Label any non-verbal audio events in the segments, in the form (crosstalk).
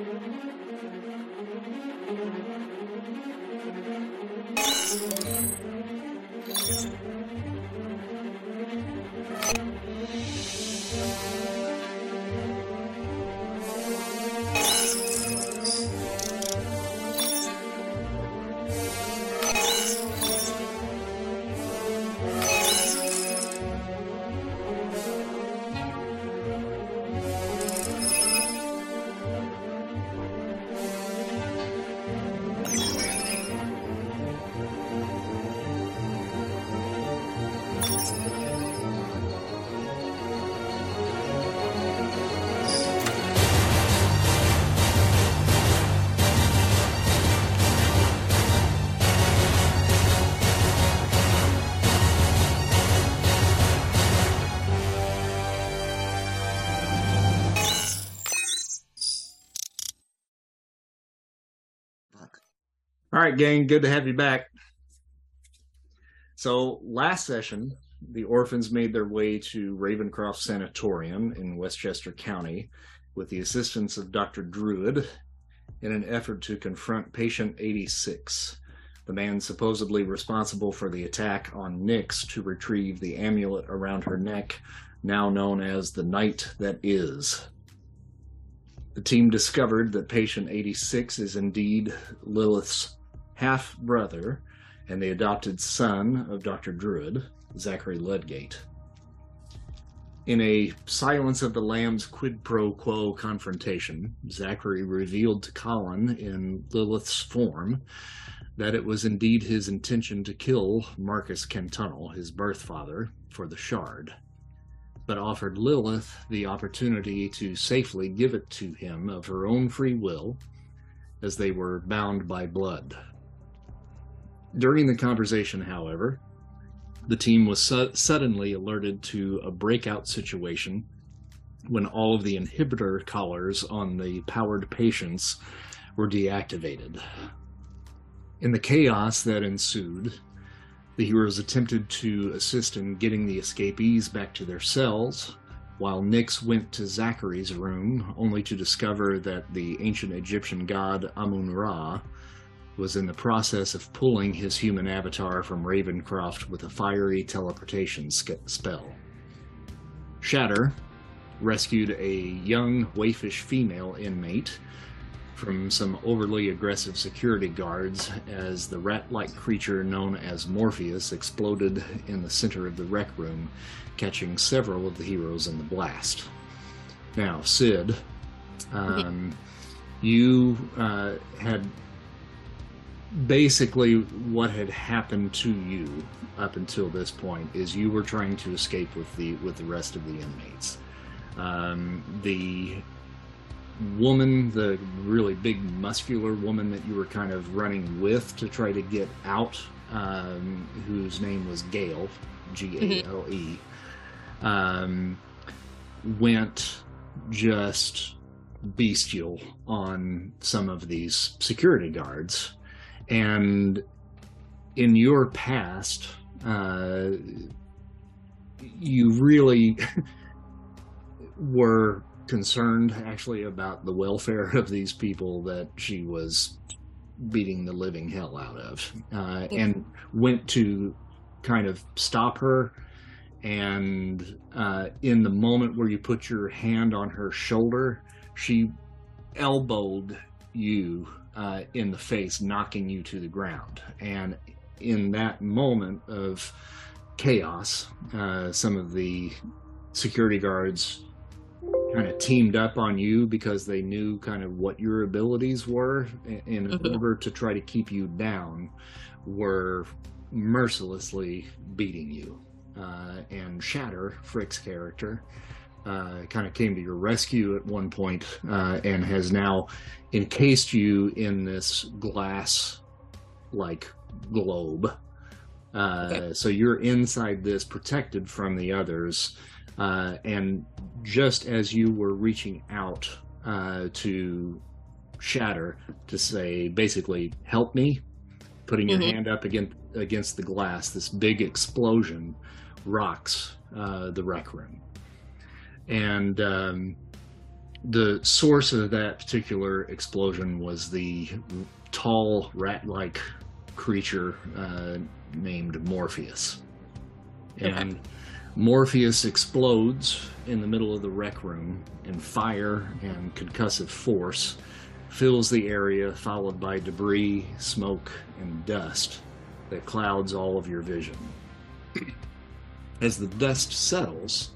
All right, gang, good to have you back. So, last session, the orphans made their way to Ravencroft Sanatorium in Westchester County with the assistance of Dr. Druid in an effort to confront patient 86, the man supposedly responsible for the attack on Nyx to retrieve the amulet around her neck, now known as the Night That Is. The team discovered that patient 86 is indeed Lilith's half brother and the adopted son of Dr. Druid, Zachary Ludgate. In a Silence of the Lambs quid pro quo confrontation, Zachary revealed to Colin in Lilith's form that it was indeed his intention to kill Marcus Kentunnel, his birth father, for the shard, but offered Lilith the opportunity to safely give it to him of her own free will, as they were bound by blood. During the conversation, however, the team was su- suddenly alerted to a breakout situation when all of the inhibitor collars on the powered patients were deactivated. In the chaos that ensued, the heroes attempted to assist in getting the escapees back to their cells, while Nyx went to Zachary's room only to discover that the ancient Egyptian god Amun Ra was in the process of pulling his human avatar from Ravencroft with a fiery teleportation spell. Shatter rescued a young, waifish female inmate from some overly aggressive security guards as the rat like creature known as Morpheus exploded in the center of the rec room, catching several of the heroes in the blast. Now, Sid, um, you uh, had basically what had happened to you up until this point is you were trying to escape with the with the rest of the inmates. Um, the woman, the really big muscular woman that you were kind of running with to try to get out, um, whose name was Gale, G A L E, um, went just bestial on some of these security guards and in your past, uh, you really (laughs) were concerned actually about the welfare of these people that she was beating the living hell out of, uh, and went to kind of stop her. And uh, in the moment where you put your hand on her shoulder, she elbowed you uh, in the face, knocking you to the ground. And in that moment of chaos, uh, some of the security guards kind of teamed up on you because they knew kind of what your abilities were in mm-hmm. order to try to keep you down were mercilessly beating you uh, and shatter frick's character uh, kind of came to your rescue at one point, uh, and has now encased you in this glass like globe. Uh, okay. So you're inside this, protected from the others. Uh, and just as you were reaching out uh, to Shatter to say, basically, help me, putting your mm-hmm. hand up against against the glass, this big explosion rocks uh, the rec room and um, the source of that particular explosion was the tall rat-like creature uh, named Morpheus, and Morpheus explodes in the middle of the rec room, and fire and concussive force fills the area, followed by debris, smoke, and dust that clouds all of your vision. (clears throat) As the dust settles,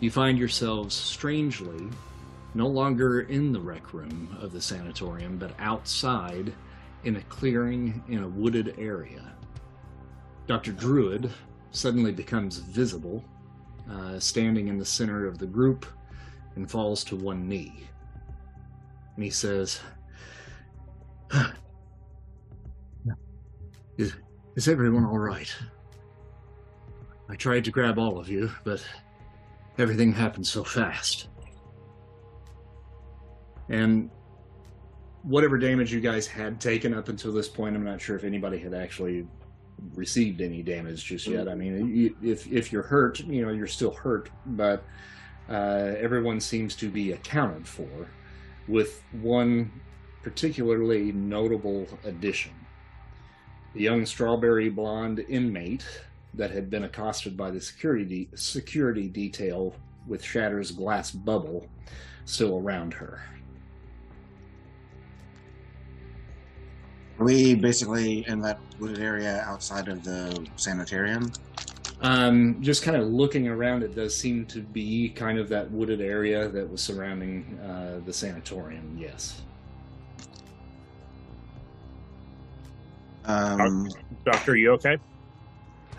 you find yourselves strangely no longer in the rec room of the sanatorium, but outside in a clearing in a wooded area. Dr. Druid suddenly becomes visible, uh, standing in the center of the group, and falls to one knee. And he says, is, is everyone all right? I tried to grab all of you, but everything happened so fast. And whatever damage you guys had taken up until this point, I'm not sure if anybody had actually received any damage just yet. I mean, if if you're hurt, you know, you're still hurt, but uh, everyone seems to be accounted for, with one particularly notable addition. The young strawberry blonde inmate that had been accosted by the security de- security detail with Shatter's glass bubble still around her. Are we basically in that wooded area outside of the sanitarium? Um, just kind of looking around, it does seem to be kind of that wooded area that was surrounding uh, the sanatorium. Yes. Um, Doctor, are you okay?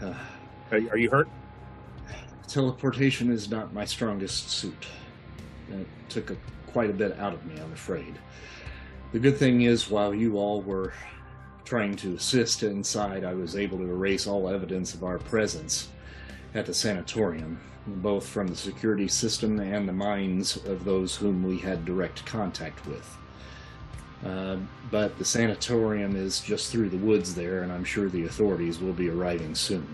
(sighs) Are, you hurt? teleportation is not my strongest suit. It took a, quite a bit out of me, I'm afraid. The good thing is, while you all were trying to assist inside, I was able to erase all evidence of our presence at the sanatorium, both from the security system and the minds of those whom we had direct contact with. Uh, but the sanatorium is just through the woods there, and I'm sure the authorities will be arriving soon.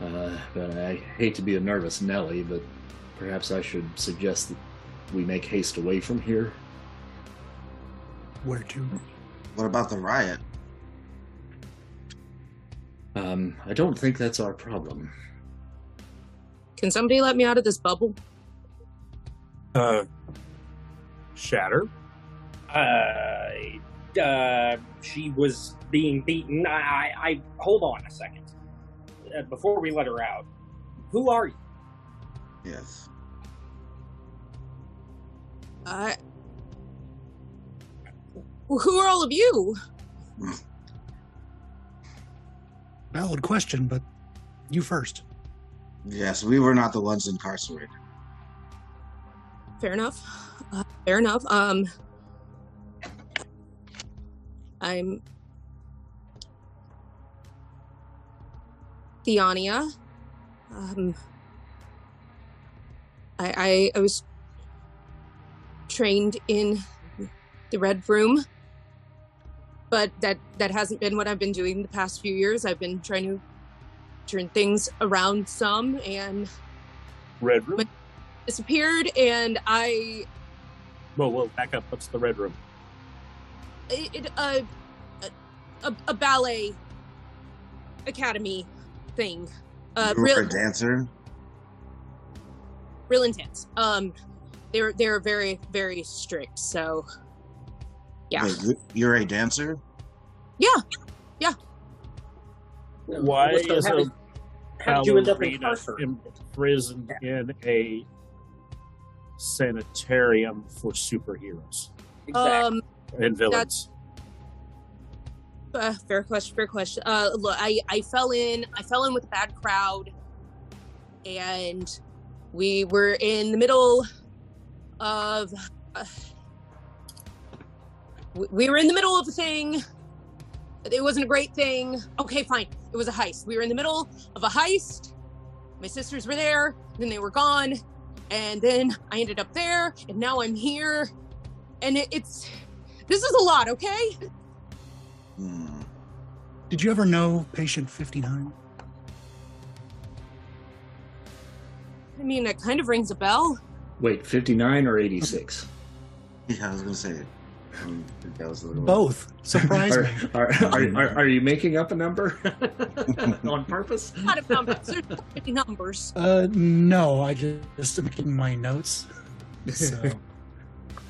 Uh, but I hate to be a nervous Nelly, but perhaps I should suggest that we make haste away from here. Where to? what about the riot? Um, I don't think that's our problem. Can somebody let me out of this bubble? Uh, Shatter. Uh, uh, she was being beaten. I, I, I hold on a second. Uh, before we let her out, who are you? Yes. I. Who are all of you? (laughs) Valid question, but you first. Yes, we were not the ones incarcerated. Fair enough. Uh, fair enough. Um, I'm Theania. Um, I, I I was trained in the Red Room, but that that hasn't been what I've been doing the past few years. I've been trying to turn things around some and Red Room. Disappeared, and I Whoa, whoa, back up. What's the Red Room? It, it uh, a, a ballet academy thing. Uh, you were real, a dancer? real intense. Um, they're they're very very strict. So, yeah, Wait, you- you're a dancer? Yeah, yeah. gonna is a? How did you end up in ballerina incarcerated? imprisoned in a sanitarium for superheroes Exactly. um, and villains? uh, fair question. Fair question. Uh, look, I I fell in. I fell in with a bad crowd, and we were in the middle of. Uh, we- we were in the middle of a thing. It wasn't a great thing. Okay, fine. It was a heist. We were in the middle of a heist. My sisters were there, then they were gone, and then I ended up there, and now I'm here, and it, it's. This is a lot, okay? Hmm. Did you ever know patient 59? I mean, it kind of rings a bell. Wait, 59 or 86? Yeah, I was gonna say. um, I think that was a little Both. Surprise Are, me. are, are, are, are you making up a number (laughs) on purpose? (laughs) A lot of numbers. There's so numbers. Uh, no, I just, just am making my notes. (laughs) So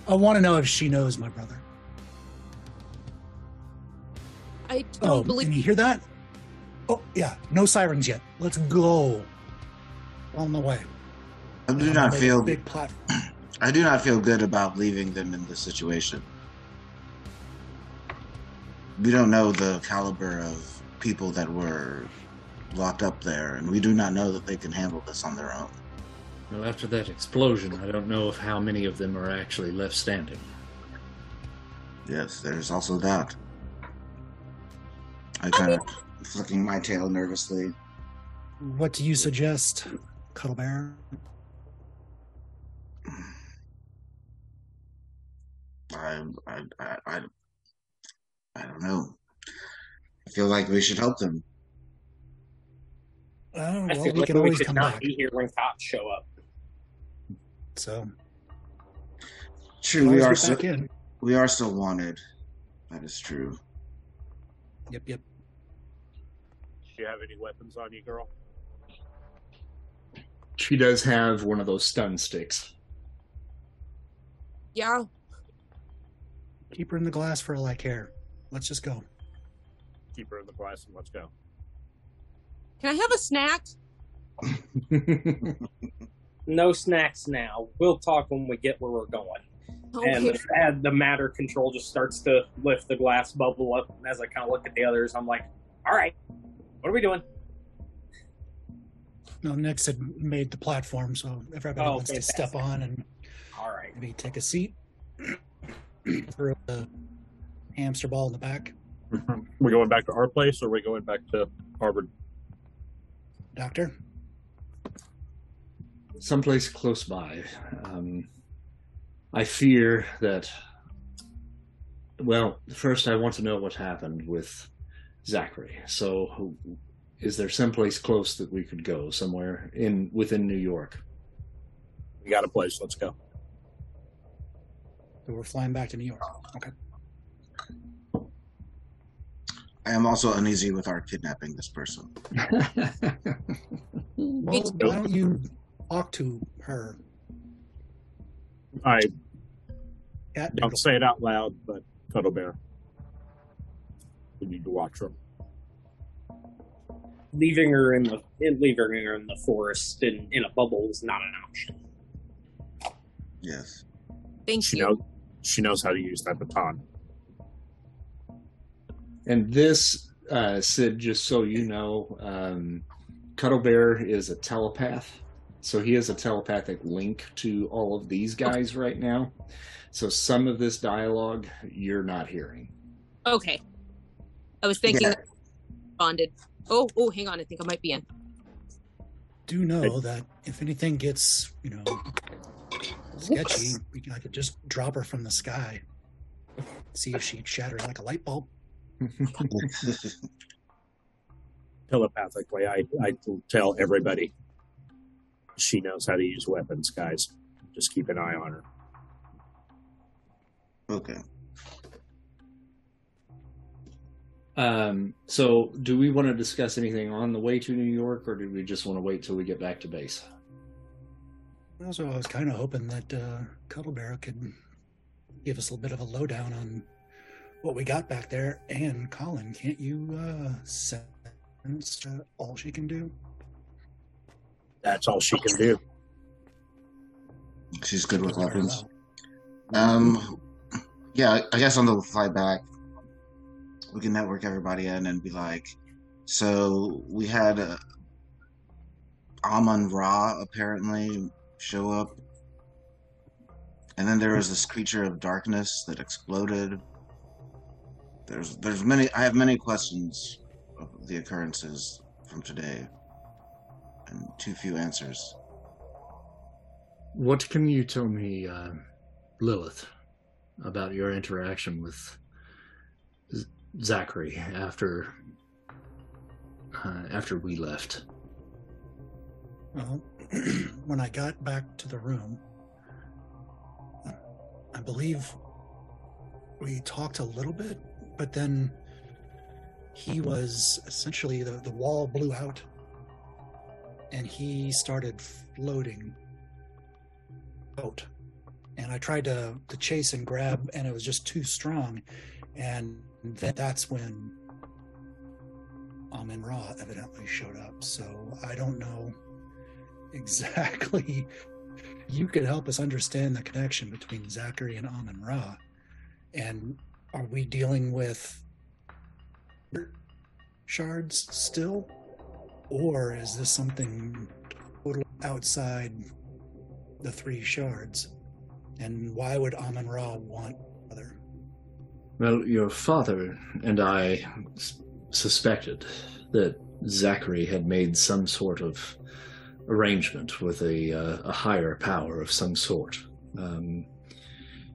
I want to know if she knows my brother. I don't Oh, believe. can you hear that? Oh, yeah. No sirens yet. Let's go. On the way. I do not the feel. big platform. (clears throat) I do not feel good about leaving them in this situation. We don't know the caliber of people that were locked up there, and we do not know that they can handle this on their own. Well, after that explosion, I don't know of how many of them are actually left standing. Yes, there's also that. I kind of flicking my tail nervously. What do you suggest, Cuddle Bear? I, I, I, I, I don't know. I feel like we should help them. Oh, I well, feel we like can we always should come not back. be here when cops show up. So, True, we are always still, get back in. we are still wanted. That is true. Yep, yep. Do you have any weapons on you, girl? She does have one of those stun sticks. Yeah. Keep her in the glass for all I care. Let's just go. Keep her in the glass and let's go. Can I have a snack? (laughs) No snacks now. We'll talk when we get where we're going. And the, and the matter control just starts to lift the glass bubble up. And as I kind of look at the others, I'm like, all right, what are we doing? No, Nyx had made the platform, so everybody Oh, wants to step on and All right. maybe take a seat. (clears throat) Throw the hamster ball in the back. We're going back to our place or are we going back to Harvard? Doctor? Someplace close by. Um, I fear that. Well, first, I want to know what happened with Zachary. So, is there someplace close that we could go? Somewhere in within New York? We got a place. Let's go. So we're flying back to New York. Okay. I am also uneasy with our kidnapping this person. (laughs) Well, why don't you talk to her? I Cat don't say it out loud, but Cuddle Bear. We need to watch her. Leaving her in the in, leaving her in the forest in, in a bubble is not an option. Yes. Thank She you. knows she knows how to use that baton. And this, uh, Sid, just so you know, um, Cuddle Bear is a telepath. So he has a telepathic link to all of these guys right now. So some of this dialogue you're not hearing. Okay. I was thinking Yeah. bonded. Oh, oh, hang on. I think I might be in. do know that if anything gets, you know, sketchy, we can, I could just drop her from the sky. See if she'd shatter like a light bulb. (laughs) Telepathically, I, I tell everybody she knows how to use weapons, guys. Just keep an eye on her. okay. Um, so do we want to discuss anything on the way to New York or do we just want to wait till we get back to base? Also, I was kind of hoping that uh, Cuddle Bear could give us a little bit of a lowdown on what we got back there. And Colin, can't you uh, sense uh, all she can do? That's all she can do. She's good with weapons. Um, yeah, I guess on the fly back, we can network everybody in and be like, so we had uh, Amun Ra apparently show up, and then there was this creature of darkness that exploded. There's, there's many. I have many questions of the occurrences from today, and too few answers. What can you tell me, uh, Lilith, about your interaction with Zachary after uh, after we left? Well, (clears throat) when I got back to the room, I believe we talked a little bit, but then he was essentially the, the wall blew out and he started floating out. And I tried to, to chase and grab, and it was just too strong. And then that's when Amun Ra evidently showed up. So I don't know (laughs) exactly. You could help us understand the connection between Zachary and Amun Ra. And are we dealing with shards still? Or is this something totally outside the three shards? And why would Amun Ra want? Well, your father and I s- suspected that Zachary had made some sort of arrangement with a, uh, a higher power of some sort. Um,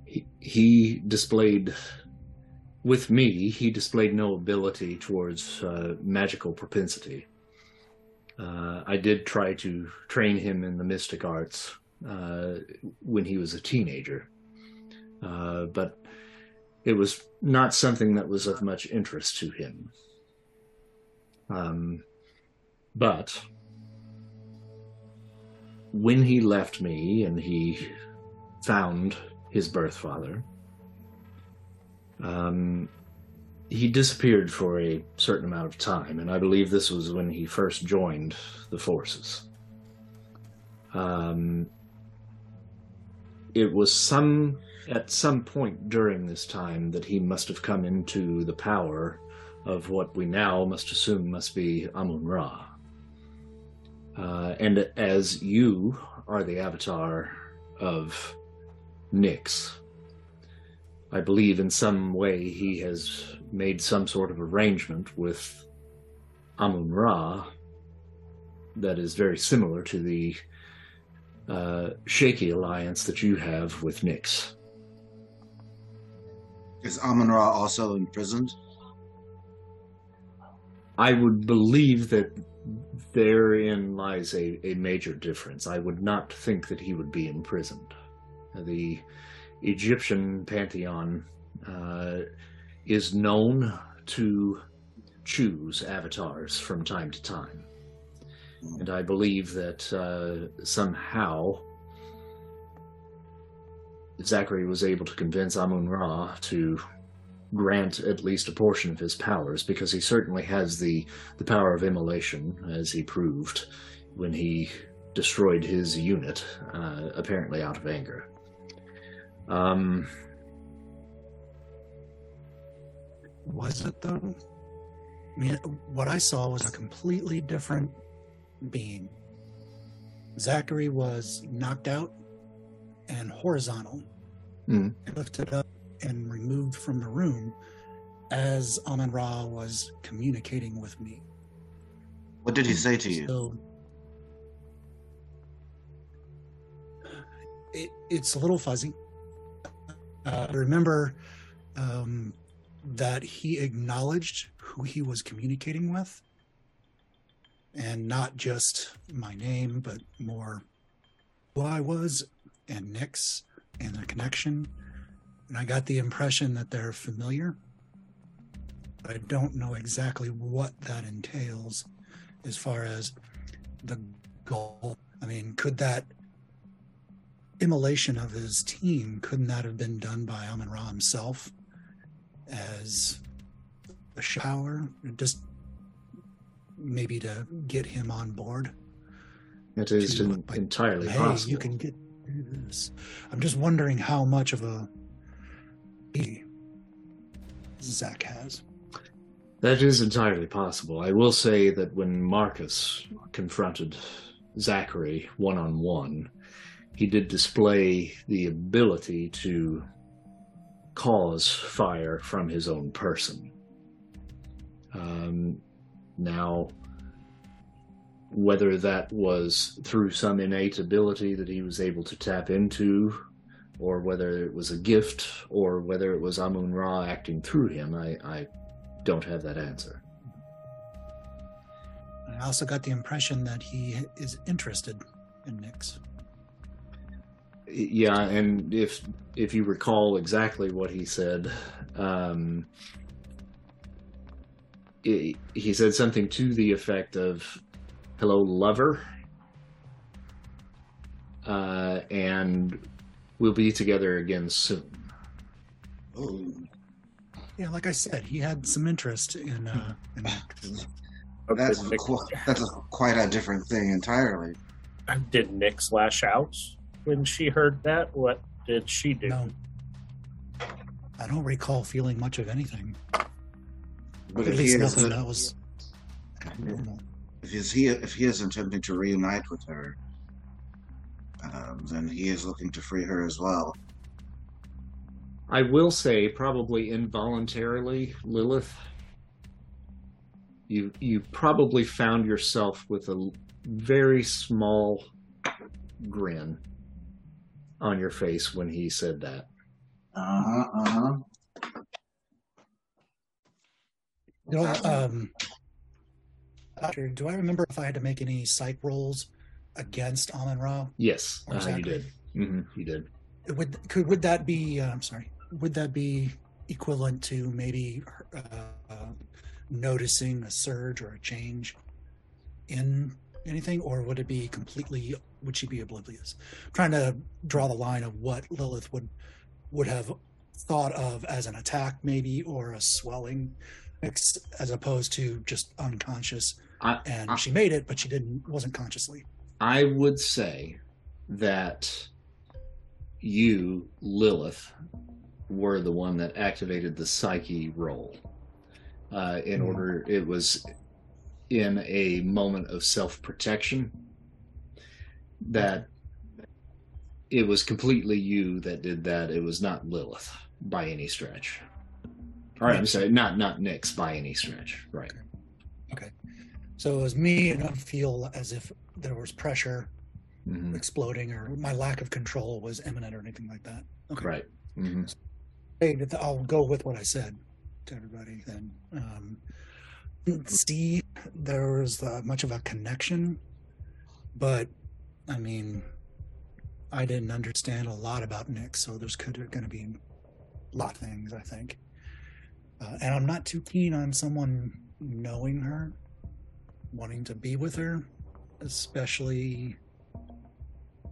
he, he displayed, with me, he displayed no ability towards uh, magical propensity. Uh, I did try to train him in the mystic arts uh, when he was a teenager, uh, but it was not something that was of much interest to him. Um, but when he left me and he found his birth father, um, he disappeared for a certain amount of time, and I believe this was when he first joined the forces. Um, it was some at some point during this time that he must have come into the power of what we now must assume must be Amun Ra. Uh, and as you are the avatar of Nyx, I believe in some way he has made some sort of arrangement with Amun Ra that is very similar to the uh, shaky alliance that you have with Nyx. Is Amun Ra also imprisoned? I would believe that therein lies a, a major difference. I would not think that he would be imprisoned. The Egyptian pantheon uh, is known to choose avatars from time to time. And I believe that uh, somehow Zachary was able to convince Amun Ra to grant at least a portion of his powers because he certainly has the, the power of immolation, as he proved when he destroyed his unit, uh, apparently out of anger. Um, Was it though? I mean, what I saw was a completely different being. Zachary was knocked out and horizontal, Hmm. lifted up and removed from the room as Amun Ra was communicating with me. What did he say to you? So it, it's a little fuzzy. Uh, I remember um, that he acknowledged who he was communicating with, and not just my name, but more who I was and Nyx and the connection. And I got the impression that they're familiar. But I don't know exactly what that entails as far as the goal. I mean, could that immolation of his team couldn't that have been done by Amun Ra himself as a shower, just maybe to get him on board? it is To, entirely hey, possible. you can get I'm just wondering how much of a Zach has. That is entirely possible. I will say that when Marcus confronted Zachary one on one, he did display the ability to cause fire from his own person. Um, now, whether that was through some innate ability that he was able to tap into, or whether it was a gift, or whether it was Amun Ra acting through him, I, I don't have that answer. I also got the impression that he is interested in Nyx. Yeah, and if if you recall exactly what he said, um, he said something to the effect of "Hello, lover," uh, and we'll be together again soon. Oh, Yeah, like I said, he had some interest in. Uh, in (laughs) Okay, that's Nick, qu- that's a, quite a different thing entirely. did Nick slash out when she heard that? What did she do? no, I don't recall feeling much of anything. But At least is, nothing that was normal. If he is, if he is attempting to reunite with her, um, then he is looking to free her as well. I will say, probably involuntarily, Lilith, you you probably found yourself with a very small grin on your face when he said that. Uh huh. Uh huh. You know, um, Doctor, do I remember if I had to make any psych rolls against Amun Ra? Yes, uh, you did. hmm you did. Would could would that be? Uh, I'm sorry. Would that be equivalent to maybe uh, uh, noticing a surge or a change in anything, or would it be completely? Would she be oblivious? trying to draw the line of what Lilith would would have thought of as an attack, maybe, or a swelling, as opposed to just unconscious. I, And I- she made it, but she didn't. Wasn't consciously. I would say that you, Lilith, were the one that activated the psyche roll. Uh, in Hmm. order, it was in a moment of self protection that it was completely you that did that. It was not Lilith by any stretch. All right, I'm sorry, not not Nyx by any stretch. Right. So it was me, and I don't feel as if there was pressure Mhm. exploding or my lack of control was imminent or anything like that. Okay. Right. hmm Hey, I'll go with what I said to everybody then. Um, see there was uh, much of a connection, but I mean, I didn't understand a lot about Nick, so there's could going to be a lot of things I think. Uh, and I'm not too keen on someone knowing her, wanting to be with her, especially.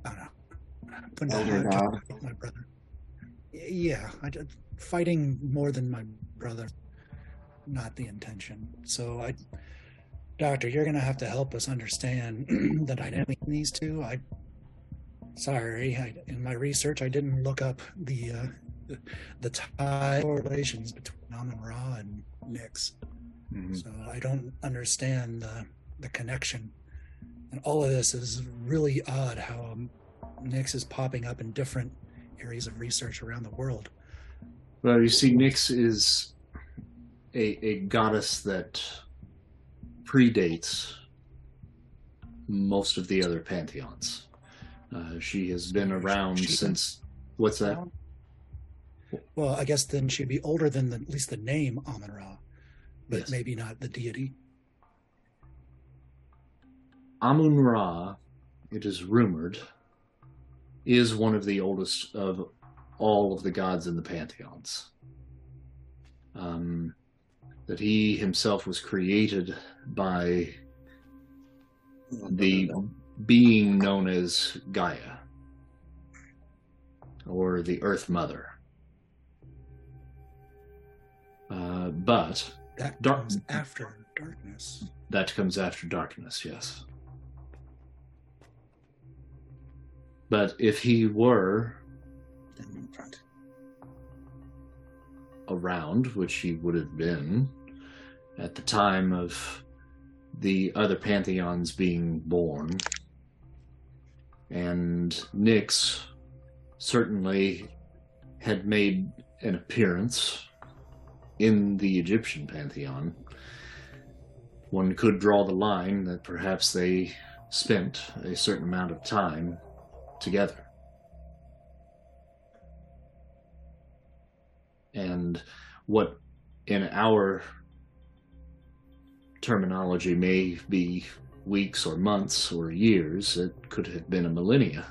I don't know. Putting Elder my- my brother. Yeah, I fighting more than my brother, not the intention. So I, doctor, you're gonna have to help us understand (clears throat) the dynamic in these two. I, sorry, I, in my research, I didn't look up the uh, the, the tie correlations between Amun Ra and Nyx, hmm so I don't understand the the connection. And all of this is really odd. How um, Nyx is popping up in different areas of research around the world. Well, you see, Nyx is a, a goddess that predates most of the other pantheons. Uh, she has been around She- since. What's that? Well, I guess then she'd be older than the, at least the name Amun Ra, but Yes. maybe not the deity. Amun Ra, it is rumored, is one of the oldest of all of the gods in the pantheons. Um, that he himself was created by the being known as Gaia, or the Earth Mother. Uh, but That Dark- comes after darkness. that comes after darkness, yes. But if he were in front. around, which he would have been at the time of the other pantheons being born, and Nyx certainly had made an appearance in the Egyptian pantheon, one could draw the line that perhaps they spent a certain amount of time together. And what in our terminology may be weeks or months or years, it could have been a millennia.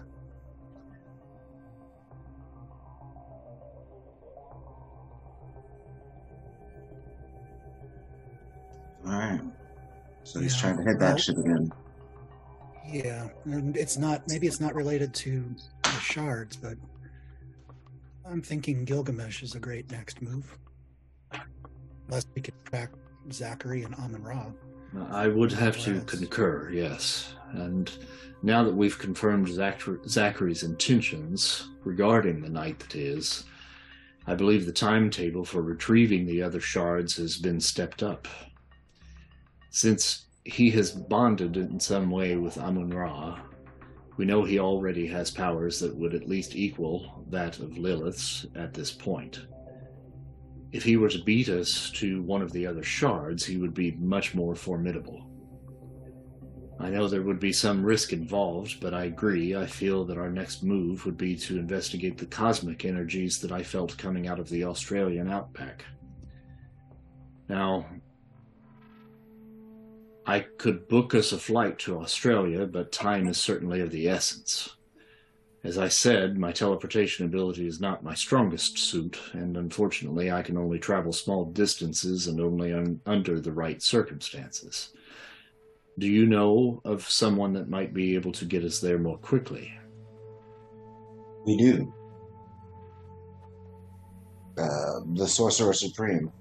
So he's Yeah, trying to hit well- that ship again. Yeah, and it's not. Maybe it's not related to the shards, but I'm thinking Gilgamesh is a great next move. Unless we could track Zachary and Amun Ra. Uh, I would have to concur, yes. And now that we've confirmed Zachary's intentions regarding the night that is, I believe the timetable for retrieving the other shards has been stepped up. Since he has bonded in some way with Amun Ra, we know he already has powers that would at least equal that of Lilith's at this point. If he were to beat us to one of the other shards, he would be much more formidable. I know there would be some risk involved, but I agree. I feel that our next move would be to investigate the cosmic energies that I felt coming out of the Australian outback. Now, I could book us a flight to Australia, but time is certainly of the essence. As I said, my teleportation ability is not my strongest suit, and unfortunately, I can only travel small distances and only un- under the right circumstances. Do you know of someone that might be able to get us there more quickly? We do. Uh, the Sorcerer Supreme.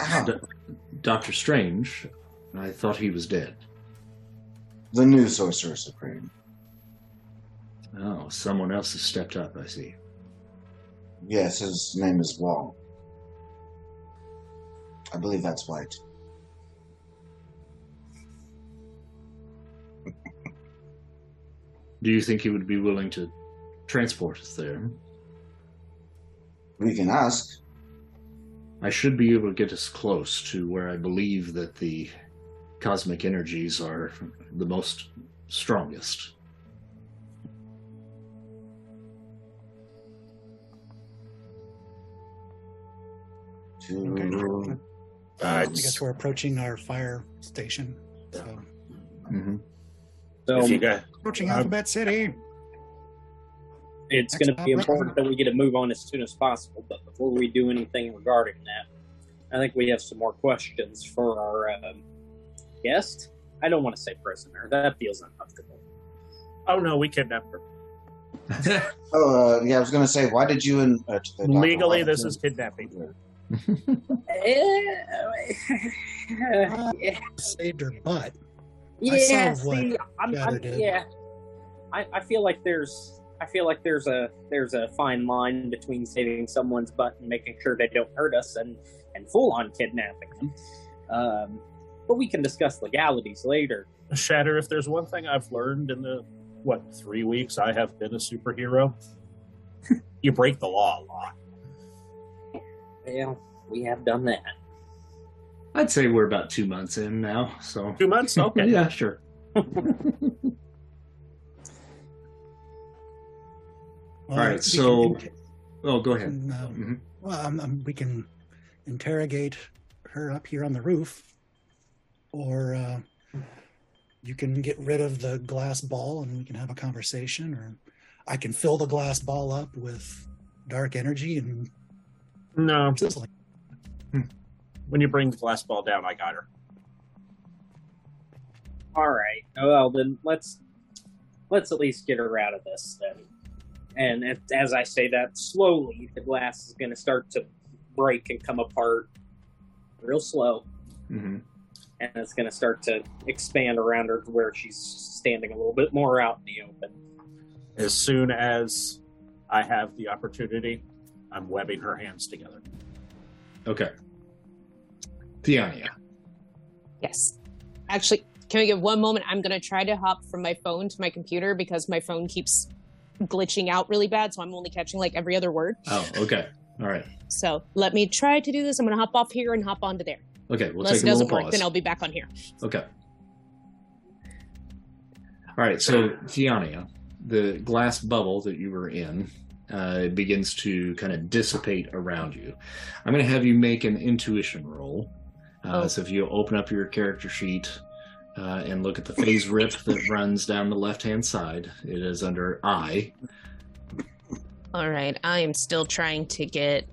Ow, D- Doctor Strange, I thought he was dead. the new Sorcerer Supreme. Oh, someone else has stepped up, I see. Yes, his name is Wong. I believe that's white. Do you think he would be willing to transport us there? We can ask. I should be able to get us close to where I believe that the cosmic energies are the most strongest. To Uh, I guess we're approaching our fire station. So hmm So if you got, approaching Um, Alphabet City. It's going to be important that we get a move on as soon as possible. But before we do anything regarding that, I think we have some more questions for our um, guest. I don't want to say prisoner. That feels uncomfortable. oh no, we kidnapped her. (laughs) oh, uh, yeah, I was gonna say, why did you and uh, to the doctor, why Legally, this is kidnapping. yeah, (laughs) Saved her butt. yeah. saw what See, I'm, I'm, yeah. I, I feel like there's I feel like there's a there's a fine line between saving someone's butt and making sure they don't hurt us and and full on kidnapping them. Um, but we can discuss legalities later. Shatter. If there's one thing I've learned in the what three weeks I have been a superhero, (laughs) you break the law a lot. Well, we have done that. I'd say we're about two months in now, so. Two months, okay. (laughs) yeah, sure. (laughs) Well, right, so- can- Oh, go ahead. can, uh, Mhm. well, um, um, we can interrogate her up here on the roof, or uh, you can get rid of the glass ball and we can have a conversation, or I can fill the glass ball up with dark energy and No, sizzling. when you bring the glass ball down, I got her. All right. Well, then let's let's at least get her out of this then. And it, as I say that, slowly the glass is going to start to break and come apart, real slow, hmm and it's going to start to expand around her to where she's standing a little bit more out in the open. As soon as I have the opportunity, I'm webbing her hands together. Okay. Theania. Yes. Actually, can we give one moment? I'm going to try to hop from my phone to my computer because my phone keeps glitching out really bad. So I'm only catching like every other word. Oh, okay. All right. So let me try to do this. I'm going to hop off here and hop onto there. Okay, we'll Unless take a little work, then I'll be back on here. Okay. All right, so Theania, the glass bubble that you were in uh, begins to kind of dissipate around you. I'm going to have you make an intuition roll. Uh, Oh. So if you open up your character sheet uh, and look at the FASERIP that runs down the left hand side, it is under I. All right. I am still trying to get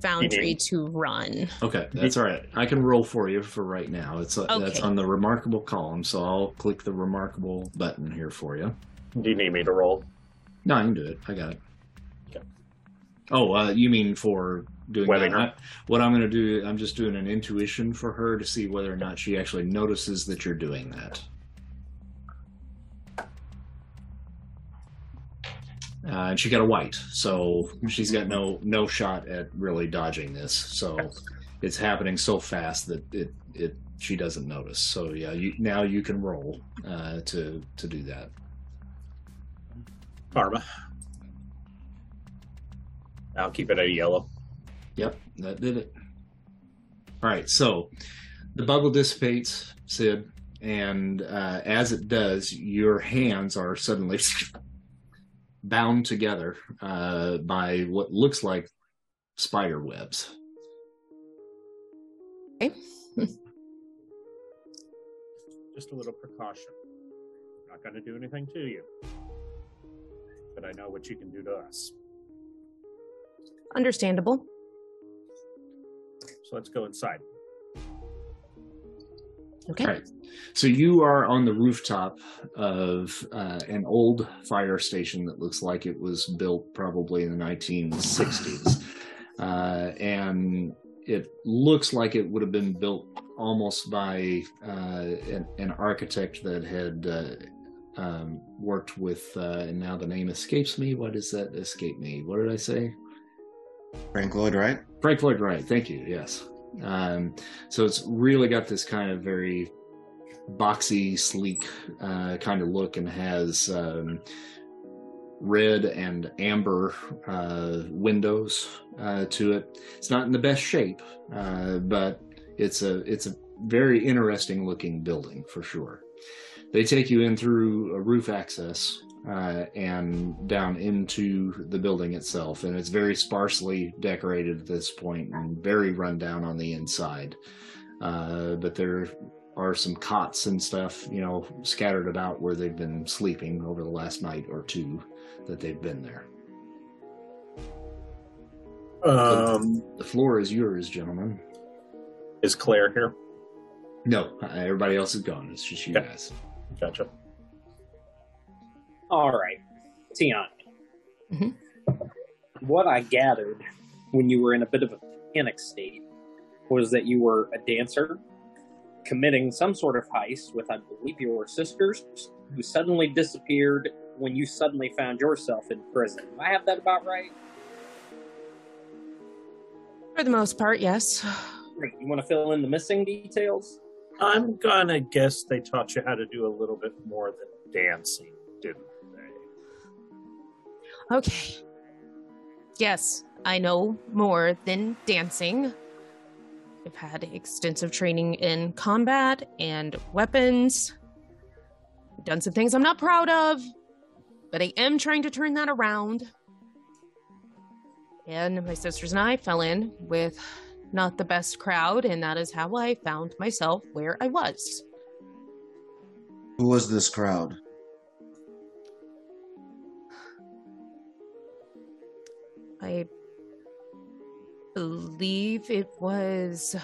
Foundry to run. Okay, that's all right. I can roll for you for right now. It's uh, that's on the remarkable column, so I'll click the remarkable button here for you. Do you need me to roll? No, I can do it. I got it. Okay. Oh, uh, you mean for doing that? what I'm going to do, I'm just doing an intuition for her to see whether or not she actually notices that you're doing that. Uh, and she got a white, so she's got no no shot at really dodging this. So it's happening so fast that it it she doesn't notice. So yeah, you now you can roll uh, to to do that. Karma. I'll keep it at a yellow. Yep, that did it. All right, so the bubble dissipates, Sid, and uh, as it does, your hands are suddenly (laughs) bound together uh, by what looks like spider webs. Okay. (laughs) Just a little precaution. Not going to do anything to you. But I know what you can do to us. Understandable. So let's go inside. Okay. All right. So you are on the rooftop of uh, an old fire station that looks like it was built probably in the 1960s. (laughs) Uh, and it looks like it would have been built almost by uh, an, an architect that had uh, um, worked with, uh, and now the name escapes me. Why does that escape me? What did I say? Frank Lloyd Wright. Frank Lloyd Wright. Thank you. Yes. Um, so it's really got this kind of very boxy, sleek uh, kind of look, and has um, red and amber uh, windows uh, to it. It's not in the best shape, uh, but it's a it's a very interesting looking building for sure. They take you in through a roof access uh, and down into the building itself. And it's very sparsely decorated at this point and very run down on the inside. Uh, but there are some cots and stuff, you know, scattered about where they've been sleeping over the last night or two that they've been there. Um, The floor is yours, gentlemen. is Claire here? No, everybody else is gone. It's just you Okay. guys. Gotcha. All right, Tiana. Mhm. What I gathered when you were in a bit of a panic state was that you were a dancer committing some sort of heist with, I believe, your sisters who suddenly disappeared when you suddenly found yourself in prison. Do I have that about right? For the most part, yes. Great. You want to fill in the missing details? I'm gonna guess they taught you how to do a little bit more than dancing, didn't they? Okay. Yes, I know more than dancing. I've had extensive training in combat and weapons. Done some things I'm not proud of, but I am trying to turn that around. And my sisters and I fell in with not the best crowd, and that is how I found myself where I was. Who was this crowd? I believe it was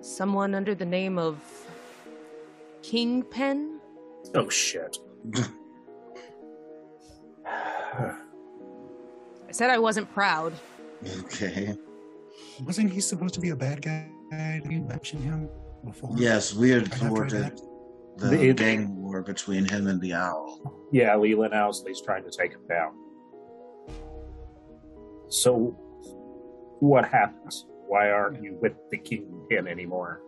someone under the name of Kingpin. Oh shit. I said I wasn't proud. Okay. Wasn't he supposed to be a bad guy? Did you mention him before? Yes, we had thwarted the The- gang war between him and the owl. yeah, Leland Owsley's trying to take him down. So, what happens? Why aren't you with the kingpin anymore?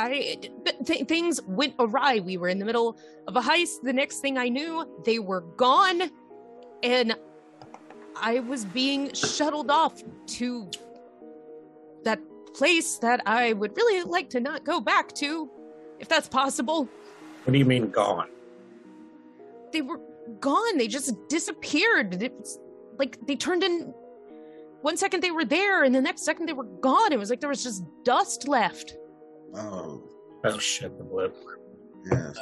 I th- th- things went awry. We were in the middle of a heist. The next thing I knew, they were gone, and I was being shuttled off to that place that I would really like to not go back to, if that's possible. What do you mean gone? They were gone. They just disappeared. It was like they turned in. One second they were there, and the next second they were gone. It was like there was just dust left. Oh, Oh shit, the blip. yes.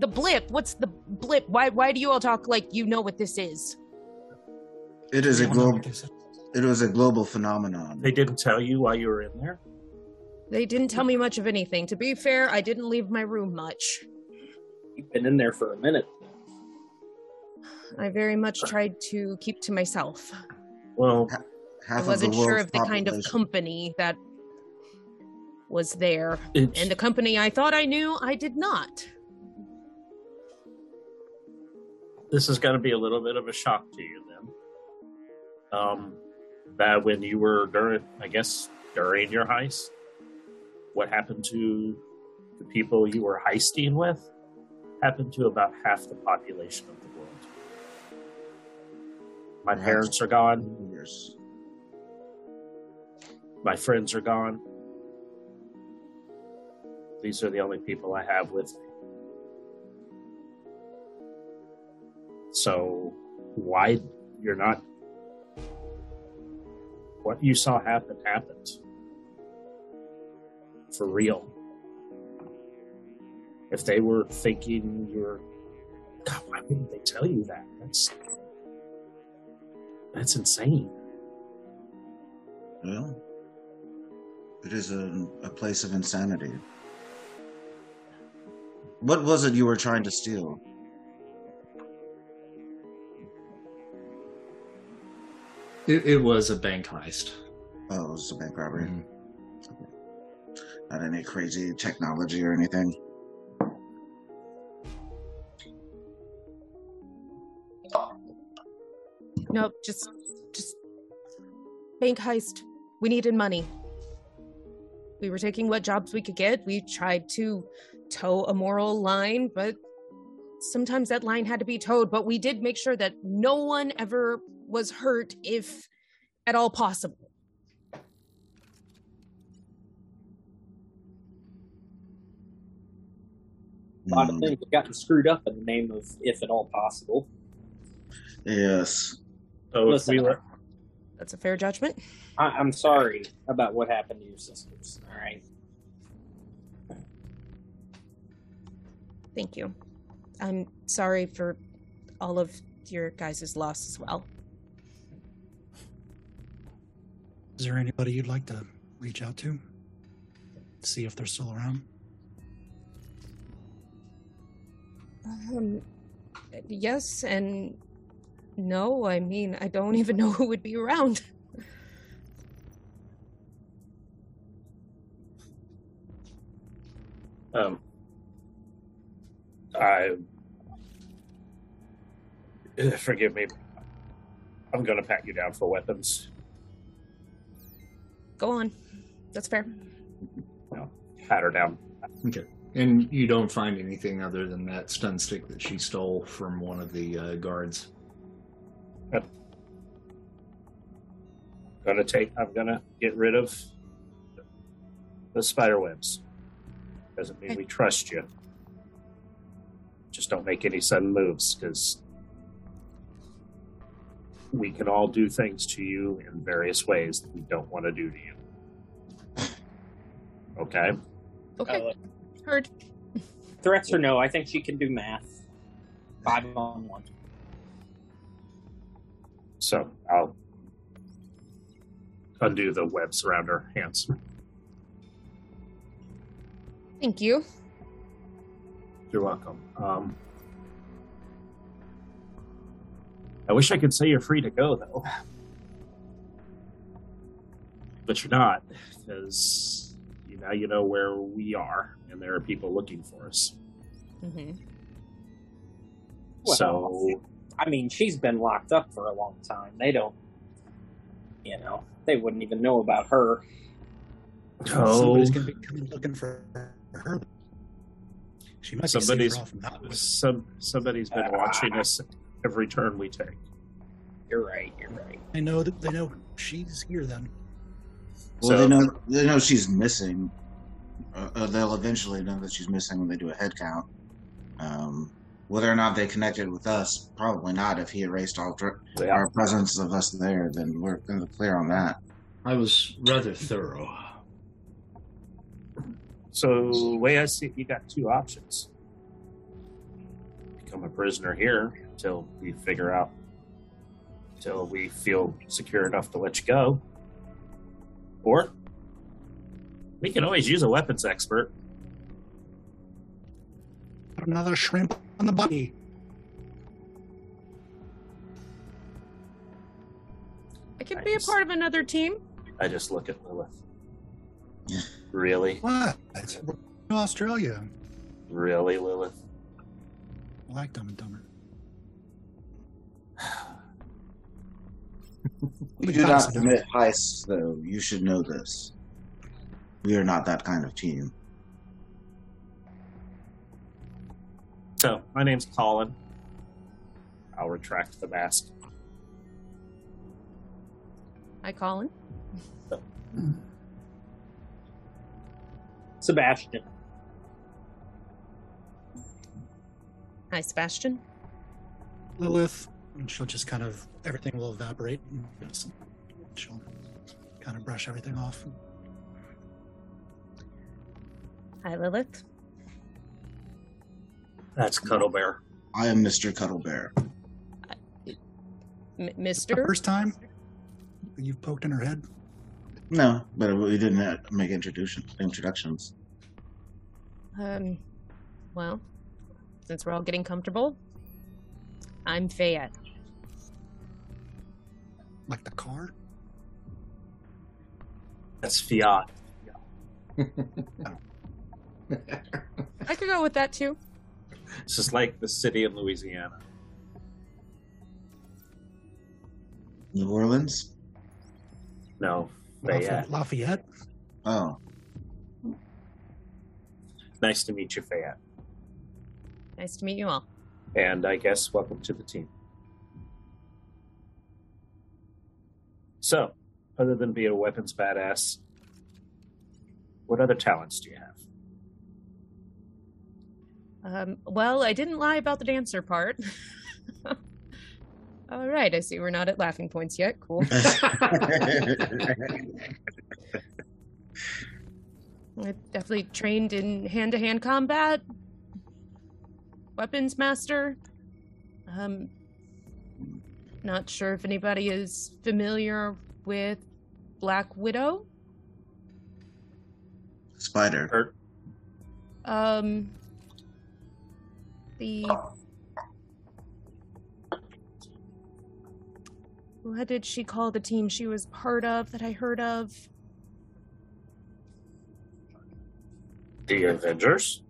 The blip. What's the blip? Why? Why do you all talk like you know what this is? It is a I global. what they said. It was a global phenomenon. They didn't tell you why you were in there. They didn't tell me much of anything. To be fair, I didn't leave my room much. You've been in there for a minute. I very much tried to keep to myself. Well, Half I wasn't of the sure of the kind of company that was there. it's, And the company I thought I knew, I did not. this is going to be a little bit of a shock to you then. Um, that when you were during, I guess, during your heist, what happened to the people you were heisting with happened to about half the population of the world. My parents are gone. My friends are gone. These are the only people I have with me. So, why you're not. What you saw happen happened. For real. If they were thinking you're. God, why wouldn't they tell you that? That's. That's insane. Well, it is a, a place of insanity. What was it you were trying to steal? It, it was a bank heist. Oh, it was a bank robbery. Mhm. Not any crazy technology or anything. Nope, just just bank heist. We needed money. We were taking what jobs we could get. We tried to toe a moral line, but sometimes that line had to be towed. But we did make sure that no one ever was hurt if at all possible. A lot of things have gotten screwed up in the name of if at all possible. Yes. So, if we let, That's a fair judgment. I, I'm sorry about what happened to your sisters. All right. Thank you. I'm sorry for all of your guys' loss as well. Is there anybody you'd like to reach out to? See if they're still around? Um, yes and no. I mean, I don't even know (laughs) who would be around. Um, I (sighs) forgive me. I'm going to pat you down for weapons. Go on. That's fair. No, pat her down. Okay. And you don't find anything other than that stun stick that she stole from one of the uh, guards. Gonna take. I'm gonna get rid of the spider webs. Doesn't mean we trust you. Just don't make any sudden moves, because we can all do things to you in various ways that we don't want to do to you. Okay. Okay. Heard. threats or no, I think she can do math. Five on one. So I'll undo the webs around her hands. Thank you. You're welcome. Um, I wish I could say you're free to go, though. But you're not, because you, now you know where we are, and there are people looking for us. hmm Well, so, I mean, she's been locked up for a long time. They don't, you know, they wouldn't even know about her. oh, Somebody's gonna be coming looking for her. She might be Somebody's- safer off not with. some somebody's been watching us every turn we take. You're right. You're right. They know that they know she's here. Then Well, So- they know they know she's missing. Uh, uh, they'll eventually know that she's missing when they do a head count. Um, whether or not they connected with us, probably not. If he erased all dr- Yeah. our presence of us there, then we're going to clear on that. I was rather thorough. So the way I see it, you got two options. Become a prisoner here until we figure out until we feel secure enough to let you go. Or we can always use a weapons expert. Another shrimp on the body. I could I be a part of another team. I just look at Lilith. Yeah. Really? What? It's Australia. Really, Lilith? I like Dumb and Dumber. (sighs) We do not commit heists, though. You should know this. We are not that kind of team. So, my name's Colin. I'll retract the mask. Hi, Colin. (clears throat) Sebastian. Hi, Sebastian. Lilith, and she'll just kind of everything will evaporate. And she'll kind of brush everything off. Hi, Lilith. That's Cuddle Bear. I am Mr. Cuddlebear. M- Mister. first time you've poked in her head. No, but we didn't uh, make introductions. Um, well, since we're all getting comfortable, I'm Fayette. Like the car? That's Fiat. (laughs) I could go with that too. This just like the city in Louisiana. New Orleans? No, Fayette. Lafayette? Oh, Nice to meet you, Fayette. Nice to meet you all. And I guess welcome to the team. So, other than being a weapons badass, what other talents do you have? Um, well, I didn't lie about the dancer part. (laughs) all right, I see we're not at laughing points yet. Cool. (laughs) (laughs) I definitely trained in hand-to-hand combat. Weapons master. Um, not sure if anybody is familiar with Black Widow. Spider. Um, the what did she call the team she was part of that I heard of? the Avengers?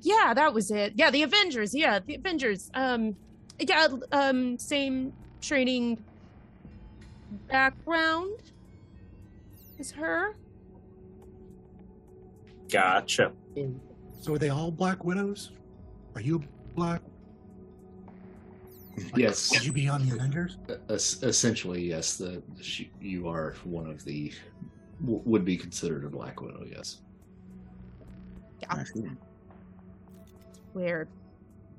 Yeah, that was it. Yeah, the Avengers. Yeah, the Avengers. Um, yeah, um, same training background is her. Gotcha. So are they all Black Widows? Are you Black? yes, Would you be on the Avengers? (laughs) es- essentially, yes. The she, you are one of the w- would be considered a Black Widow. Yes. I see. Where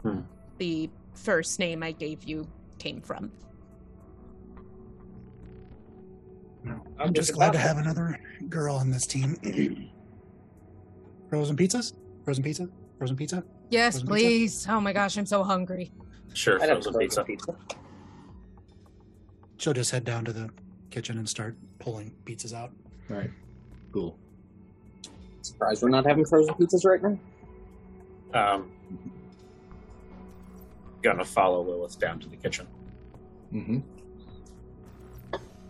Hmm. the first name I gave you came from. I'm just glad to have another girl on this team. (clears throat) Frozen pizzas? Frozen pizza? Frozen pizza? Yes, Frozen pizza? please. Oh my gosh, I'm so hungry. Sure, I'd have frozen frozen pizza. pizza. She'll just head down to the kitchen and start pulling pizzas out. All right. Cool. Surprised we're not having frozen pizzas right now. Um, gonna follow Lilith down to the kitchen. Mm-hmm.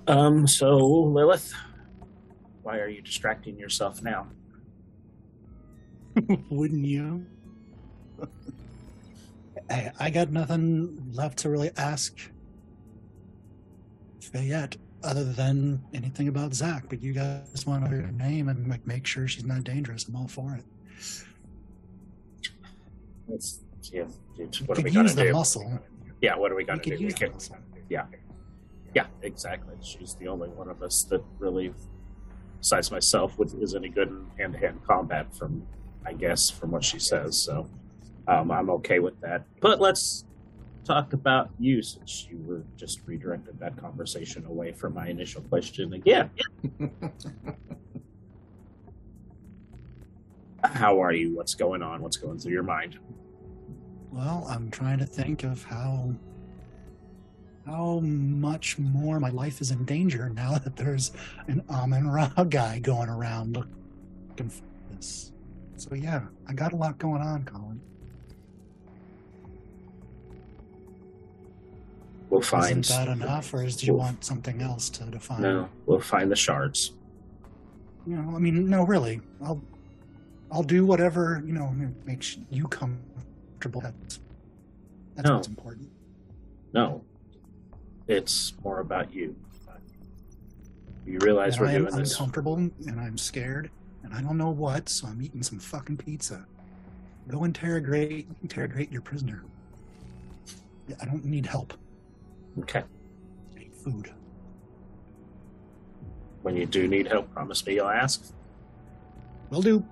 Um, so Lilith, why are you distracting yourself now? (laughs) Wouldn't you? Hey, I got nothing left to really ask Fayette other than anything about Zach. But you guys want to know her name and like make sure she's not dangerous. I'm all for it. See if, We what we could use the do? muscle. Yeah, what are we We gonna do? We use the can, muscle. yeah, yeah, exactly. She's the only one of us that really, besides myself, is any good in hand-to-hand combat. From, I guess, from what she says. So, um, I'm okay with that. But let's talk about you, since you were just redirected that conversation away from my initial question again. (laughs) How are you? What's going on? What's going through your mind? Well, I'm trying to think of how how much more my life is in danger now that there's an Amun Ra guy going around looking for this. So yeah, I got a lot going on, Colin. We'll find. Isn't that enough, or is, do you we'll- want something else to define? No, we'll find the shards. You know, I mean, no, really. I'll, I'll do whatever you know makes you comfortable. That's, that's No. what's important. No, it's more about you. You realize And we're I am doing this. uncomfortable and I'm scared and I don't know what, so I'm eating some fucking pizza. Go interrogate interrogate your prisoner. I don't need help. Okay. I need food. When you do need help, promise me you'll ask. Will do.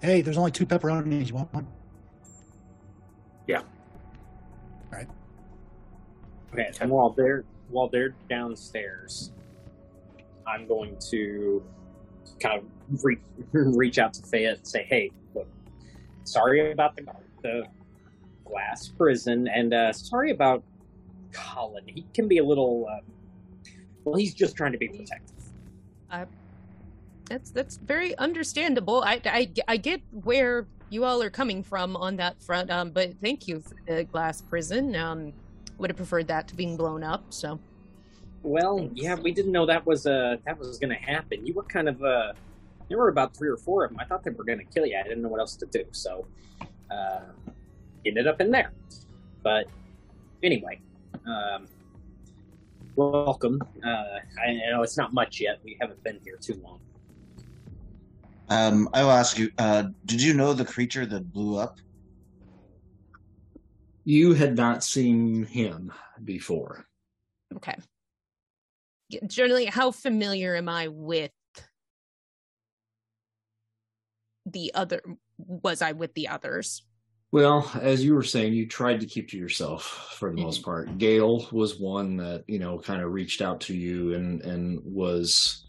Hey, there's only two pepperonis. You want one? Yeah. All right. Okay, and while they're while they're downstairs, I'm going to kind of reach (laughs) reach out to Fayette and say, "Hey, look, sorry about the the glass prison, and uh, sorry about Colin. He can be a little. Uh, well, he's just trying to be protective. That's that's very understandable. I, I, I get where you all are coming from on that front. Um, but thank you for the glass prison. Um, would have preferred that to being blown up. So Well, Thanks. yeah, we didn't know that was uh that was going to happen. You were kind of uh, there were about three or four of them. I thought they were going to kill you. I didn't know what else to do, so uh, ended up in there. But anyway, um, welcome. Uh, I I know it's not much yet. We haven't been here too long. Um, I will ask you. Uh, did you know the creature that blew up? You had not seen him before. okay. Generally, how familiar am I with the other? Was I with the others? Well, as you were saying, you tried to keep to yourself for the most part. Gail was one that, you know, kind of reached out to you and and was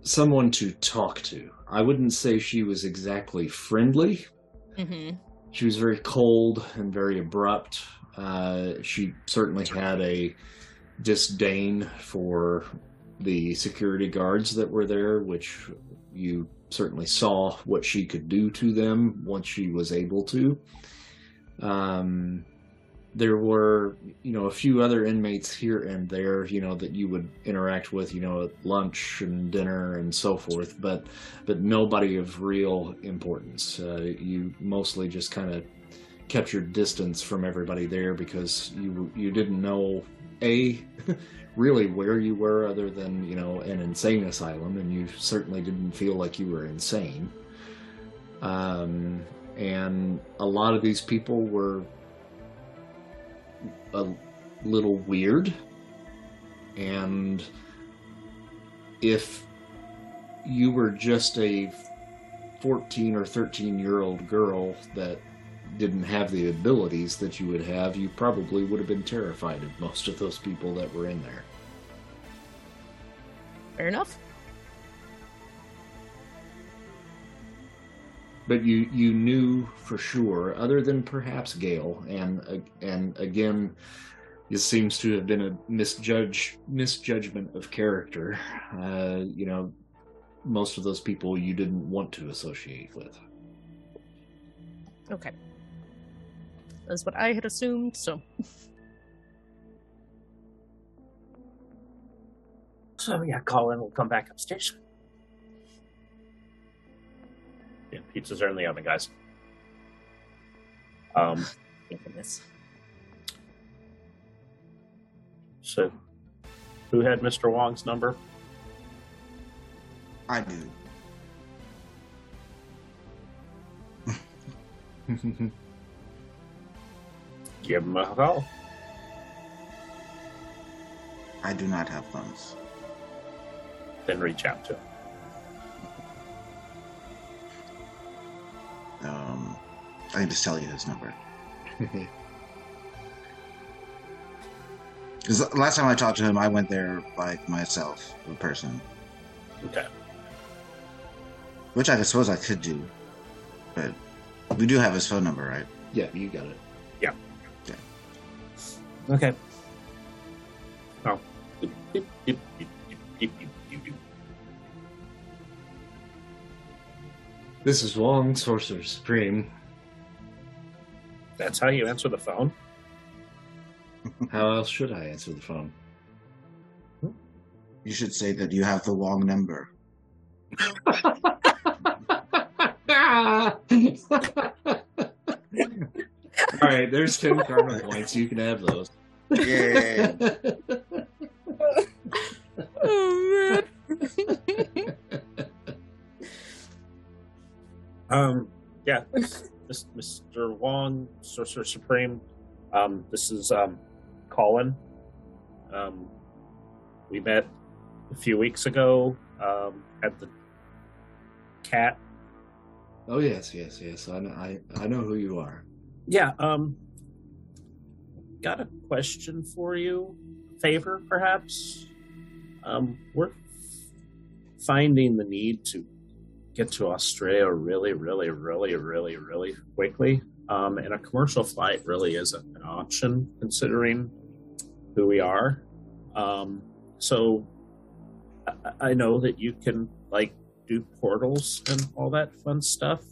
someone to talk to. I wouldn't say she was exactly friendly. Mm-hmm. She was very cold and very abrupt. Uh, she certainly had a disdain for the security guards that were there, which you certainly saw what she could do to them once she was able to. Um, there were, you know, a few other inmates here and there, you know, that you would interact with, you know, at lunch and dinner and so forth, but but nobody of real importance. Uh, you mostly just kind of kept your distance from everybody there because you you didn't know a (laughs) really where you were other than you know an insane asylum, and you certainly didn't feel like you were insane. Um, and a lot of these people were a little weird, and if you were just a 14 or 13 year old girl that didn't have the abilities that you would have, you probably would have been terrified of most of those people that were in there. Fair enough. But you you knew for sure, other than perhaps Gale, and and again, it seems to have been a misjudge misjudgment of character. Uh, you know, most of those people you didn't want to associate with. Okay. That's what I had assumed. So (laughs) So yeah, Colin will come back upstairs. Yeah, pizzas are in the oven, guys. Um, thank goodness. so who had Mr. Wong's number? I do. (laughs) Give him a call. I do not have funds. Then reach out to him. Um, I can just tell you his number. (laughs) Because last time I talked to him, I went there by myself, a person, Okay. which I suppose I could do. But we do have his phone number, right? yeah, you got it. Yeah. Okay. Oh. This is Wong, Sorcerer Supreme. That's how you answer the phone. How else should I answer the phone? You should say that you have the wrong number. (laughs) All right, there's 10 karma points. You can have those. Yay! (laughs) Um, yeah, (laughs) this, Mr. Wong, Sorcerer Supreme. Um, this is um, Colin. Um, we met a few weeks ago um, at the cat. oh, yes, yes, yes. I know, I, I know who you are. Yeah. Um, got a question for you. Favor, perhaps. Um, we're finding the need to get to Australia really, really, really, really, really quickly. Um, and a commercial flight really isn't an option considering who we are. Um, so I, I know that you can like do portals and all that fun stuff.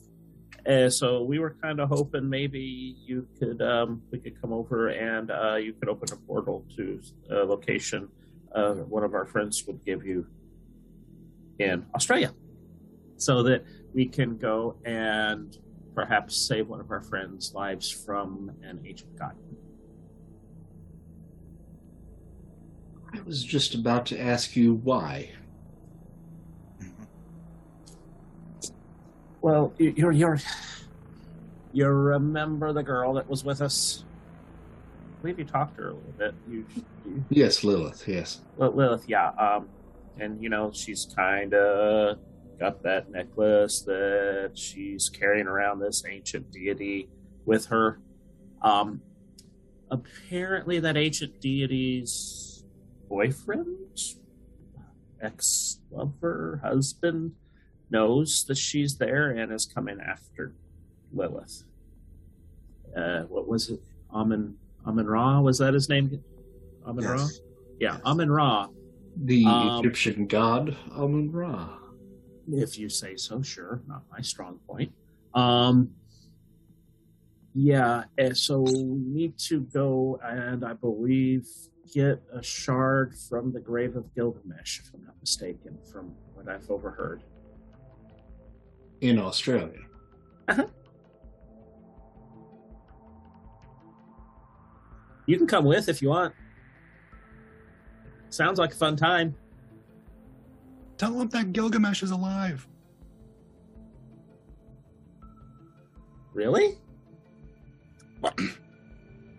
And so we were kind of hoping maybe you could um, we could come over and uh, you could open a portal to a location uh, one of our friends would give you in Australia, so that we can go and perhaps save one of our friends' lives from an ancient god. I was just about to ask you why. Well, you- you're you're you remember the girl that was with us? I believe you talked to her a little bit. You, you Yes, Lilith, yes. Lilith, yeah. Um, and you know, she's kind of got that necklace that she's carrying around this ancient deity with her. Um, apparently, that ancient deity's boyfriend, ex lover, husband, knows that she's there and is coming after Lilith. Uh, what was it? Amun Amun Ra? Was that his name? Amun Ra? Yeah, Yes. Amun Ra. The Um, Egyptian god Amun Ra. If you say so, sure. Not my strong point. Um, yeah, and so we need to go and I believe get a shard from the grave of Gilgamesh, if I'm not mistaken, from what I've overheard. in Australia. Uh-huh. You can come with if you want. Sounds like a fun time. Tell him that Gilgamesh is alive. Really? I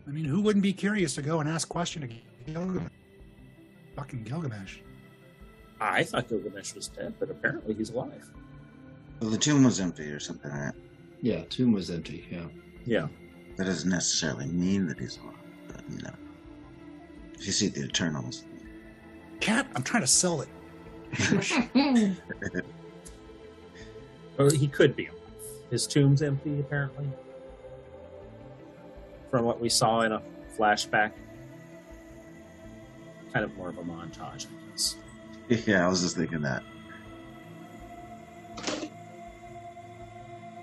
mean, who wouldn't be curious to go and ask question to Gilgamesh? Fucking Gilgamesh. I thought Gilgamesh was dead, but apparently he's alive. Well, the tomb was empty or something, right? Yeah, tomb was empty, yeah. Yeah. That doesn't necessarily mean that he's alive, but you know. If you see the Eternals, Cat, I'm trying to sell it. (laughs) Or he could be alive. His tomb's empty, apparently. From what we saw in a flashback. Kind of more of a montage, I guess. (laughs) yeah, I was just thinking that.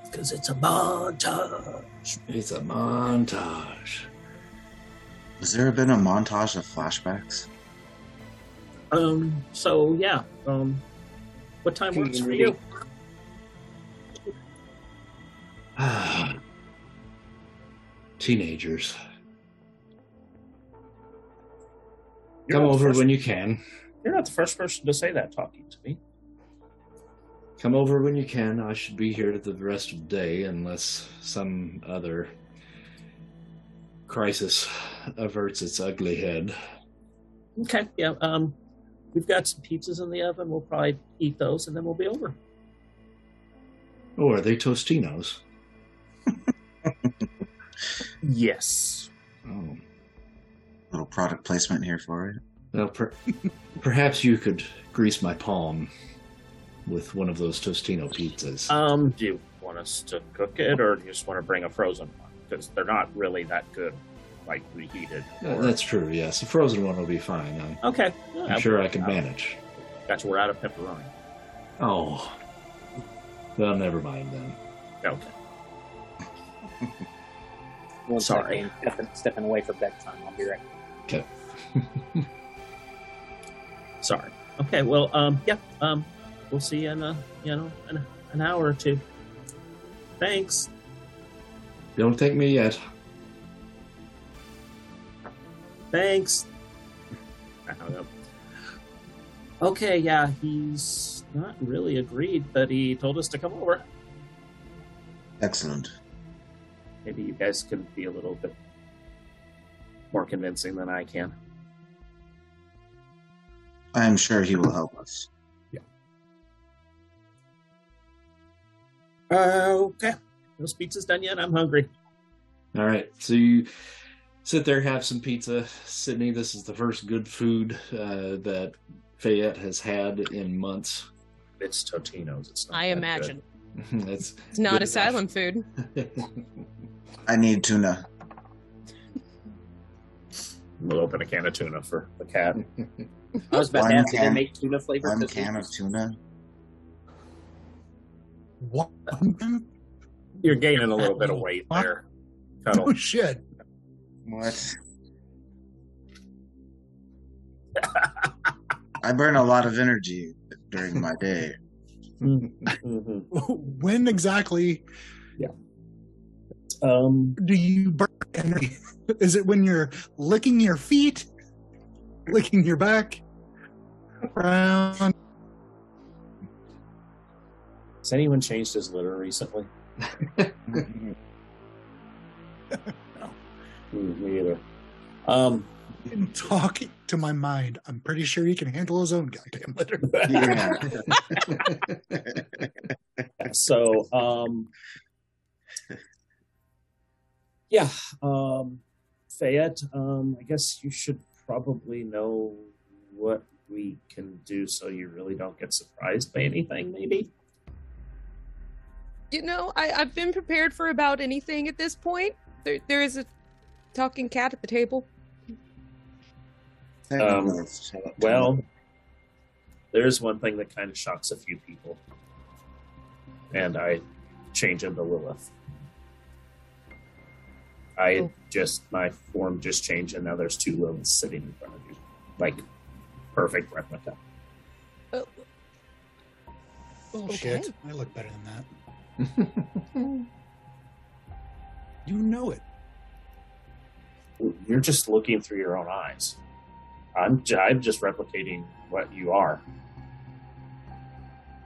Because it's a montage. It's a montage. Has there been a montage of flashbacks? Um, so yeah. Um what time works for you? (sighs) Teenagers. You're Come not the over first- when you can. You're not the first person to say that talking to me. Come over when you can. I should be here the rest of the day unless some other crisis averts its ugly head. Okay, yeah. Um we've got some pizzas in the oven. We'll probably eat those and then we'll be over. Oh, are they Tostinos? Yes. Oh. Little product placement here for it. Well, per- perhaps you could grease my palm with one of those Tostino pizzas. Um, do you want us to cook it, or do you just want to bring a frozen one? Because they're not really that good like reheated. Or- that's true. Yes, the frozen one will be fine. I'm, okay. I'm sure I can uh, manage. Gotcha. We're out of pepperoni. Oh, well, never mind then. Okay. (laughs) One Sorry. second, Stepping, stepping away for bedtime. I'll be right. Okay. (laughs) Sorry. Okay. Well, um, yeah. Um, we'll see you in a, you know, in a, an hour or two. Thanks. Don't thank me yet. Thanks. I hung up. Okay, yeah, he's not really agreed, but he told us to come over. Excellent. Maybe you guys can be a little bit more convincing than I can. I am sure he will help us. Yeah. Okay. No pizza's done yet. I'm hungry. All right. So you sit there, have some pizza. Sydney, this is the first good food uh, that Fayette has had in months. It's Totino's. It's not I that imagine. (laughs) That's It's not good asylum food. (laughs) I need tuna. We'll open a can of tuna for the cat. (laughs) I was about One to ask, do they can- make tuna flavor? One cookies? can of tuna. What? You're gaining a little bit of weight there, Cuddle. Oh shit! What? (laughs) I burn a lot of energy during my day. Mhm. When exactly Yeah. Um, do you burn energy? (laughs) Is it when you're licking your feet, licking your back, around? has anyone changed his litter recently? (laughs) Mm, me either. Um, and talk to my mind? I'm pretty sure he can handle his own goddamn litter. (laughs) Yeah. so um yeah um fayette um i guess you should probably know what we can do so you really don't get surprised by anything maybe You know, I, I've been prepared for about anything at this point. There, there is a talking cat at the table. Um, well there's one thing that kind of shocks a few people and i change into lilith i Oh. just my form just changed and now there's two liliths sitting in front of you like perfect replica Bullshit. Okay. I look better than that. (laughs) You know it. You're just looking through your own eyes. I'm j- I'm just replicating what you are.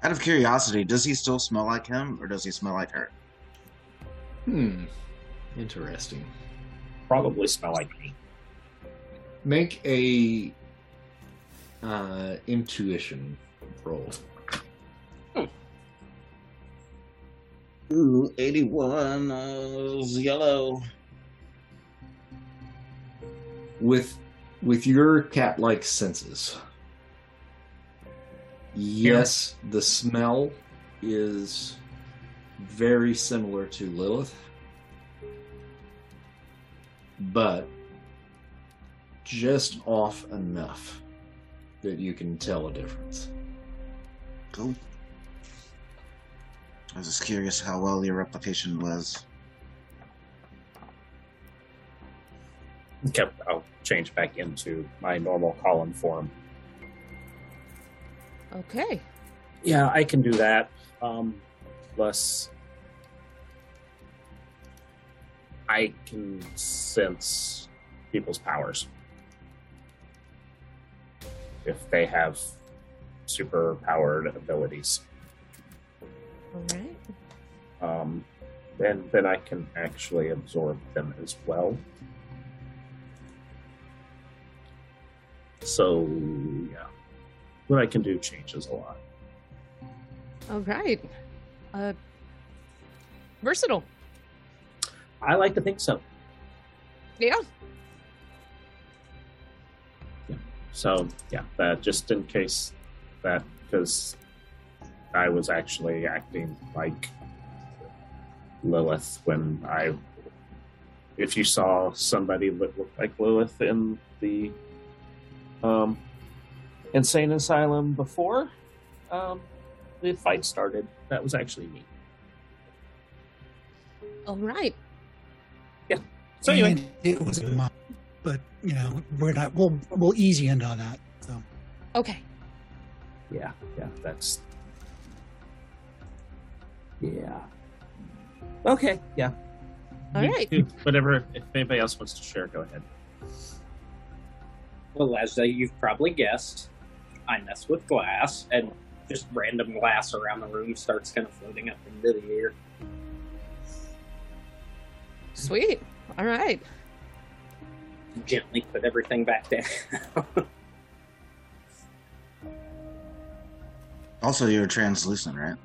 Out of curiosity, does he still smell like him, or does he smell like her? hmm. Interesting. Probably smell like me. Make a uh, intuition roll. Ooh, 81 uh, yellow. With with your cat-like senses yes the smell is very similar to lilith but just off enough that you can tell a difference Cool. I was just curious how well your replication was. Okay, I'll change back into my normal Colin form. Okay. Yeah, I can do that. Um, plus, I can sense people's powers if they have super powered abilities. All right. um, then then I can actually absorb them as well. So yeah, what I can do changes a lot. All right. Uh, versatile. I like to think so. Yeah. Yeah. So yeah, that just in case that because I was actually acting like Lilith when I if you saw somebody that looked like Lilith in the um, insane asylum before um, the fight started, that was actually me. All right. Yeah. So anyway, And it was a mom, but you know we're not. We'll we'll ease you into that. So Okay. yeah, yeah, that's yeah. Okay, yeah. All You right. do Whatever. If anybody else wants to share, go ahead. Well, as uh, you've probably guessed, I mess with glass, and just random glass around the room starts kind of floating up into the air. Sweet. All right. Gently put everything back down. (laughs) Also, you're translucent, right?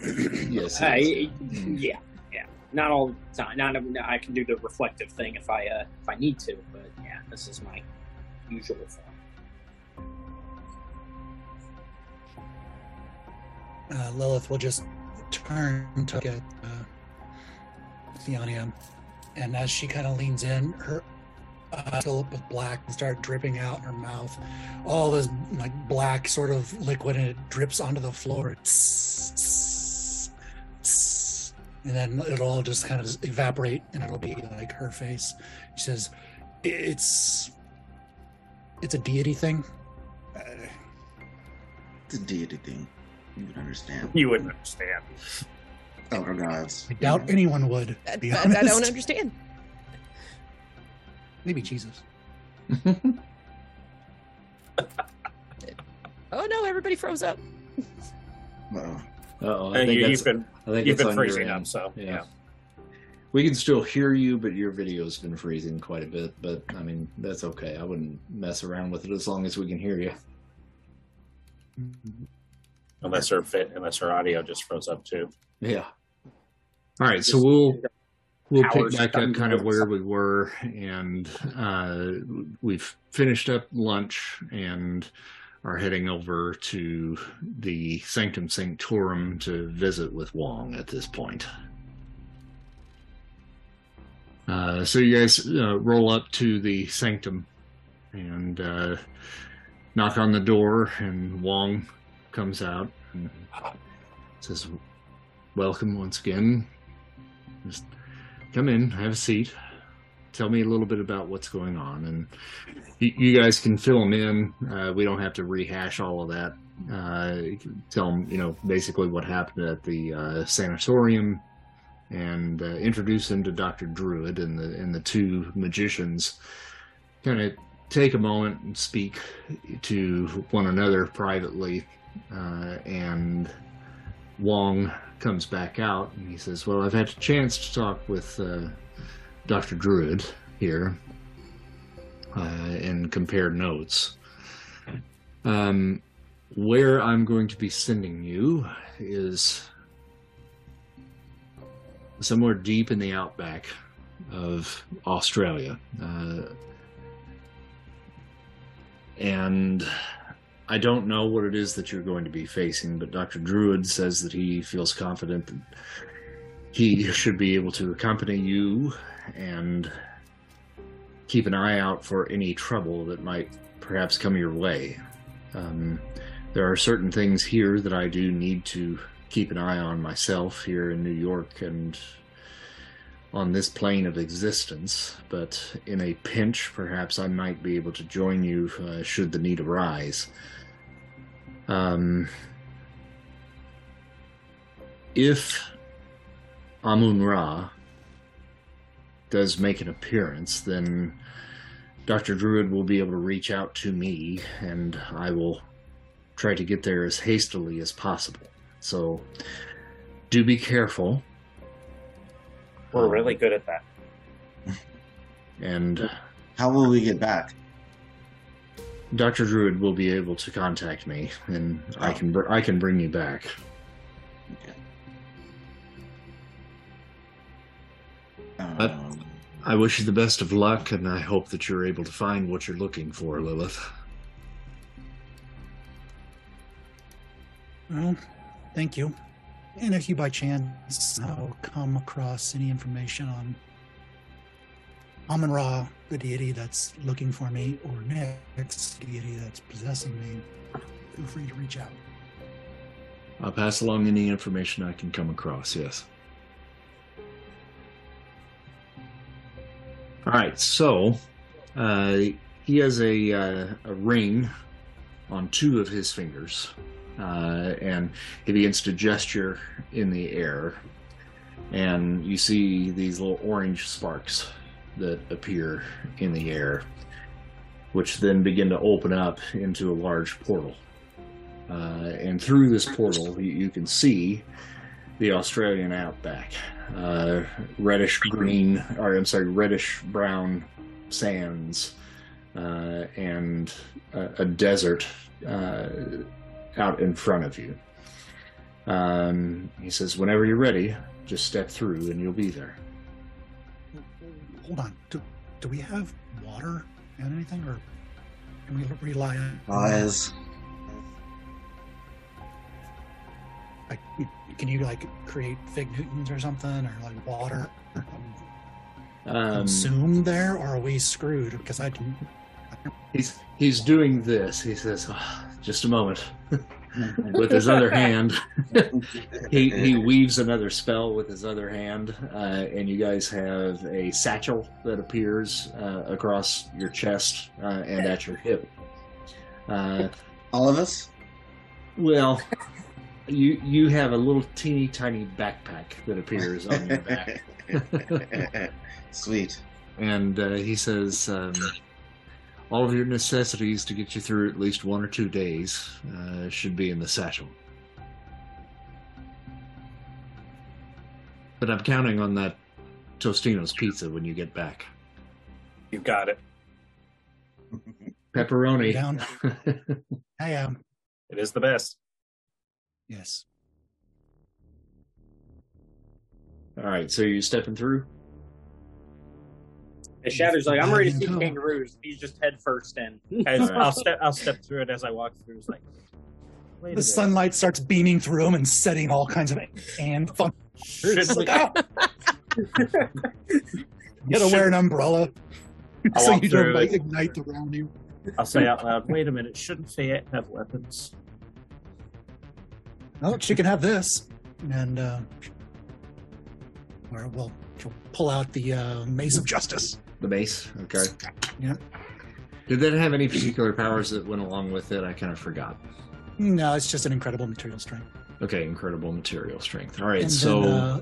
(clears throat) yes. I, yeah, yeah. Not all the time. Not I can do the reflective thing if I uh, if I need to, but yeah, this is my usual form. uh, Lilith will just turn to look at uh, and as she kind of leans in, her fill up with black and start dripping out in her mouth. All this like black sort of liquid, and it drips onto the floor. Tss, tss, tss. And then it'll all just kind of evaporate, and it'll be like her face. She says, "It's it's a deity thing." Uh, It's a deity thing. You would understand. You wouldn't understand. Elder gods. I doubt anyone would. That, be that- honest. I don't understand. (laughs) Maybe Jesus. (laughs) Oh no! Everybody froze up. Uh-oh. Uh-oh, I think you've been I think you've it's been freezing end. up, so yeah. We can still hear you, but your video's been freezing quite a bit. But I mean, that's okay. I wouldn't mess around with it as long as we can hear you. Unless her fit, unless her audio just froze up too. Yeah. All right, so we'll we'll pick back up kind of where we were, and uh, we've finished up lunch and are heading over to the Sanctum Sanctorum to visit with Wong at this point. Uh, so you guys uh, roll up to the sanctum and uh, knock on the door, and Wong comes out and says, "Welcome once again. Just come in, have a seat. Tell me a little bit about what's going on, and you, you guys can fill them in. Uh, we don't have to rehash all of that. Uh, tell them, you know, basically what happened at the uh, sanatorium." And uh, introduce him to Doctor Druid and the and the two magicians. Kind of take a moment and speak to one another privately, uh, and Wong comes back out and he says, "Well, I've had a chance to talk with uh, Doctor Druid here uh, and compare notes." Um, where I'm going to be sending you is somewhere deep in the outback of Australia. Uh, and I don't know what it is that you're going to be facing, but Dr. Druid says that he feels confident that he should be able to accompany you and keep an eye out for any trouble that might perhaps come your way. Um, there are certain things here that I do need to keep an eye on myself here in New York and on this plane of existence, but in a pinch, perhaps I might be able to join you uh, should the need arise. Um, if Amun Ra does make an appearance, then Dr. Druid will be able to reach out to me and I will try to get there as hastily as possible. So do be careful. We're really good at that. (laughs) And How will we get back? Dr. Druid will be able to contact me, and I Oh. can br- I can bring you back. Um, I wish you the best of luck, and I hope that you're able to find what you're looking for, Lilith. Well, thank you. And if you by chance uh, come across any information on Amun Ra, the deity that's looking for me, or Nyx deity that's possessing me, feel free to reach out. I'll pass along any information I can come across, yes. All right, so uh, he has a, uh, a ring on two of his fingers, uh, and he begins to gesture in the air. And you see these little orange sparks that appear in the air, which then begin to open up into a large portal. Uh, and through this portal, you, you can see the Australian outback, uh, reddish green, or I'm sorry, reddish brown sands, uh, and a, a desert uh, out in front of you. Um, he says, "Whenever you're ready, just step through, and you'll be there." Hold on. Do, do we have water and anything, or can we rely on? Eyes. Like, can you like create fig Newtons or something, or like water Um, consumed there, or are we screwed? Because I can. he's he's doing this. He says, "Ah, "Just a moment." (laughs) with his other hand, (laughs) he he weaves another spell with his other hand, uh, and you guys have a satchel that appears uh, across your chest uh, and at your hip. Uh, All of us? well, you you have a little teeny tiny backpack that appears on your back, (laughs) Sweet. and uh, he says. Um, all of your necessities to get you through at least one or two days uh, should be in the satchel. But I'm counting on that Tostino's pizza when you get back. You got it. (laughs) Pepperoni. Down. (laughs) I am. It is the best. Yes. All right, so you're stepping through? And Shatter's like, I'm ready to see Go. kangaroos. He's just head first in. As, (laughs) I'll step. I'll step through it as I walk through. It's like, The sunlight starts beaming through him and setting all kinds of and fun. Should It's like, "Ah!" (laughs) You gotta wear an umbrella I'll (laughs) so you don't through like it. ignite around you. I'll say out loud. Wait a minute. Shouldn't Fayette have weapons? Oh, she can have this, and uh, or we'll she'll pull out the uh, mace of justice. The base. Okay. Yeah. Did that have any particular powers that went along with it? I kind of forgot. No, it's just an incredible material strength. Okay, incredible material strength. All right, and so then uh,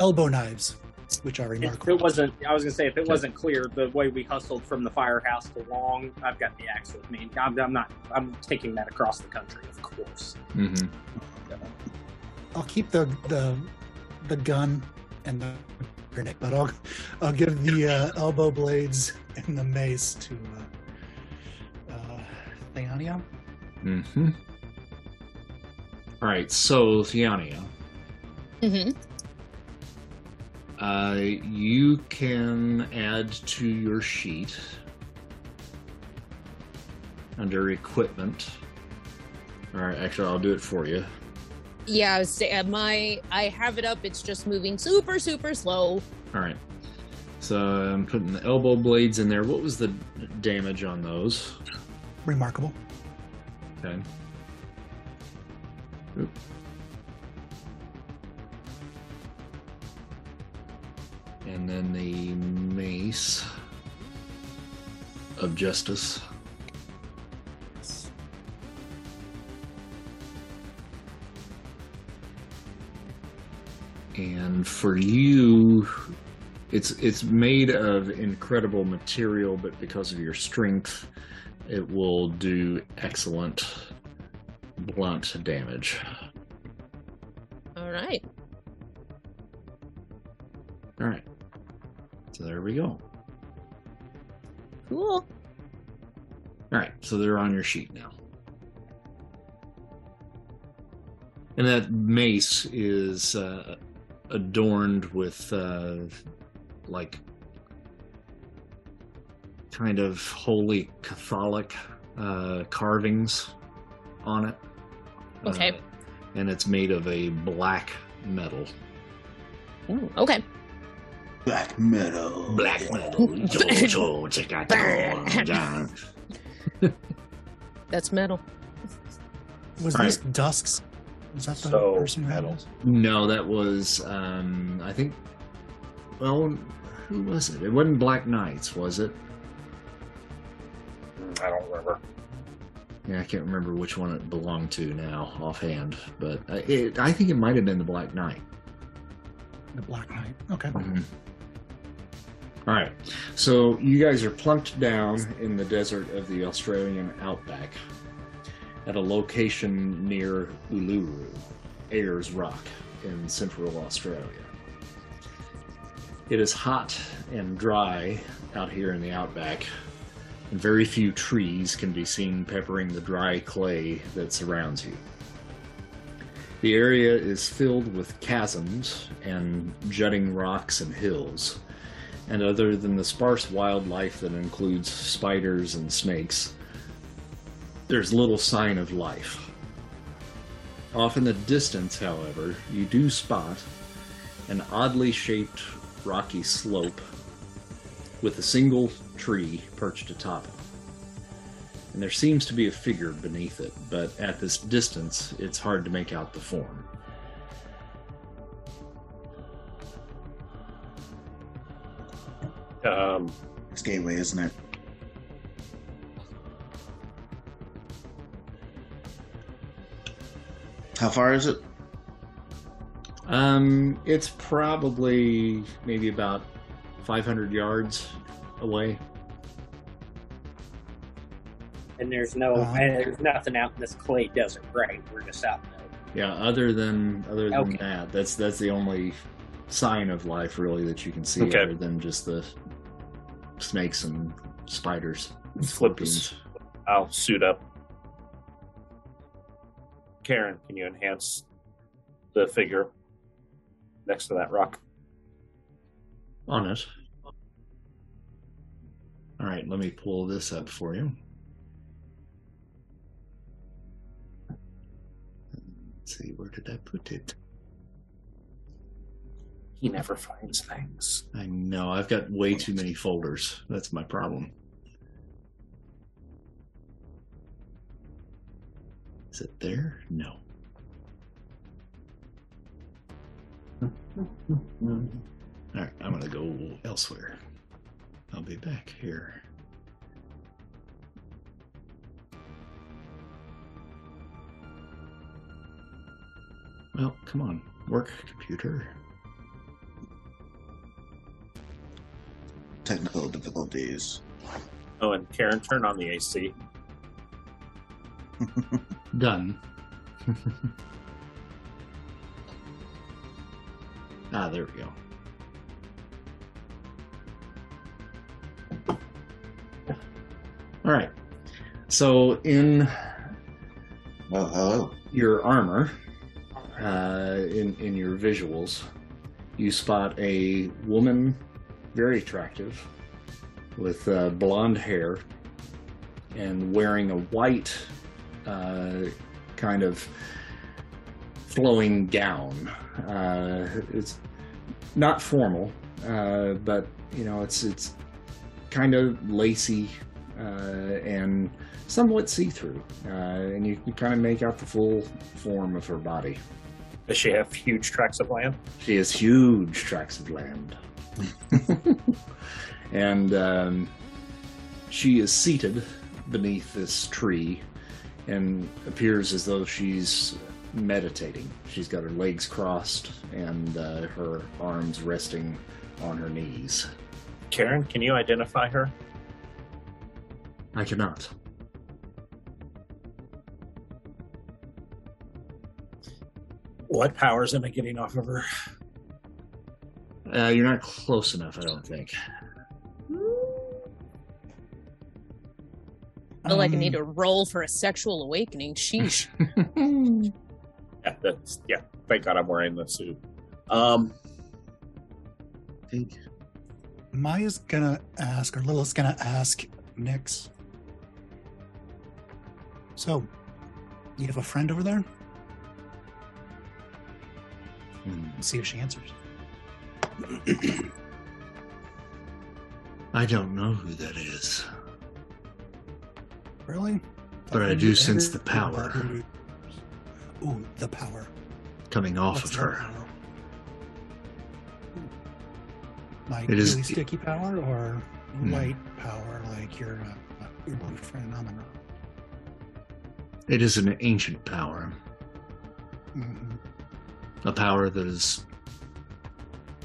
elbow knives, which are remarkable. If it wasn't, I was gonna say, if it wasn't clear, the way we hustled from the firehouse to Wong, I've got the axe with me. I'm, I'm not. I'm taking that across the country, of course. mhm. I'll keep the the the gun and the grenade, but I'll I'll give the uh, elbow blades and the mace to uh, uh, Theania. Mm-hmm. All right, so Theania, Mm-hmm. uh, you can add to your sheet under equipment. All right, actually, I'll do it for you. Yeah, say, uh, my I have it up. It's just moving super super slow. All right, so I'm putting the elbow blades in there. What was the damage on those? Remarkable. Okay. Oop. And then the mace of justice. And for you, it's it's made of incredible material, but because of your strength, it will do excellent blunt damage. All right. All right. So there we go. Cool. All right. So they're on your sheet now. And that mace is uh, adorned with uh, like kind of holy Catholic uh, carvings on it. Okay. Uh, and it's made of a black metal. Ooh, okay. Black metal. Black metal. (laughs) That's metal. Was All this Dusks? Was that the So, person who had metal. us? No, that was um I think well who was it? It wasn't Black Knights, was it? Mm, I don't remember. Yeah, I can't remember which one it belonged to now offhand, but uh, it, I think it might have been the Black Knight. The Black Knight. Okay. Mhm. All right, so you guys are plunked down in the desert of the Australian outback at a location near Uluru, Ayers Rock in central Australia. It is hot and dry out here in the outback, and very few trees can be seen peppering the dry clay that surrounds you. The area is filled with chasms and jutting rocks and hills. And other than the sparse wildlife that includes spiders and snakes, there's little sign of life. Off in the distance, however, you do spot an oddly shaped rocky slope with a single tree perched atop it. And there seems to be a figure beneath it, but at this distance, it's hard to make out the form. Um, It's Gateway, isn't it? How far is it? Um, it's probably maybe about 500 yards away. And there's no, Uh-huh. and there's nothing out in this clay desert, right? We're just out in the Yeah, other than other than Okay. that, that's that's the only sign of life really that you can see, Okay. other than just the snakes and spiders. and Flip this. I'll suit up. Karen, can you enhance the figure next to that rock? on it. All right, let me pull this up for you. Let's see, where did I put it? He never finds things. I know, I've got way too many folders. That's my problem. Is it there? No. All right, I'm going to go elsewhere. I'll be back here. Well, come on, work, computer. Technical difficulties. Oh, and Karen, turn on the AC. (laughs) Done. (laughs) ah, there we go. All right. So in Oh, hello. your armor, uh, in in your visuals, you spot a woman, very attractive, with uh, blonde hair, and wearing a white, uh, kind of flowing gown. Uh, it's not formal, uh, but you know, it's it's kind of lacy uh, and somewhat see-through, uh, and you can kind of make out the full form of her body. Does she have huge tracts of land? She has huge tracts of land, (laughs) and um, she is seated beneath this tree, and appears as though she's meditating. She's got her legs crossed and uh, her arms resting on her knees. Karen, can you identify her? I cannot. What powers am I getting off of her? Uh, you're not close enough, I don't think. I feel like I need Um, to roll for a sexual awakening. Sheesh. (laughs) Yeah, that's yeah. Thank God I'm wearing the suit. Um, Maya's gonna ask, or Lilith's gonna ask Nyx. So, you have a friend over there? Hmm. Let's see if she answers. (clears throat) I don't know who that is. Really? But I do sense the power. Ooh, the power. coming off What's of her. power? Like It is- really sticky power or Hmm. light power, like your uh, your boyfriend Amun? It is an ancient power, hmm a power that is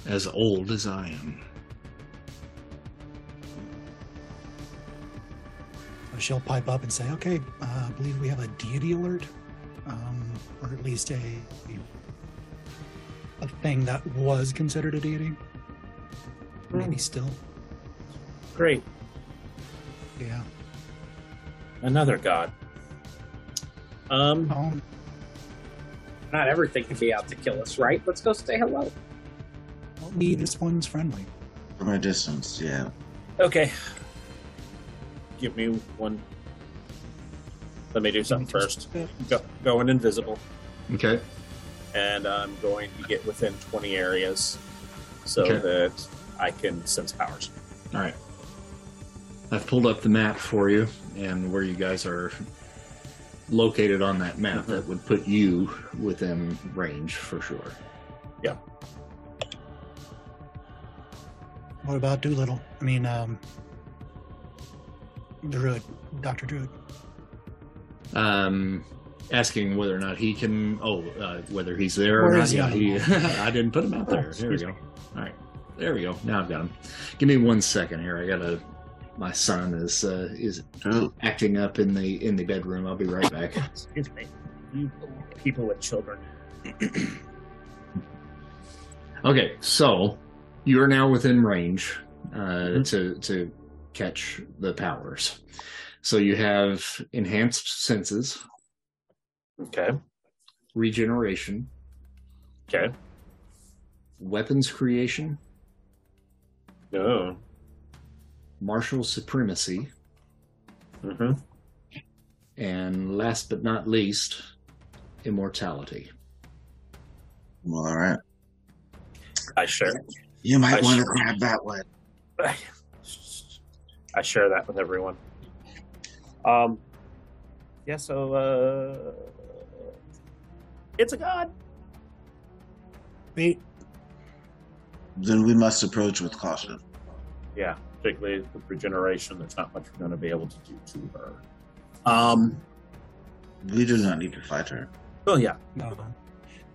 as old as I am. She'll pipe up and say, "Okay, uh, I believe we have a deity alert, um, or at least a a thing that was considered a deity. Maybe still, Great. yeah. Another god. Um, Oh, Not everything can be out to kill us, right? Let's go say hello. well, me, this one's friendly. From a distance, yeah. okay. Give me one. Let me do something first. Go, going invisible, Okay. and I'm going to get within 20 areas so Okay. that I can sense powers. All right. I've pulled up the map for you and where you guys are located on that map. Mhm. That would put you within range for sure. Yeah. What about Doolittle? I mean, um, Druid, Doctor Druid. Um, asking whether or not he can. Oh, uh, whether he's there or not. he Yeah, he. (laughs) I didn't put him out there. There we go. me. All right, there we go. Now I've got him. Give me one second here. I gotta. My son is uh, is Oh, acting up in the in the bedroom. I'll be right back. Excuse me. You people with children. Okay, so you are now within range uh, to to catch the powers. So you have enhanced senses, Okay. regeneration, Okay. weapons creation, Oh. martial supremacy, Mm-hmm. and last but not least, immortality. all right. I share. You might I want to grab that one. (laughs) I share that with everyone. Um. Yeah. So. Uh. It's a god. Wait, Then we must approach with caution. Yeah. Particularly with regeneration, there's not much we're going to be able to do to her. Um. We do not need to fight her. Oh yeah. no.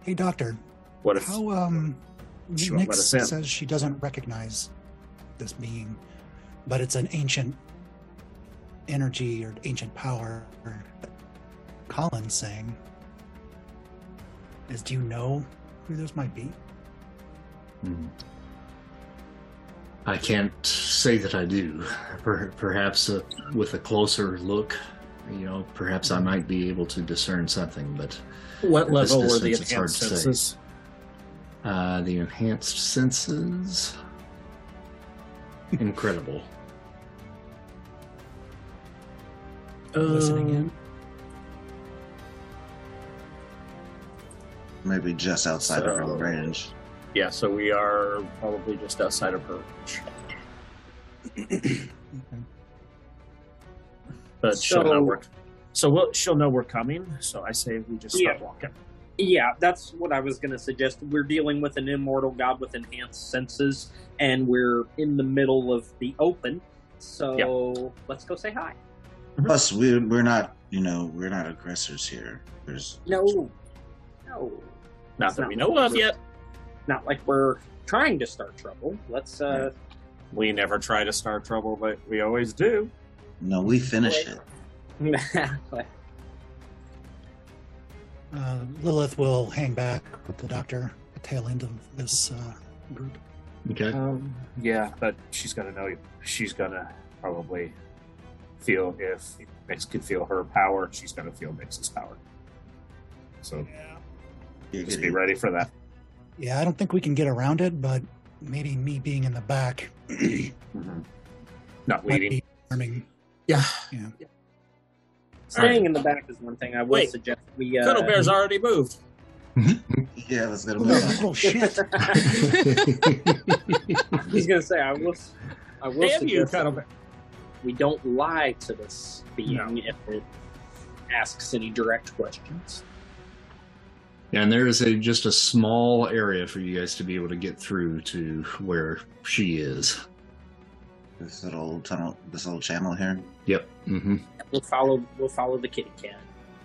Hey, Doctor, What if? how, um, She won't let Nyx us in. says she doesn't recognize this being, but it's an ancient energy or ancient power. Colin's saying, is do you know who those might be? Hmm. I can't say that I do. Per- perhaps uh, with a closer look, you know, perhaps I might be able to discern something, but what at this level were the distance, it's hard enhanced senses? Uh, the enhanced senses. Incredible. Listening um, in? Maybe just outside of her range. Yeah. So we are probably just outside of her range. Okay. But she'll So- know we're. So we'll, she'll know we're coming. So I say we just start Yeah. walking. Yeah, that's what I was going to suggest. We're dealing with an immortal god with enhanced senses, and we're in the middle of the open. So let's go say hi. Plus, we we're not, you know, we're not aggressors here. There's No, no, Not It's that not we know of yet. not like we're trying to start trouble. Let's. uh We never try to start trouble, but we always do. no. We finish it. (laughs) Uh, Lilith will hang back with the doctor, the tail end of this uh, group. Okay. Um, yeah, but she's gonna know. you. She's gonna probably feel if Nyx could feel her power, she's gonna feel Nyx's power. So yeah. just be ready for that. Yeah, I don't think we can get around it, but maybe me being in the back might Not leading. be harming. Yeah. Staying in the back is one thing. I would Wait. suggest we. Uh, Cuddle Bear's already moved. Yeah, let's get a Oh, oh shit! (laughs) He's gonna say, "I will." I will Damn you, suggest that Cuddlebear. we don't lie to this being No. if it asks any direct questions. And there is a just a small area for you guys to be able to get through to where she is. This little tunnel, this little channel here. Yep. Mm-hmm. We'll follow. We'll follow the kitty cat.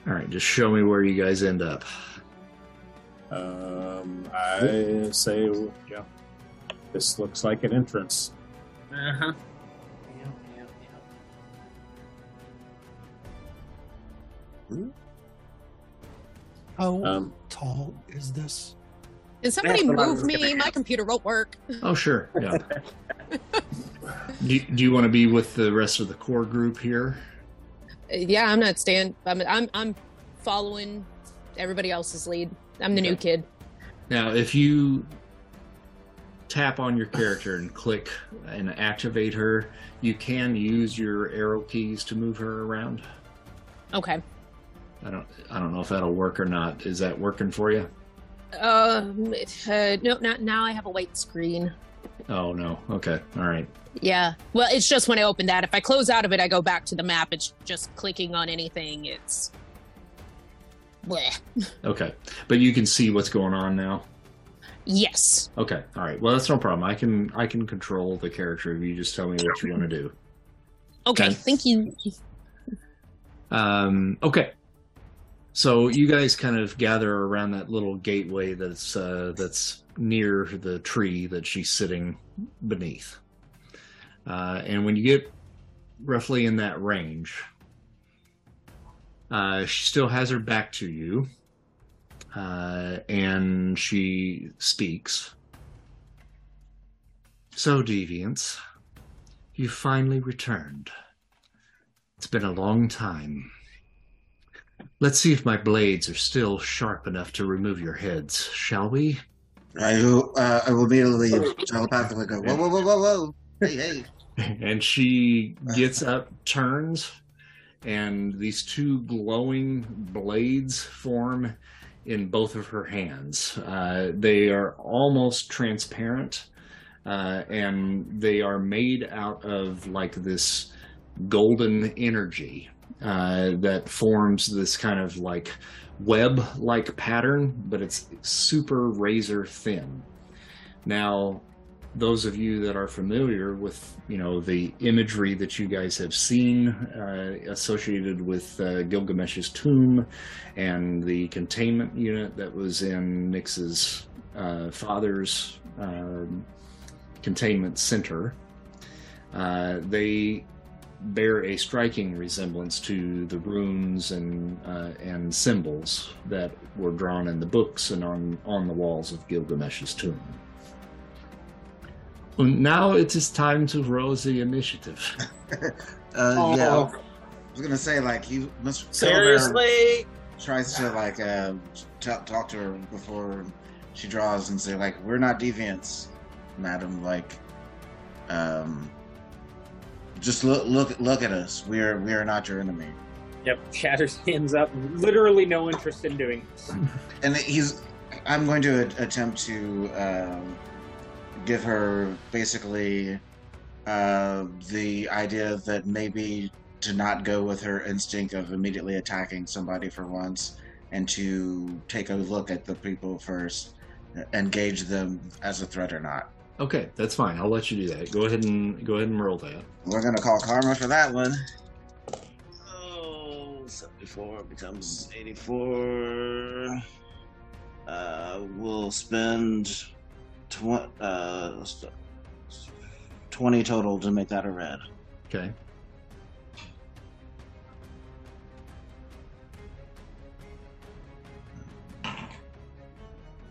All right, just show me where you guys end up. Um, I say, yeah, this looks like an entrance. Uh huh. Yep, yep, yep. How Um, tall is this? Can somebody That's what I move me? My computer won't work. Oh, sure. Yeah. (laughs) do, do you want to be with the rest of the core group here? Yeah, I'm not staying. I'm I'm I'm following everybody else's lead. I'm the new kid. Now, if you tap on your character and click and activate her, you can use your arrow keys to move her around. Okay. I don't I don't know if that'll work or not. Is that working for you? Um. Uh, no, not now. I have a white screen. Oh no. Okay. All right. Yeah. Well, it's just when I open that. If I close out of it, I go back to the map. It's just clicking on anything. It's. Bleh. Okay. But you can see what's going on now. Yes. Okay. All right. Well, that's no problem. I can I can control the character if you just tell me what you want to do. Okay. Okay. Thank you. Um, okay. So you guys kind of gather around that little gateway that's uh, that's near the tree that she's sitting beneath. Uh, and when you get roughly in that range, uh, she still has her back to you, uh, and she speaks. So, deviants, you finally returned. It's been a long time. Let's see if my blades are still sharp enough to remove your heads, shall we? I will, uh, I will immediately telepathically go, whoa, whoa, whoa, whoa, whoa. Hey, hey. (laughs) And she gets up, turns, and these two glowing blades form in both of her hands. Uh, they are almost transparent, uh, and they are made out of like this golden energy uh, that forms this kind of like web like pattern, but it's super razor thin. Now, those of you that are familiar with you know the imagery that you guys have seen uh, associated with uh, Gilgamesh's tomb and the containment unit that was in Nyx's uh, father's um, containment center, uh, they bear a striking resemblance to the runes and uh, and symbols that were drawn in the books and on on the walls of Gilgamesh's tomb. And now it is time to roll the initiative. (laughs) Uh, yeah, Oh. I was gonna say, like, he Mr. Cuddlebear Seriously? tries to, like, uh, t- talk to her before she draws and say, like, we're not deviants, madam. Like, um, just look, look, look at us. We are, we are not your enemy. Yep. Shatters (laughs) hands up. Literally no interest in doing this. (laughs) and he's i'm going to a- attempt to um, give her basically uh, the idea that maybe to not go with her instinct of immediately attacking somebody for once and to take a look at the people first engage them as a threat or not Okay, that's fine. I'll let you do that. Go ahead and go ahead and roll that. we're going to call karma for that one oh 74 becomes 84 uh, we'll spend tw- uh, 20 total to make that a red Okay.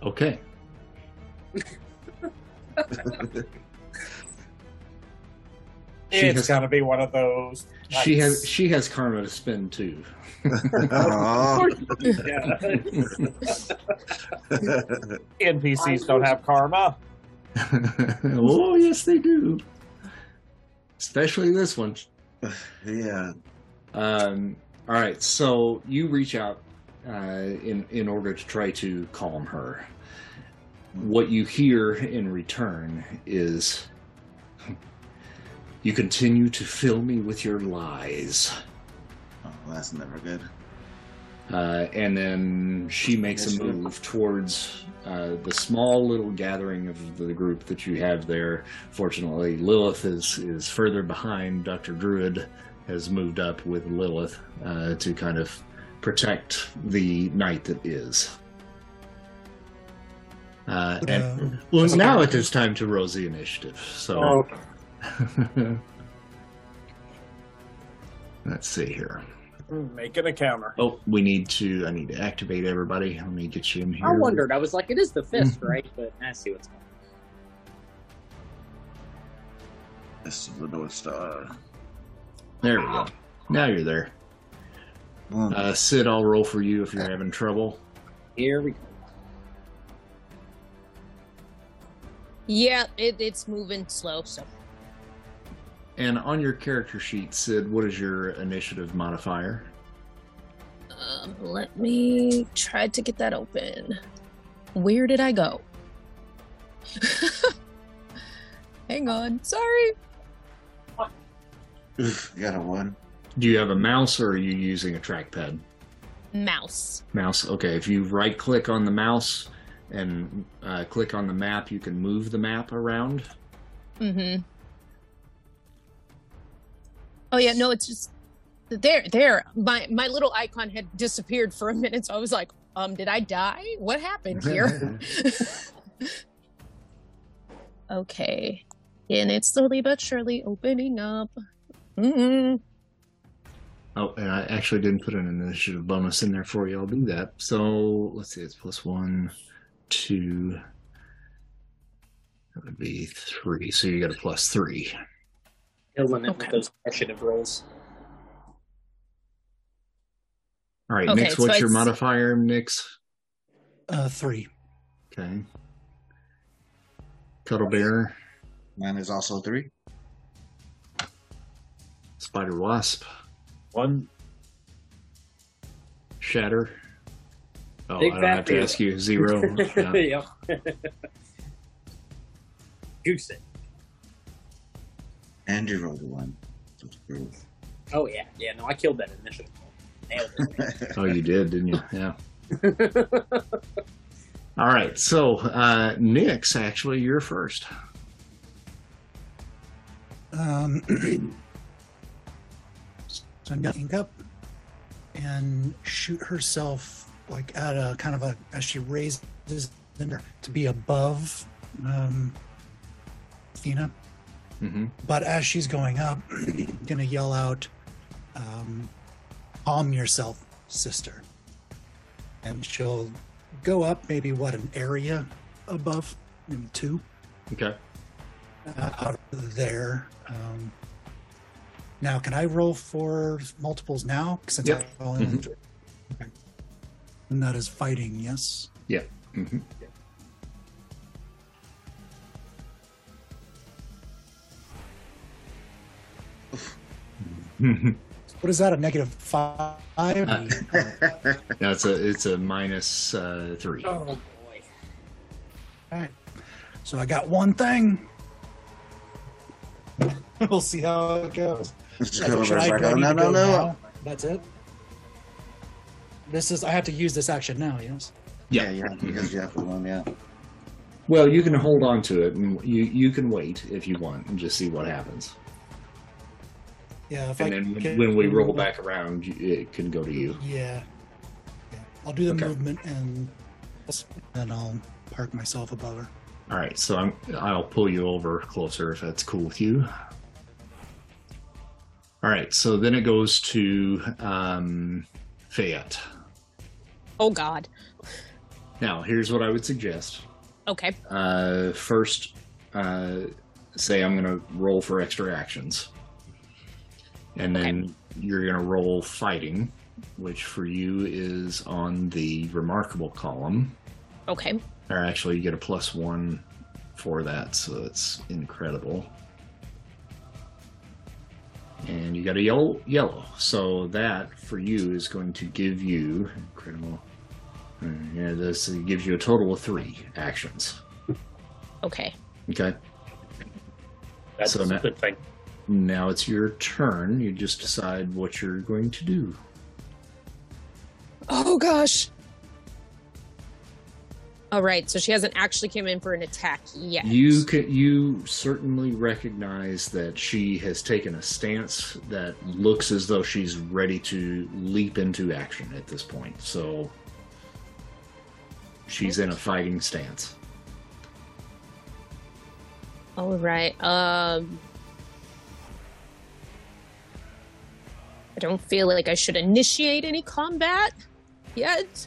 Okay. (laughs) She it's has- got to be one of those. She has she has karma to spend too. (laughs) NPCs don't have karma. (laughs) oh yes, they do. Especially this one. yeah Um, all right, so you reach out uh, in in order to try to calm her. What you hear in return is, You continue to fill me with your lies. Oh, that's never good. Uh, and then she makes a move towards uh, the small little gathering of the group that you have there. Fortunately, Lilith is, is further behind. Dr. Druid has moved up with Lilith uh, to kind of protect the Night That Is. Uh, Would, and uh, well, now it is time to roll the initiative. So Oh, (laughs) let's see here. making a counter. Oh, we need to. I need to activate everybody. Let me get you in here. I wondered. I was like, it is the fist, right? But I see what's going. on. This is the North Star. There we go. Now you're there. Uh, Sid, I'll roll for you if you're having trouble. Here we go. Yeah, it, it's moving slow. So And on your character sheet, Sid, what is your initiative modifier? um, let me try to get that open. Where did I go? (laughs) Hang on. Sorry. Oof, (laughs) got a one. Do you have a mouse or are you using a trackpad? Mouse. Mouse. Okay, if you right click on the mouse and uh, click on the map, you can move the map around. Mm-hmm. Oh yeah, no, it's just there. There, my my little icon had disappeared for a minute, so I was like, um, did I die? What happened here? (laughs) okay, and it's slowly but surely opening up. Mm-mm. Oh, and I actually didn't put an initiative bonus in there for you. I'll do that. So let's see, it's plus one, two. That would be three. So you got a plus three. Killing it Okay. with those initiative rolls. All right, Okay, Nyx, so what's your it's- modifier, Nyx? Uh, three. Okay. Cuddle Bear, Mine is also three. Spider Wasp, One. Shatter. Oh, Big I don't have to zero. ask you. Zero. (laughs) Yeah. yep. Goose it. And you rolled a one. So it's true. Oh yeah, yeah. No, I killed that initiative. roll. Nailed it. (laughs) Oh, you did, didn't you? Yeah. (laughs) All right. So, uh, Nyx, actually, you're first. Um, (clears throat) so I'm getting up and shoot herself like at a kind of a as she raises to be above um, Athena. Mm-hmm. But as she's going up, (clears throat) gonna yell out, um, "Calm yourself, sister." And she'll go up maybe what an area above, maybe two Okay. uh, out of there. Um, now, can I roll for multiples now? Since Yep. I only okay. And that is fighting, yes. Mm-hmm. (laughs) What is that? A negative five? Uh, (laughs) yeah, it's a it's a minus uh, three. oh boy. All right. So I got one thing. (laughs) we'll see how it goes. Just So should I, like, I oh, no, no, no. That's it. This is. I have to use this action now. Yes. Yeah, yeah, because you have the one, yeah. Well, you can hold on to it, and you you can wait if you want, and just see what happens. Yeah. If And I then can- when we roll back around, it can go to you. Yeah. yeah. I'll do the Okay. movement and then I'll park myself above her. All right, so I'm I'll pull you over closer if that's cool with you. All right, so then it goes to um, Fayette. Oh God. Now, here's what I would suggest. Okay. Uh, first, uh, say I'm going to roll for extra actions, and then you're going to roll fighting, which for you is on the remarkable column. Okay. Or actually, you get a plus one for that, so it's incredible. And you got a yellow, yellow. So that for you is going to give you incredible. uh, Yeah, this gives you a total of three actions. Okay. Okay. That's So a now- good thing. now it's your turn. You just decide what you're going to do. Oh gosh. All right, so she hasn't actually come in for an attack yet. You can, you certainly recognize that she has taken a stance that looks as though she's ready to leap into action at this point. So she's in a fighting stance. All right. Um I don't feel like I should initiate any combat yet.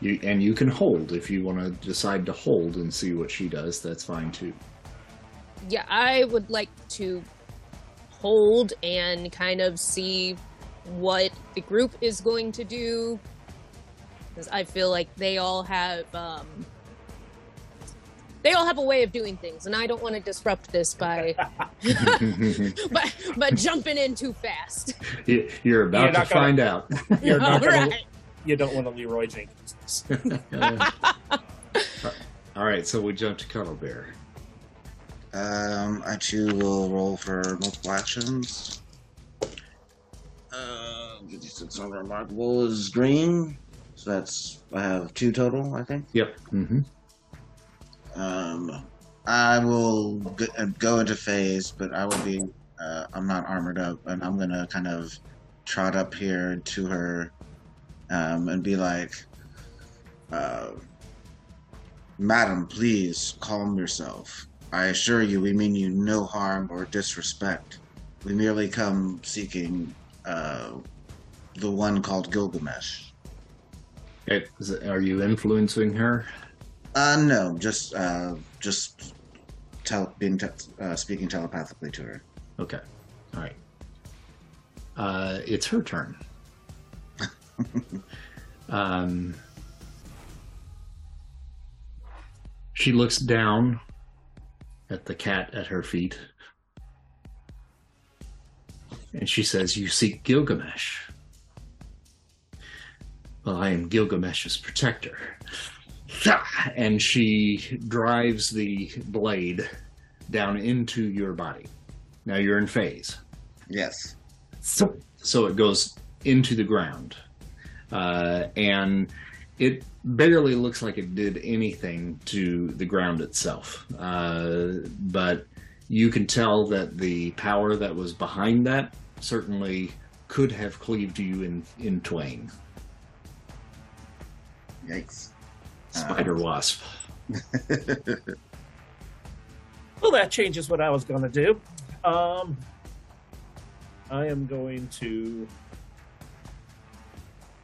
You, and you can hold if you want to decide to hold and see what she does. That's fine too. Yeah, I would like to hold and kind of see what the group is going to do because I feel like they all have um, they all have a way of doing things, and I don't want to disrupt this by (laughs) (laughs) by, by jumping in too fast. You- You're about You're to not gonna- find out. (laughs) You're not gonna, Alright. You don't want to Leroy Jenkins. (laughs) All right, so we jump to Cuddle Bear. Um, I too will roll for multiple actions. Uh, 56 unremarkable is green, so that's I have two total, I think. Yep. Mm-hmm. Um, I will go, uh, go into phase, but I will be. Uh, I'm not armored up, and I'm gonna kind of trot up here to her, um, and be like, uh, "Madam, please calm yourself. I assure you, we mean you no harm or disrespect. We merely come seeking uh, the one called Gilgamesh." Are you influencing her? Uh, no, just uh, just being te- uh, speaking telepathically to her. Okay. All right. Uh, it's her turn. (laughs) um, she looks down at the cat at her feet and she says, You seek Gilgamesh. Well, I am Gilgamesh's protector. (laughs) And she drives the blade down into your body. Now you're in phase. Yes. So, so it goes into the ground. Uh, and it barely looks like it did anything to the ground itself. Uh, but you can tell that the power that was behind that certainly could have cleaved you in, in twain. Yikes. Spider wasp. (laughs) Well, that changes what I was going to do. Um, I am going to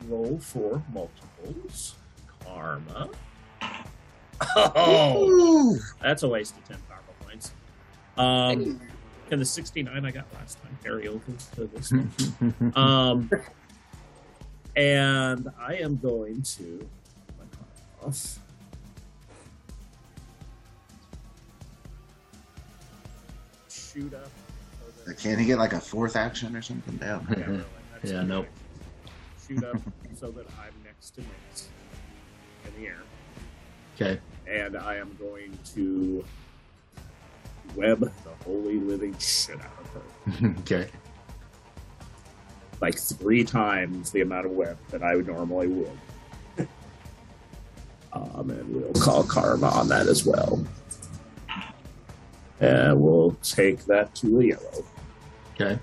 roll for multiples. Karma. Oh, Ooh. that's a waste of 10 karma points. Um, can the 69 I got last time carry over to this one? (laughs) Um, and I am going to my karma off. Shoot up. so that- Can he get like a fourth action or something? Damn. Yeah, really, Yeah, nope. Shoot up so that I'm next to Nyx in the air, okay. and I am going to web the holy living shit out of her, (laughs) okay. like three times the amount of web that I would normally would. (laughs) um, and we'll call karma on that as well. And we'll take that to a yellow. Okay.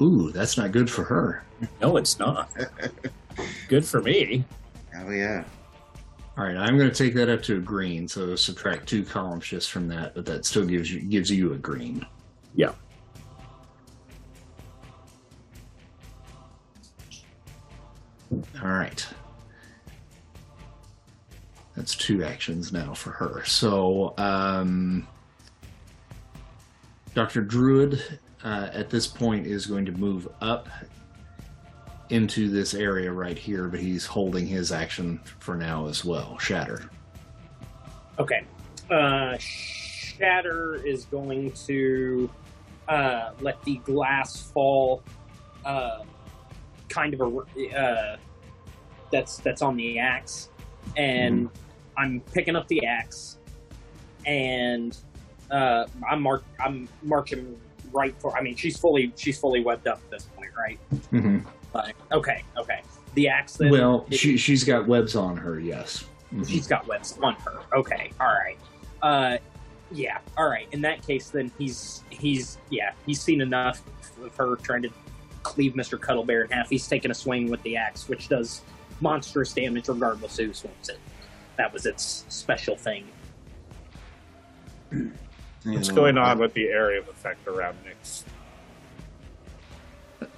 Ooh, that's not good for her. (laughs) No, it's not. Good for me. Oh yeah. All right, I'm going to take that up to a green, so subtract two columns just from that, but that still gives you gives you a green. Yeah. All right. That's two actions now for her. So, um, Dr. Druid uh, at this point is going to move up into this area right here, but he's holding his action for now as well. Shatter. Okay. Uh, Shatter is going to uh, let the glass fall, uh, kind of a, uh, that's that's on the axe, and I'm picking up the axe, and uh, I'm mark I'm marching right for. I mean, she's fully she's fully webbed up at this point, right? Mhm. Like, okay, okay. The axe then. Well, it- she she's got webs on her. Yes. Mhm. She's got webs on her. Okay, all right. Uh, yeah, all right. In that case, then he's he's yeah he's seen enough of her trying to cleave Mister Cuddlebear in half. He's taken a swing with the axe, which does monstrous damage regardless of who swings it. That was its special thing. What's going on with the area of effect around Nyx?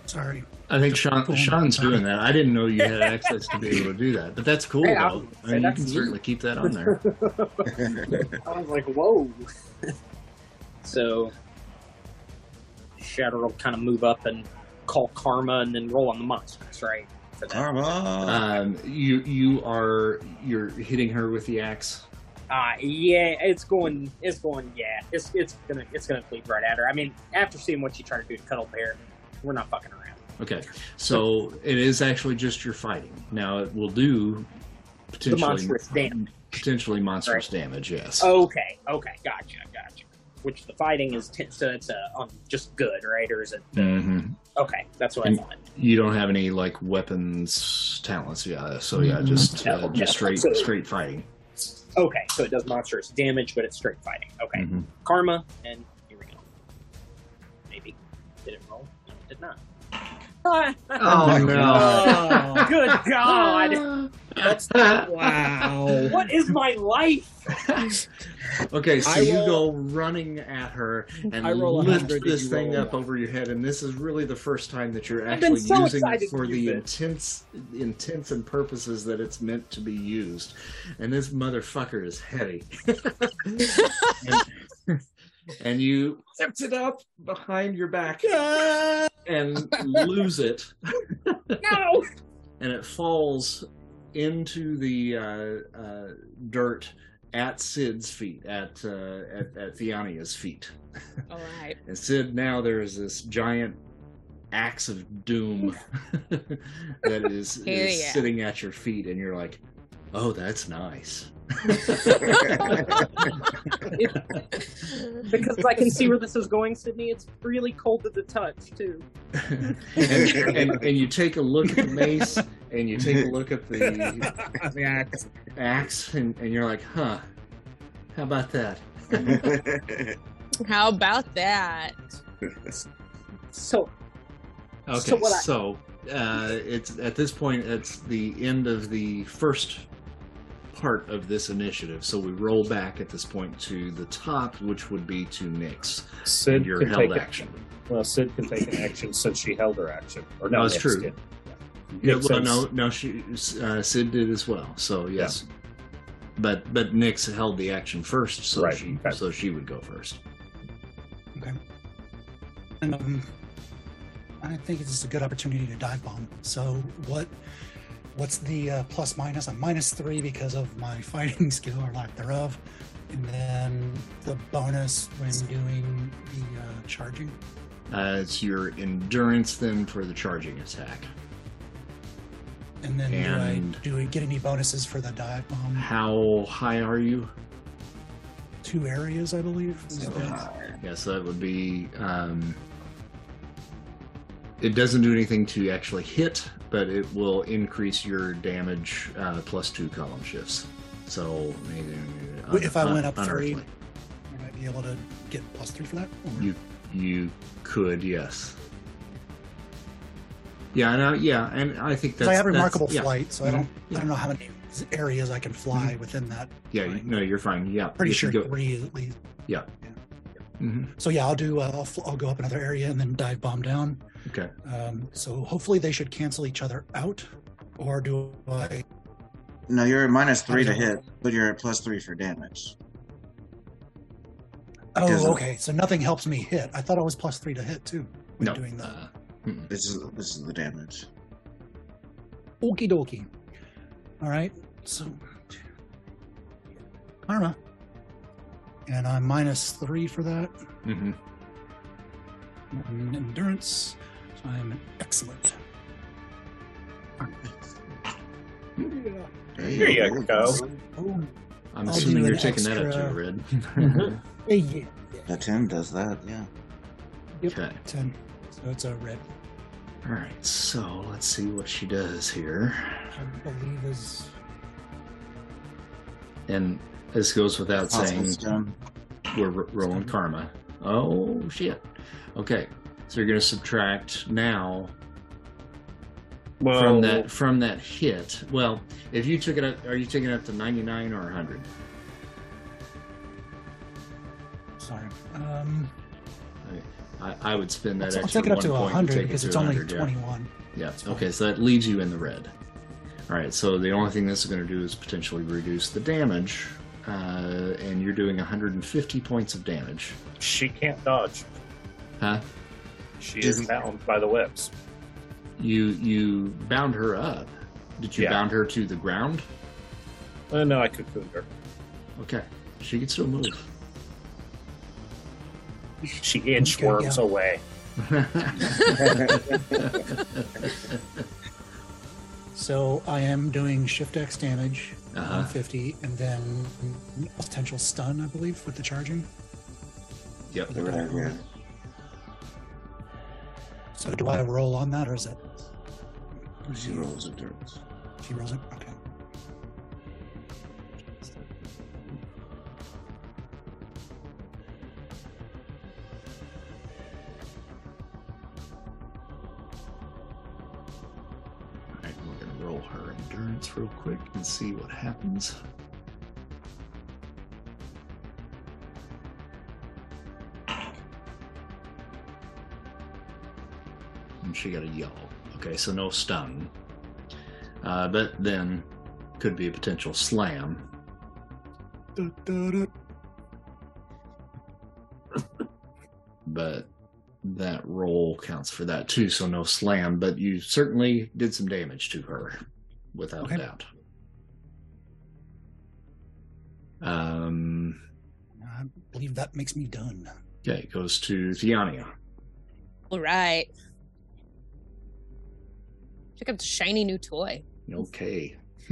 Sorry. I think Sean, Sean's doing that. I didn't know you had access to be (laughs) able to do that, but that's cool. Hey, though. I'll I say mean, you can neat. certainly keep that on there. (laughs) I was like, whoa. (laughs) so Shatter will kind of move up and call Karma, and then roll on the monsters, right? For that. Karma. Um, you you are you're hitting her with the axe. Uh, yeah, it's going, it's going, yeah, it's it's gonna it's gonna bleed right at her. I mean, after seeing what she tried to do to Cuddle Bear, we're not fucking around. Okay, so it is actually just your fighting. Now it will do potentially monstrous damage. Potentially monstrous damage. Yes. Okay, okay, gotcha, gotcha. Which the fighting is t- so it's uh, um, just good, right? Or is it hmm okay? That's what I thought. You don't have any like weapons talents, yeah. So yeah, just No, uh, no, just straight so- straight fighting. Okay, so it does monstrous damage, but it's straight fighting. Okay, Mhm. Karma, and here we go. Maybe did it roll? No, it did not. (laughs) Oh Oh, (laughs) Good God! (laughs) (laughs) wow. (laughs) What is my life? (laughs) Okay, so I you roll- go running at her and I roll lift this you thing roll a up over your head, and this is really the first time that you're actually so using it for the use it. intense, intents and purposes that it's meant to be used. And this motherfucker is heavy. and, and you lift it up behind your back and lose it, No. and it falls into the uh, uh, dirt at Sid's feet, at uh, at, at Theonia's feet. All right. (laughs) And Sid, now there's this giant axe of doom (laughs) that is, is yeah. sitting at your feet, and you're like, "Oh, that's nice." Because I can see where this is going, Sydney. It's really cold to the touch, too. and, and and you take a look at the mace, and you take a look at the the axe. axe, and, and you're like, "Huh? How about that?" How about that? So, Okay, So so, what I- uh, it's at this point it's the end of the first part of this initiative. So we roll back at this point to the top, which would be to Nyx Sid and your held take action. Well, Sid can take an action since she held her action. Or no, No, it's Nyx true. did. Yeah, Makes well, no, no, she uh, Sid did as well. So yes, but but Nyx held the action first, so Right, she okay. so she would go first. Okay. And um, I think this is a good opportunity to dive bomb. So what? What's the uh, plus minus? I'm minus three because of my (laughs) fighting skill or lack thereof, and then the bonus when doing the uh, charging. Uh, it's your endurance then for the charging attack. And then And- do I do we get any bonuses for the dive bomb? How high are you? Two areas, I believe. So that- high. Yes, that would be. Um, it doesn't do anything to actually hit, but it will increase your damage uh, plus two column shifts. So maybe uh, Wait, if I went up unearthly. three? I might be able to get plus three for that. Or- you you could yes. Yeah, no, yeah, and I think that's I have remarkable yeah, flight, so I don't Yeah. I don't know how many areas I can fly mm-hmm. within that. Yeah, you- no, you're fine. Yeah, Pretty if sure you go- three at least. Mhm. So yeah, I'll do. Uh, I'll, fl- I'll go up another area and then dive bomb down. Okay. Um, so hopefully they should cancel each other out, or do I? No, you're at minus three to How does that hit, but you're at plus three for damage. Because Oh, of- okay. So nothing helps me hit. I thought I was plus three to hit too. When No. doing the uh. This is this is the damage. okie dokie. All right. So karma, and I'm minus three for that. Mm Mhm. And endurance. So I'm excellent. There you go. Oh, I'm I'll assuming you're an taking that up extra- to red. Hey, (laughs) (laughs) yeah. The Tim does that, yeah. Yep. okay. Ten. So it's a red. All right. So let's see what she does here. I believe is And this goes without saying. We're r- rolling karma. Oh shit. Okay. So you're going to subtract now Well, from that from that hit. Well, if you took it up, are you taking it up to 99 or 100? sorry. Um, I, I would spend that I'll, I'll extra take it up to one point hundred take because to it's only 100, yeah. Yeah. Okay. So that leaves you in the red. All right. So the only thing this is going to do is potentially reduce the damage, uh, and you're doing 150 points of damage. she can't dodge. Huh? She is bound by the webs. You you bound her up. Did you Yeah. bound her to the ground? Uh, no, I cocooned her. Okay. She can still move. She inchworms Okay, worms away. (laughs) (laughs) So I am doing shift X damage, Uh-huh. 150, and then potential stun, I believe, with the charging. Yep. With the Right, double. yeah. So do I roll on that, or is that She rolls a dirt. she rolls it? Okay. Roll her endurance real quick and see what happens. And she got a yellow. Okay, so no stun. Uh, but then could be a potential slam. Da, da, da. but that roll counts for that too, so no slam. But you certainly did some damage to her, without Okay. a doubt. Um, I believe that makes me done. okay, it goes to Theania. All right. Check out the shiny new toy. Okay. (laughs)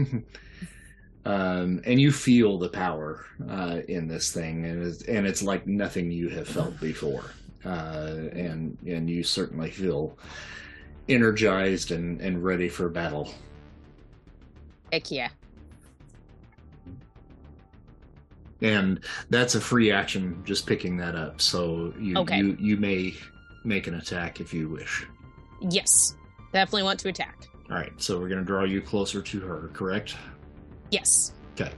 um, and you feel the power uh, in this thing, and it's, and it's like nothing you have felt before. Uh, and and you certainly feel energized and, and ready for battle. Heck yeah. and that's a free action just picking that up so you Okay. you, you may make an attack if you wish Yes. Definitely want to attack. all right so we're going to draw you closer to her correct Yes. okay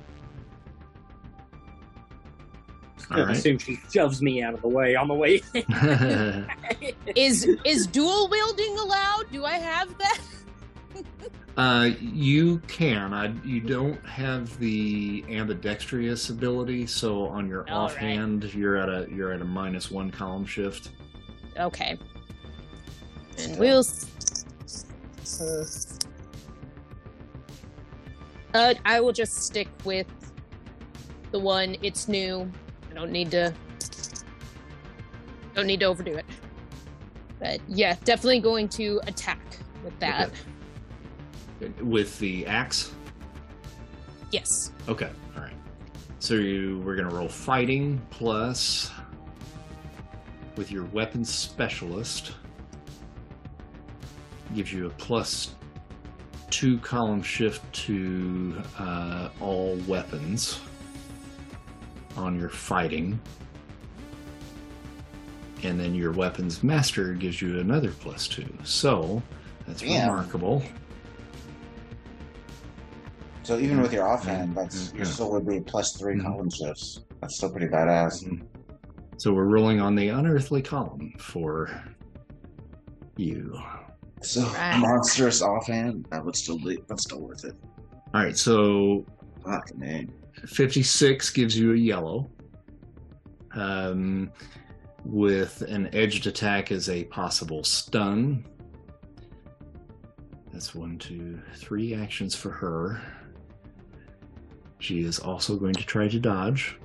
all right assume she shoves me out of the way on the way. (laughs) (laughs) Is is dual wielding allowed? Do I have that? (laughs) uh you can I, you don't have the ambidextrous ability so on your All right. offhand you're at a you're at a minus one column shift Okay. And we'll. Uh, uh, I will just stick with the one. It's new. I don't need to. Don't need to overdo it. But yeah, definitely going to attack with that. with the axe Yes. Okay, all right. So you, we're gonna roll fighting plus with your weapons specialist gives you a plus two column shift to uh, all weapons on your fighting, and then your weapons master gives you another plus two. So that's Damn. remarkable. So even with your offhand, that's you still would be plus 3 Mhm. column shifts. That's still pretty badass. So we're rolling on the unearthly column for you. So (laughs) Right. monstrous offhand, that would still be that's still worth it. All right, so Fuck man. 56 gives you a yellow. Um, with an edged attack as a possible stun. That's one, two, three actions for her. She is also going to try to dodge.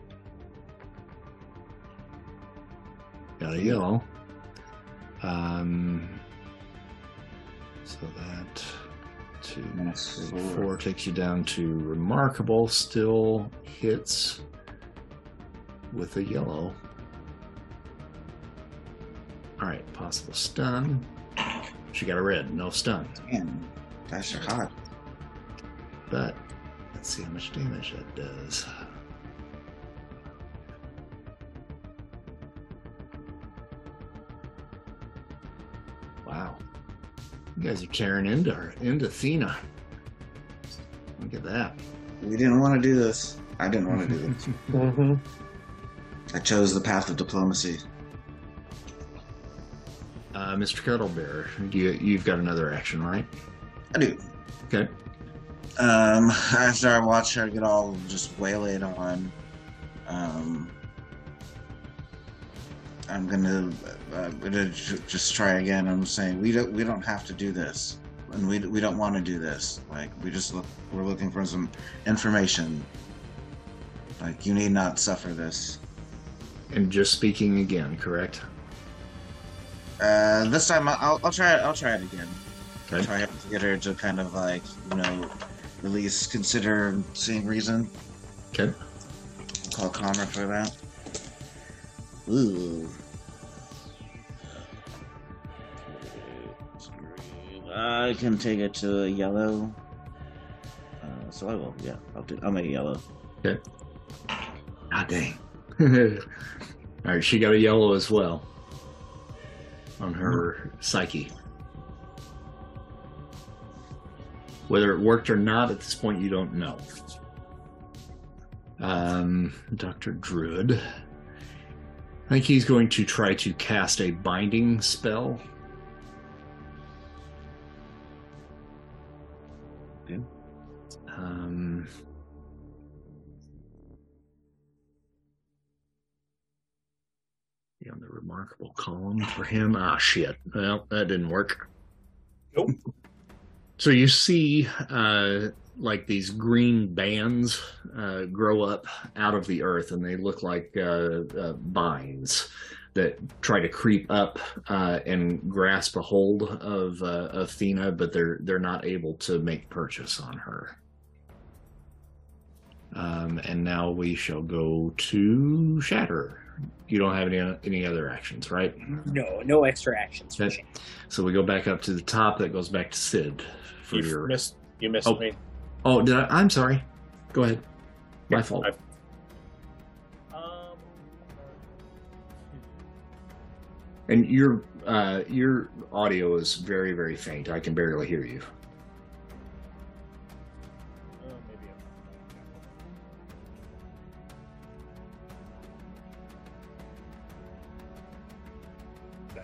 Got a yellow. Um, so that two, three, four. four takes you down to remarkable. Still hits with a yellow. All right, possible stun. She got a red, no stun. Man, that's hot. But let's see how much damage that does. Wow. You guys are tearing into her, into Thena. Look at that. We didn't want to do this. I didn't want to do this. Mm-hmm. (laughs) I chose the path of diplomacy. Uh, Mr. Cuddlebear, you, you've got another action, right? I do. Okay. Um, after I watch her get all just waylaid on, um, I'm gonna, uh, I'm gonna j- just try again. I'm saying we don't, we don't have to do this, and we we don't want to do this. Like we just look, we're looking for some information. Like you need not suffer this. And just speaking again, correct? Uh, this time I'll, I'll try it. I'll try it again. Okay. Try to get her to kind of like you know, at least consider seeing reason. Okay. Call karma for that. Ooh. I can take it to a yellow. Uh, so I will. Yeah, I'll do. I'll make it yellow. Okay. Ah, dang. (laughs) All right, she got a yellow as well on her psyche. Whether it worked or not at this point, you don't know. Um, Dr. Druid. I think he's going to try to cast a binding spell. Remarkable column for him. Ah, shit. Well, that didn't work. Nope. So you see, uh, like these green bands uh, grow up out of the earth, and they look like uh, uh, vines that try to creep up uh, and grasp a hold of uh, of but they're they're not able to make purchase on her. Um, and now we shall go to Shatter. You don't have any any other actions, right? No, no extra actions Okay. Shane. So we go back up to the top. That goes back to Sid for You your. missed. You missed Oh. me. Oh, did I? I'm sorry. Go ahead. My fault. I- Um, And your uh, your audio is very very faint. I can barely hear you.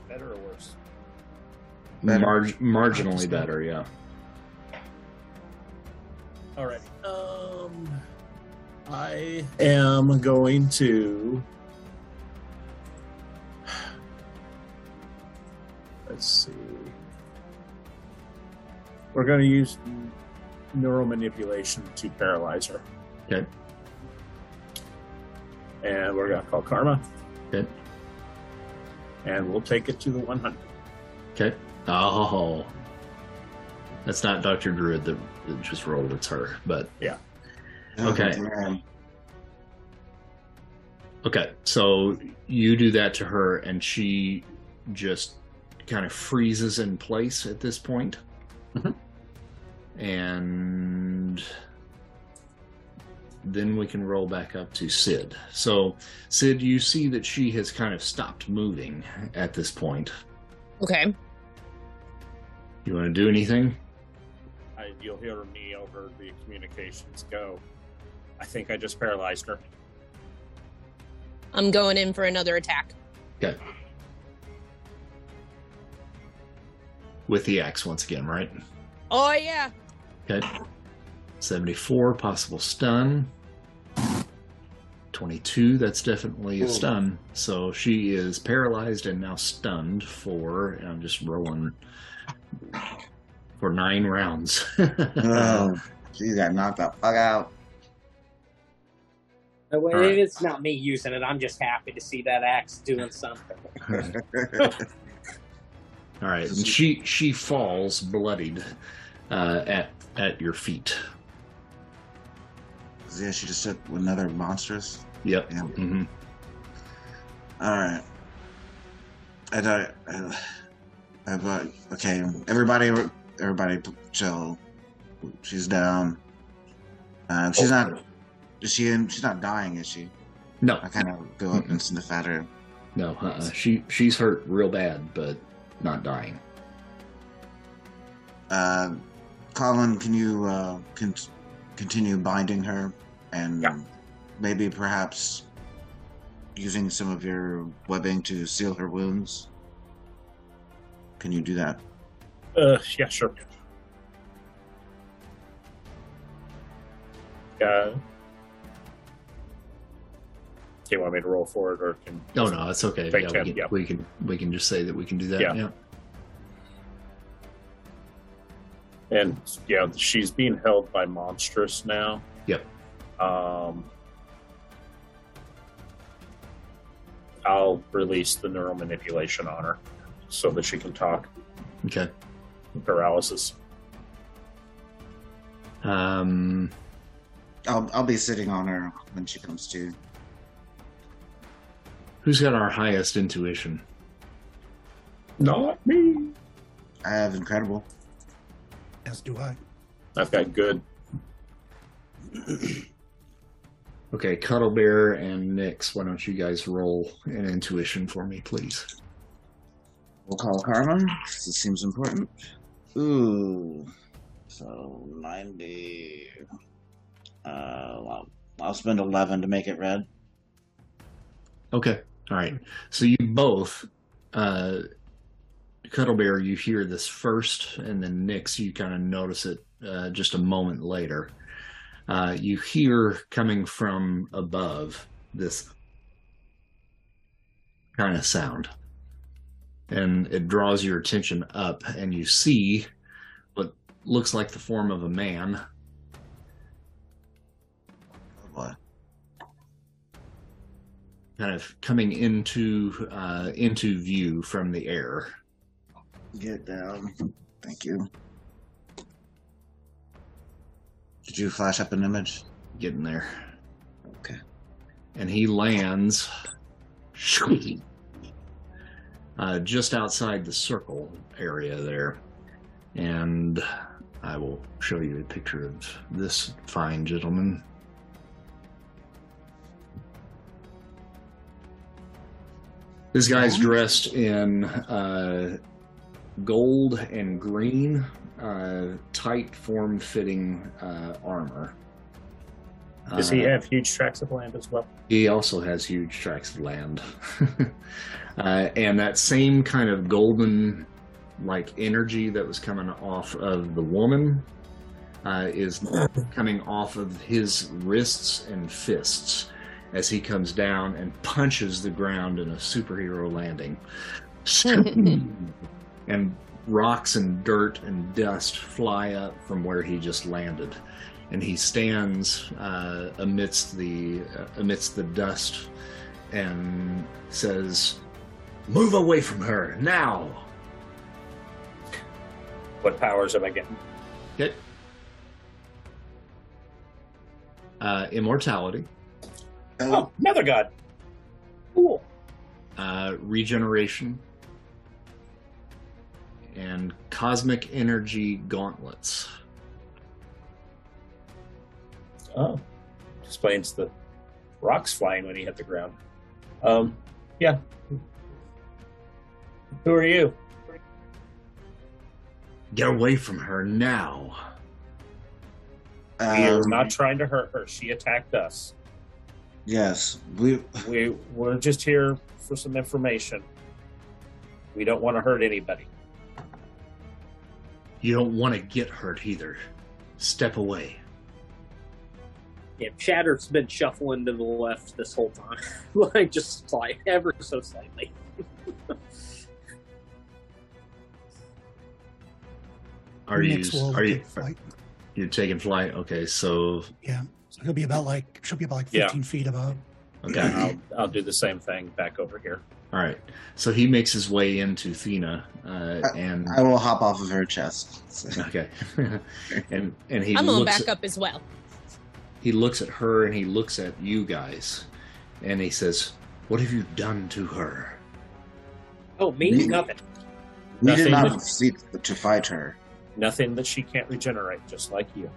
Better or worse? Better. Marg- marginally better, yeah. Alright. Um, I am going to. Let's see. We're going to use neural manipulation to paralyze her. Okay. And we're going to call Karma. Okay. And we'll take it to the 100. Okay. Oh, that's not Doctor Druid that that just rolled. It's her. But yeah. Okay. man. okay, so you do that to her, and she just kind of freezes in place at this point. Mhm. And then we can roll back up to Sid. So, Sid, you see that she has kind of stopped moving at this point. Okay. You want to do anything? I, you'll hear me over the communications go. I think I just paralyzed her. I'm going in for another attack. Okay. With the axe once again, right? Oh yeah. Okay. 74, possible stun. 22, that's definitely a stun. So she is paralyzed and now stunned for, and I'm just rolling for nine rounds. (laughs) Oh, she got knocked the fuck out. Well, Alright. It's not me using it. I'm just happy to see that axe doing something. (laughs) All right, and she she falls bloodied uh, at at your feet. Yeah, she just took another monstrous. Yep. Yeah. hmm All right. I don't. I, I, but okay, everybody, everybody, chill. She's down. Uh, she's not. Is she in? She's not dying, is she? No, I kind of go up and sniff at her. no. Uh-uh. She she's hurt real bad, but not dying. Uh, Colin, can you uh, con- continue binding her and Yeah. Maybe perhaps using some of your webbing to seal her wounds? Can you do that? Uh, yeah, sure. Yeah. do you want me to roll for it, or can? Oh no, it's okay. Yeah, we, can, yeah. we can we can just say that we can do that. Yeah. yeah. And yeah, she's being held by monstrous now. Yep. Um, I'll release the neural manipulation on her so that she can talk. Okay. Paralysis. Um, I'll I'll be sitting on her when she comes to. who's got our highest intuition? Not me. I have incredible. As do I. I've got good. (clears throat) Okay, Cuddle Bear and Nyx, why don't you guys roll an intuition for me, please? We'll call karma. This seems important. Ooh. So ninety. Uh, well, I'll spend eleven to make it red. Okay, all right. So you both, uh, Cuddle Bear, you hear this first, and then Nyx, you kind of notice it uh, just a moment later. Uh, you hear coming from above this kind of sound, and it draws your attention up, and you see what looks like the form of a man boy. kind of coming into uh, into view from the air. Get down. Thank you. Did you flash up an image? getting there. Okay. And he lands uh, just outside the circle area there. And I will show you a picture of this fine gentleman. This guy's dressed in uh, gold and green, uh, tight form fitting uh, armor. Does he Uh, have huge tracts of land as well? he also has huge tracts of land. (laughs) uh, and that same kind of golden like energy that was coming off of the woman uh, is (coughs) coming off of his wrists and fists as he comes down and punches the ground in a superhero landing. (laughs) and rocks and dirt and dust fly up from where he just landed and he stands uh, amidst the uh, amidst the dust and says, "Move away from her now." What powers am I getting? Okay. Uh, immortality, Oh, Mother God. Cool. uh, regeneration, and cosmic energy gauntlets. Oh, explains the rocks flying when he hit the ground. Um, yeah. Who are you? Get away from her now. We are Um, not trying to hurt her. She attacked us. Yes, we. We we're just here for some information. We don't want to hurt anybody. You don't want to get hurt either. Step away. Yeah, Shatter's been shuffling to the left this whole time, (laughs) like just slight, ever so slightly. Are you? Are you? take flight. You're taking flight. Okay, so Yeah. So he'll be about like she'll be about like Yeah. 15 feet above. Okay. I'll I'll do the same thing back over here. All right. So he makes his way into Thena, uh, and I will hop off of her chest. (laughs) okay, (laughs) and and he I'm going looks back at, up as well. he looks at her and he looks at you guys, and he says, "What have you done to her?" Oh, me? Me? Nothing. We did not seek to fight her. Nothing that she can't regenerate, just like you.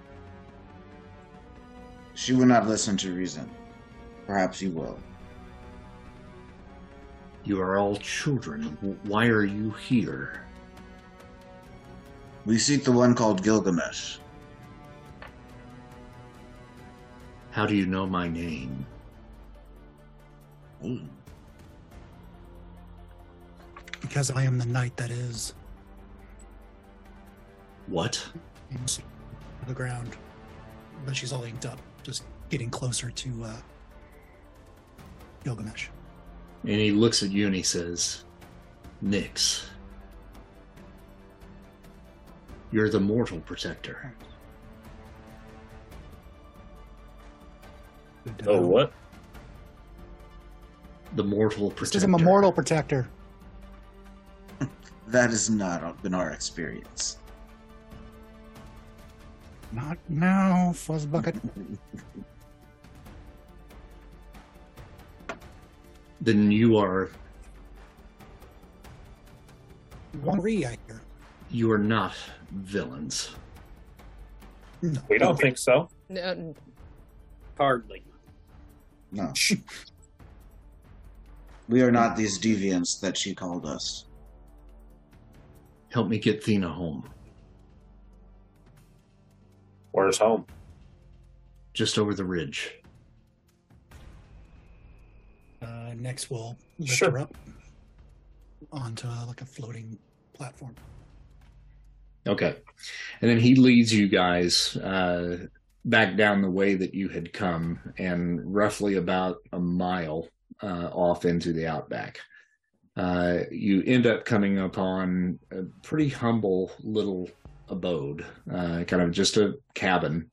She will not listen to reason. Perhaps you will. You are all children. Why are you here? We seek the one called Gilgamesh. How do you know my name? Ooh. Because I am the Night That Is What? the ground. But she's all inked up, just getting closer to uh, Gilgamesh. And he looks at you and he says, Nyx, You're the mortal protector. Oh, what? The mortal This protector. is a mortal protector. (laughs) That has not been our experience. Not now, Fuzzbucket. (laughs) Then you are One I hear. you are not villains. No. We don't think so. No, Hardly. No. We are not these deviants that she called us. Help me get Thena home. Where's home? Just over the ridge. Uh, next, we'll lift Sure. her up onto uh, like a floating platform. Okay. And then he leads you guys uh, back down the way that you had come and roughly about a mile uh, off into the outback. Uh, you end up coming upon a pretty humble little abode, uh, kind of just a cabin,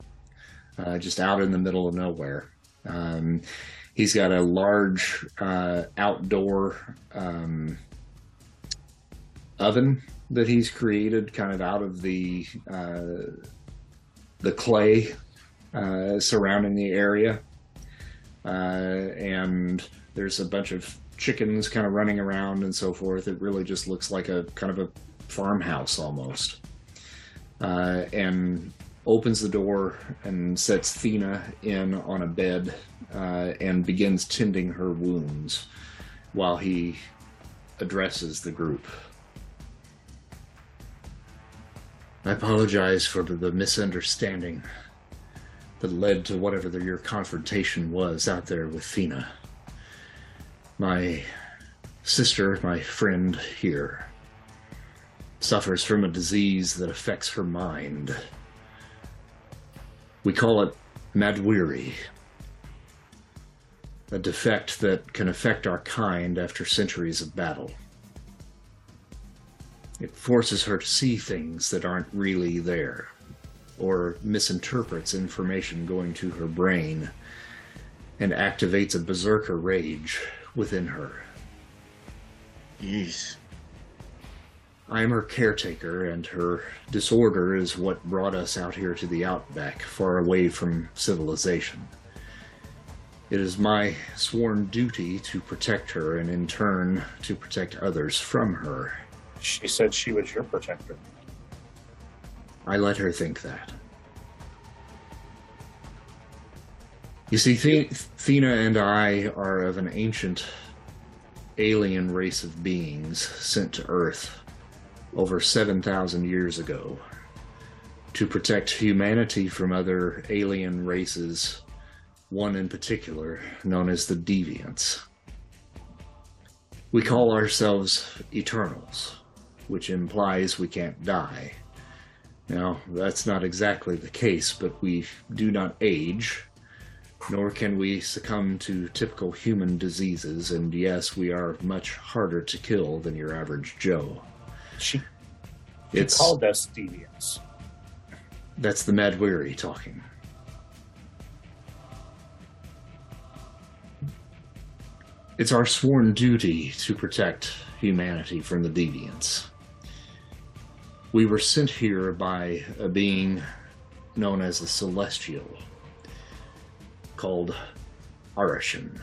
uh, just out in the middle of nowhere. Um, he's got a large uh, outdoor um, oven that he's created kind of out of the uh, the clay uh, surrounding the area, uh, and there's a bunch of chickens kind of running around and so forth. It really just looks like a kind of a farmhouse almost, uh, and opens the door and sets Thena in on a bed uh, and begins tending her wounds while he addresses the group. I apologize for the misunderstanding that led to whatever the, your confrontation was out there with Thena. My sister, my friend here, suffers from a disease that affects her mind. We call it Mahd Wy'ry, a defect that can affect our kind after centuries of battle. It forces her to see things that aren't really there, or misinterprets information going to her brain, and activates a berserker rage within her. Yeesh. I am her caretaker, and her disorder is what brought us out here to the outback, far away from civilization. It is my sworn duty to protect her, and in turn, to protect others from her. She said she was your protector. I let her think that. You see, The- Thena and I are of an ancient alien race of beings sent to Earth over 7,000 years ago to protect humanity from other alien races, one in particular known as the Deviants. We call ourselves Eternals, which implies we can't die. Now, that's not exactly the case, but we do not age, nor can we succumb to typical human diseases, and yes, we are much harder to kill than your average Joe. She, she It's called us deviants. that's the Mahd Wy'ry talking. It's our sworn duty to protect humanity from the deviants. We were sent here by a being known as the Celestial, called Arishem.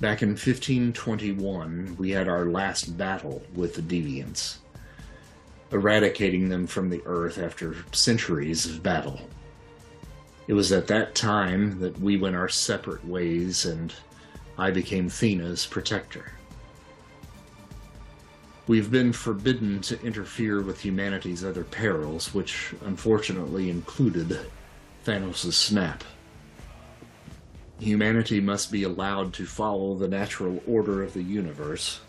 Back in 1521, we had our last battle with the deviants, eradicating them from the earth after centuries of battle. It was at that time that we went our separate ways and I became Thena's protector. We've been forbidden to interfere with humanity's other perils, which unfortunately included Thanos' snap. Humanity must be allowed to follow the natural order of the universe,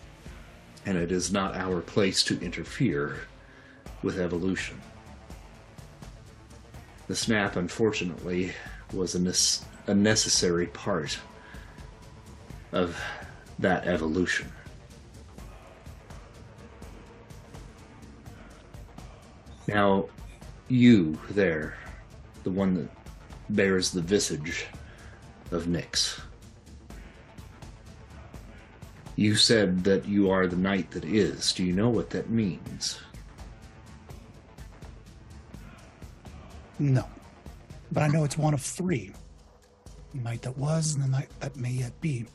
and it is not our place to interfere with evolution. The snap, unfortunately, was a, nes- a necessary part of that evolution. Now, you there, the one that bears the visage of Nyx. You said that you are the night that is. Do you know what that means? No. But I know it's one of three. The night that was and the night that may yet be.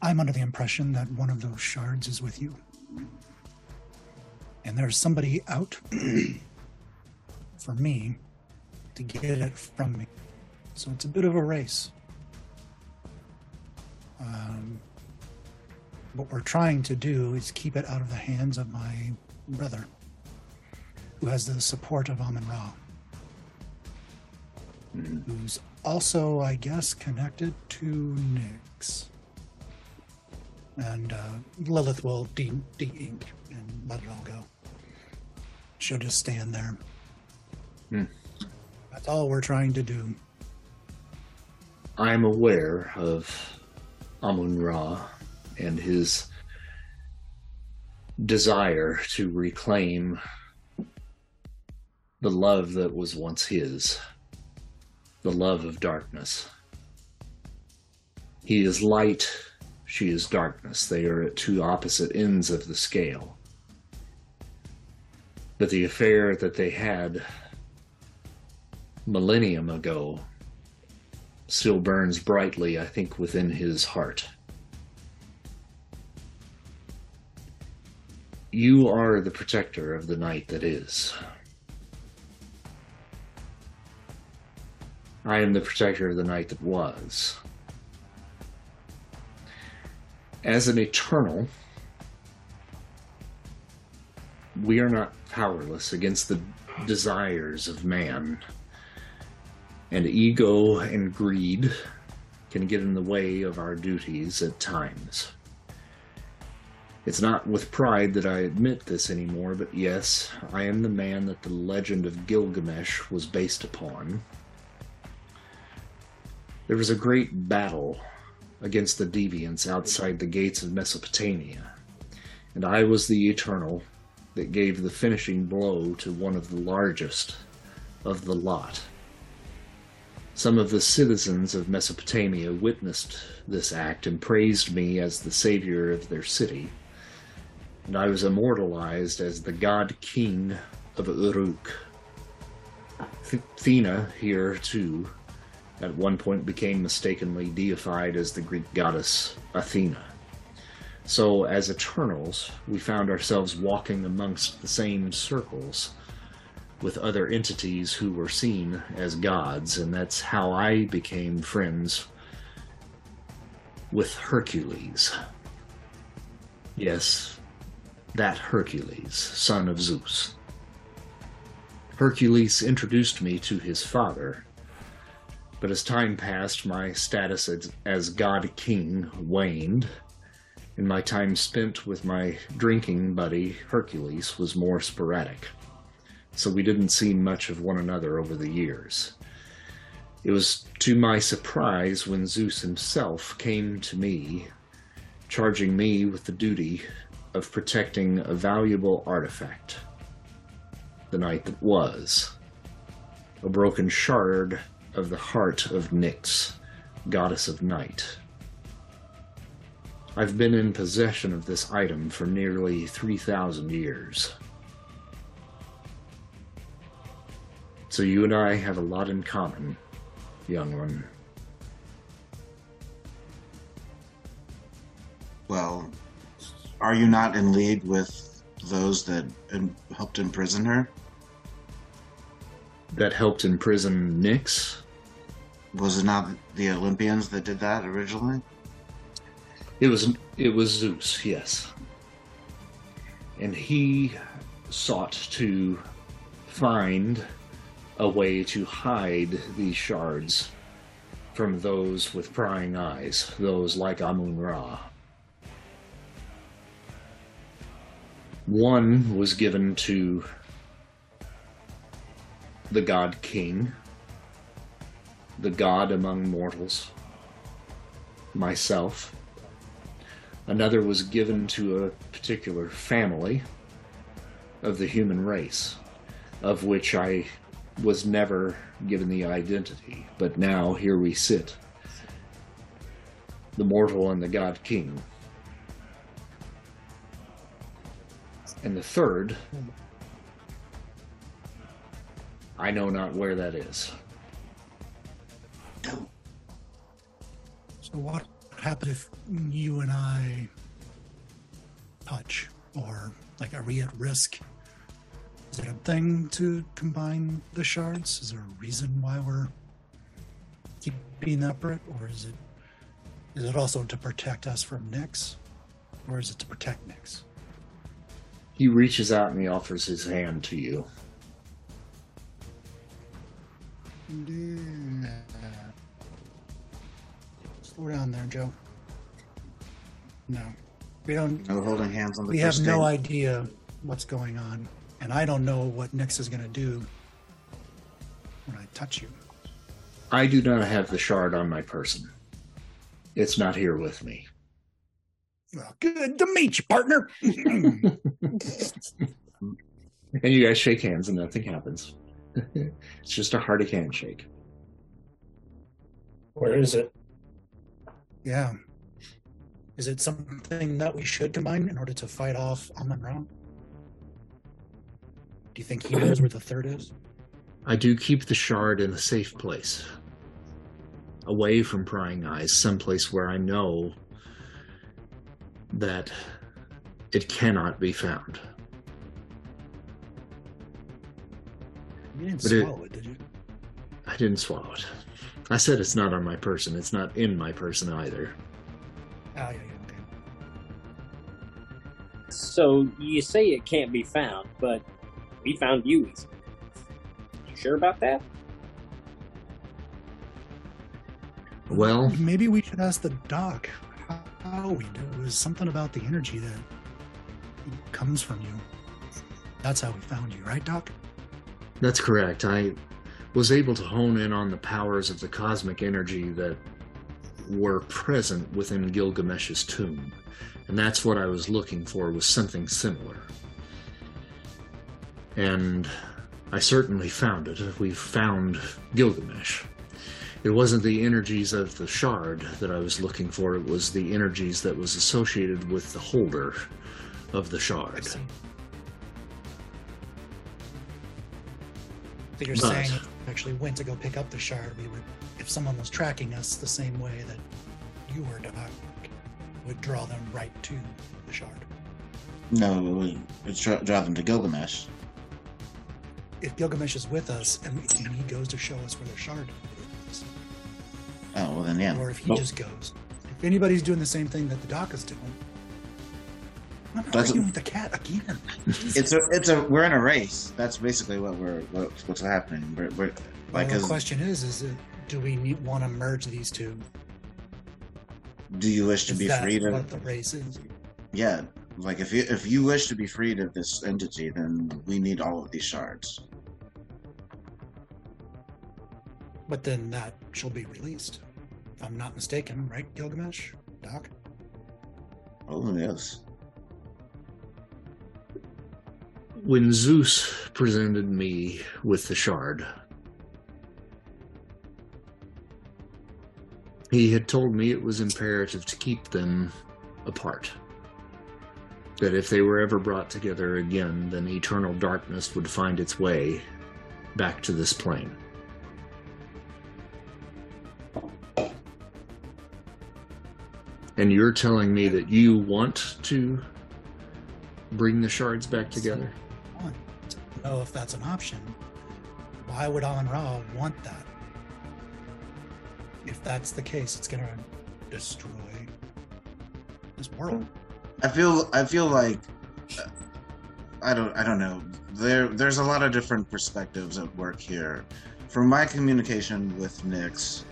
I'm under the impression that one of those shards is with you. And there's somebody out (clears throat) for me to get it from me. So it's a bit of a race. Um, what we're trying to do is keep it out of the hands of my brother, who has the support of Amun Ra, who's also, I guess, connected to Nyx. And uh, Lilith will de ink and let it all go. She'll just stand there. Hmm. That's all we're trying to do. I'm aware of Amun Ra and his desire to reclaim the love that was once his, the love of darkness. He is light, she is darkness. They are at two opposite ends of the scale. But the affair that they had millennium ago still burns brightly, I think, within his heart. You are the protector of the night that is. I am the protector of the night that was. As an eternal, we are not powerless against the desires of man. And ego and greed can get in the way of our duties at times. It's not with pride that I admit this anymore, but yes, I am the man that the legend of Gilgamesh was based upon. There was a great battle against the deviants outside the gates of Mesopotamia, and I was the Eternal that gave the finishing blow to one of the largest of the lot. Some of the citizens of Mesopotamia witnessed this act and praised me as the savior of their city, and I was immortalized as the god king of Uruk. Th- Thena here, too, at one point became mistakenly deified as the Greek goddess Athena. So, as Eternals, we found ourselves walking amongst the same circles with other entities who were seen as gods, and that's how I became friends with Hercules. Yes, that Hercules, son of Zeus. Hercules introduced me to his father, but as time passed, my status as, as God King waned, and my time spent with my drinking buddy Hercules was more sporadic so we didn't see much of one another over the years. It was to my surprise when Zeus himself came to me, charging me with the duty of protecting a valuable artifact. The night that was. A broken shard of the heart of Nyx, goddess of night. I've been in possession of this item for nearly 3,000 years. So you and I have a lot in common, young one. Well, are you not in league with those that in, helped imprison her? That helped imprison Nyx? Was it not the Olympians that did that originally? It was it was Zeus, yes. And he sought to find a way to hide these shards from those with prying eyes, those like Amun Ra. One was given to the god king, the god among mortals, myself. Another was given to a particular family of the human race, of which I was never given the identity. But now here we sit the mortal and the god king. And the third, I know not where that is. So what happens if you and I touch, or like are we at risk? Is it a thing to combine the shards? Is there a reason why we're keeping separate, or is it is it also to protect us from Nyx, or is it to protect Nyx? He reaches out and he offers his hand to you. Slow down there, Joe. No, we don't. No holding hands on the We have no date? idea what's going on, and I don't know what Nyx is going to do when I touch you. I do not have the shard on my person. It's not here with me. Well, good to meet you, partner. (laughs) (laughs) And you guys shake hands and nothing happens. (laughs) it's just a hearty handshake. Where is it? yeah. Is it something that we should combine in order to fight off Amun Ra? Do you think he knows where the third is? I do keep the shard in a safe place. Away from prying eyes, someplace where I know that it cannot be found. You didn't But it- swallow it, did you? I didn't swallow it. I said it's not on my person. It's not in my person either. Oh, yeah, yeah, okay. So you say it can't be found, but we found you easy. You sure about that? Well, Maybe we should ask the doc how- how we do. It was something about the energy that comes from you. That's how we found you, right, Doc? That's correct. I was able to hone in on the powers of the cosmic energy that were present within Gilgamesh's tomb. And that's what I was looking for was something similar. And I certainly found it. We found Gilgamesh. It wasn't the energies of the shard that I was looking for, it was the energies that was associated with the holder of the I shard. see. So you're But- saying if we actually went to go pick up the shard, we would, if someone was tracking us the same way that you were, Doc, would draw them right to the shard. No, it would it's dra- draw them to Gilgamesh. If Gilgamesh is with us and, and he goes to show us where the shard is, Oh well, then yeah. or if he Well, just goes, if anybody's doing the same thing that the Doc is doing, I'm That's- arguing with the cat again. (laughs) it's a it's a we're in a race. That's basically what we're what, what's happening. We're, we're Well, the question is, is it, do we need, want to merge these two? do you wish to Is be that freed of what the race is? yeah like if you if you wish to be freed of this entity then we need all of these shards But then that shall be released. If I'm not mistaken, right, Gilgamesh? Doc? oh yes When Zeus presented me with the shard, He had told me it was imperative to keep them apart. That if they were ever brought together again, then eternal darkness would find its way back to this plane. And you're telling me that you want to bring the shards back together? I want to know if that's an option. Why would Amun Ra want that? If that's the case, it's gonna destroy this world. I feel I feel like uh, I don't I don't know. There there's a lot of different perspectives at work here. From my communication with Nyx,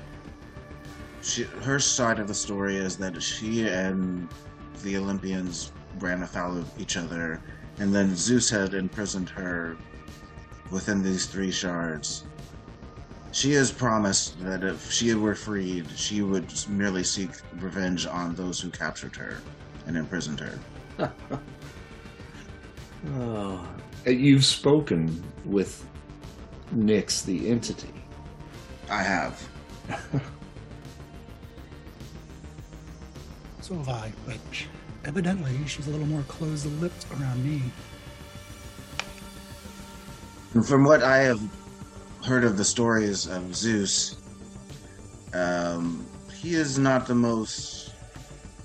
she her side of the story is that she and the Olympians ran afoul of each other, and then Zeus had imprisoned her within these three shards. She has promised that if she were freed, she would merely seek revenge on those who captured her and imprisoned her. Oh. (laughs) You've spoken with Nyx, the entity. I have. (laughs) So have I, but evidently she's a little more closed-lipped around me. From what I have heard of the stories of Zeus, um, he is not the most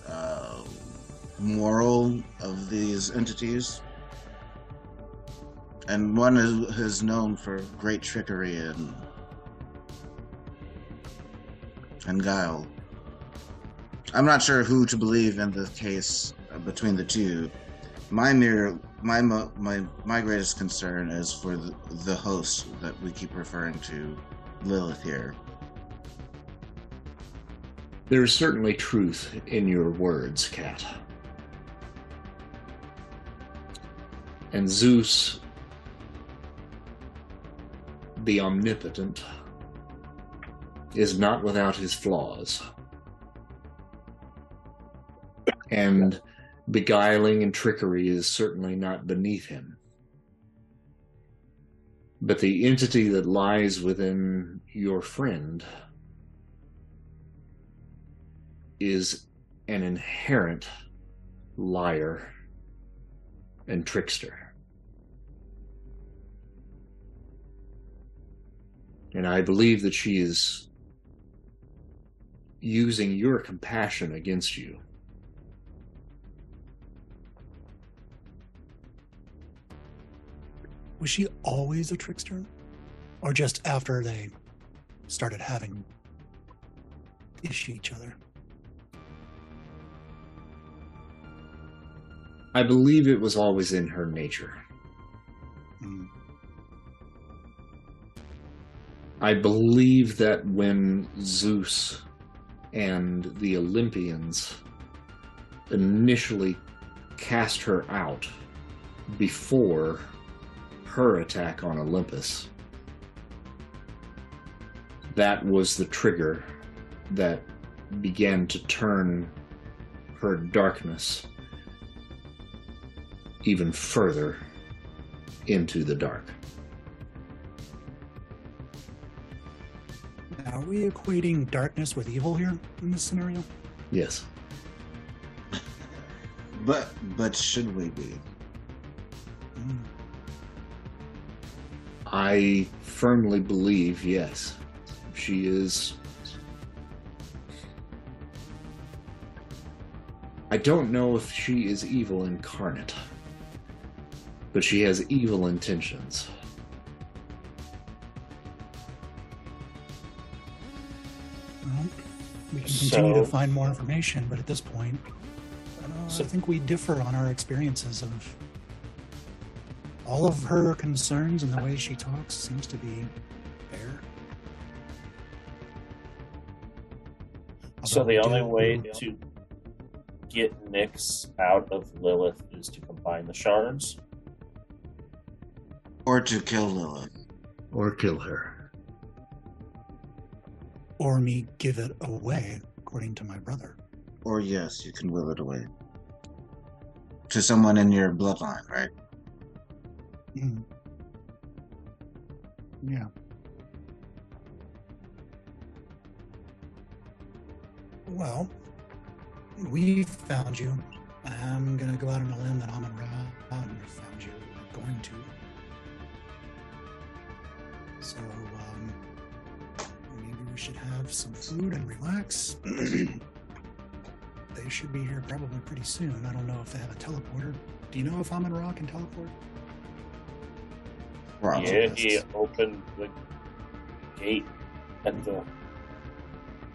uh, moral of these entities. And one is, is known for great trickery and and guile. I'm not sure who to believe in the case uh, between the two. My mere my my my greatest concern is for the, the host that we keep referring to, Lilith here. There is certainly truth in your words, Cat. And Zeus, the omnipotent, is not without his flaws. And beguiling and trickery is certainly not beneath him. But the entity that lies within your friend is an inherent liar and trickster. And I believe that she is using your compassion against you. Was she always a trickster? Or just after they started having issue each other? I believe it was always in her nature. Hmm. I believe that when Zeus and the Olympians initially cast her out before her attack on Olympus, that was the trigger that began to turn her darkness even further into the dark. Are we equating darkness with evil here in this scenario? Yes. But but should we be? Hmm. I firmly believe yes. She is. I don't know if she is evil incarnate, but she has evil intentions. Well, we can continue to find more information, but at this point, uh, So- I think we differ on our experiences of all of her concerns and the way she talks seems to be fair. So the only do- way to get Nyx out of Lilith is to combine the shards. Or to kill Lilith? Or kill her. or me give it away, according to my brother. Or yes, you can will it away. To someone in your bloodline, right? Hmm. Yeah. Well, we found you. I'm gonna go out on a limb that Amun Ra found you. I'm going to. So, um, maybe we should have some food and relax. (clears throat) they should be here probably pretty soon. I don't know if they have a teleporter. Do you know if Amun Ra can teleport? Rob's yeah, list. he opened the gate at the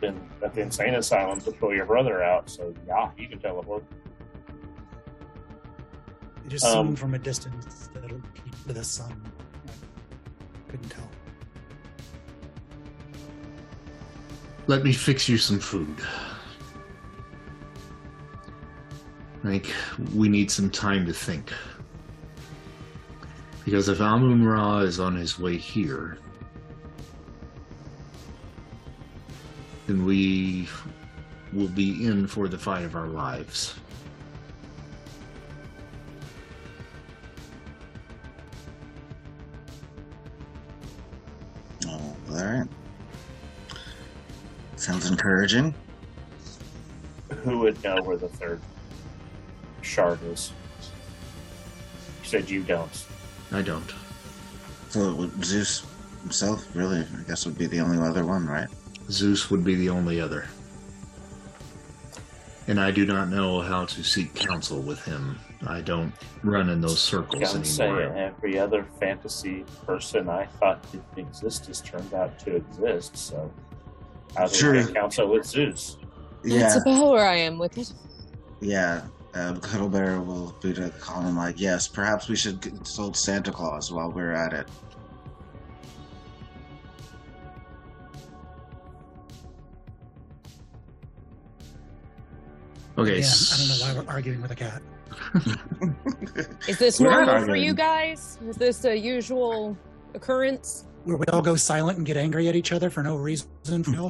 in, at the insane asylum to pull your brother out. So yeah, he can teleport. It just Um, seemed from a distance that it'll be to the sun. I couldn't tell. Let me fix you some food. I think we need some time to think. Because if Amun Ra is on his way here, then we will be in for the fight of our lives. Oh, all right. Sounds encouraging. Who would know where the third shard is? You said you don't. I don't. So would Zeus himself, really, I guess, would be the only other one, right? Zeus would be the only other. And I do not know how to seek counsel with him. I don't run in those circles Can't say anymore. every other fantasy person I thought didn't exist has turned out to exist. So how do Sure. we counsel with Zeus? Yeah, That's about where I am with it. yeah. Uh, (laughs) Cuddlebear will be to call him like, yes, perhaps we should consult Santa Claus while we're at it. Okay. Yeah, I don't know why we're arguing with a cat. Is this normal for you guys? Is this a usual occurrence? Where we all go silent and get angry at each other for no reason, Phil.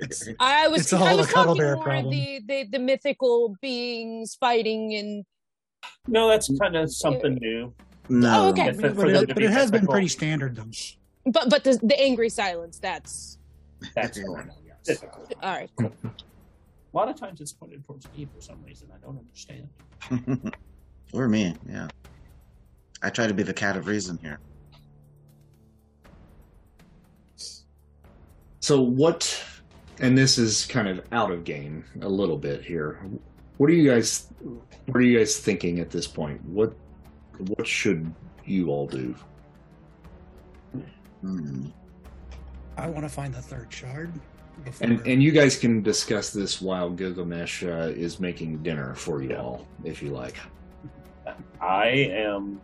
It's- (laughs) I was It's all I a was cuddle talking bear more problem. the, the the mythical beings fighting and No, that's kind of something new. no. Oh, okay. If it- but, it, but it has been pretty standard though. but but the the angry silence. That's That's Yeah. normal. Typical. all right. A lot of times it's pointed towards me for some reason. I don't understand. (laughs) or me, yeah. I try to be the cat of reason here. So what? And this is kind of out of game a little bit here. What are you guys? What are you guys thinking at this point? What? What should you all do? Hmm. I want to find the third shard. Before, And and you guys can discuss this while Gilgamesh uh, is making dinner for you all, if you like. I am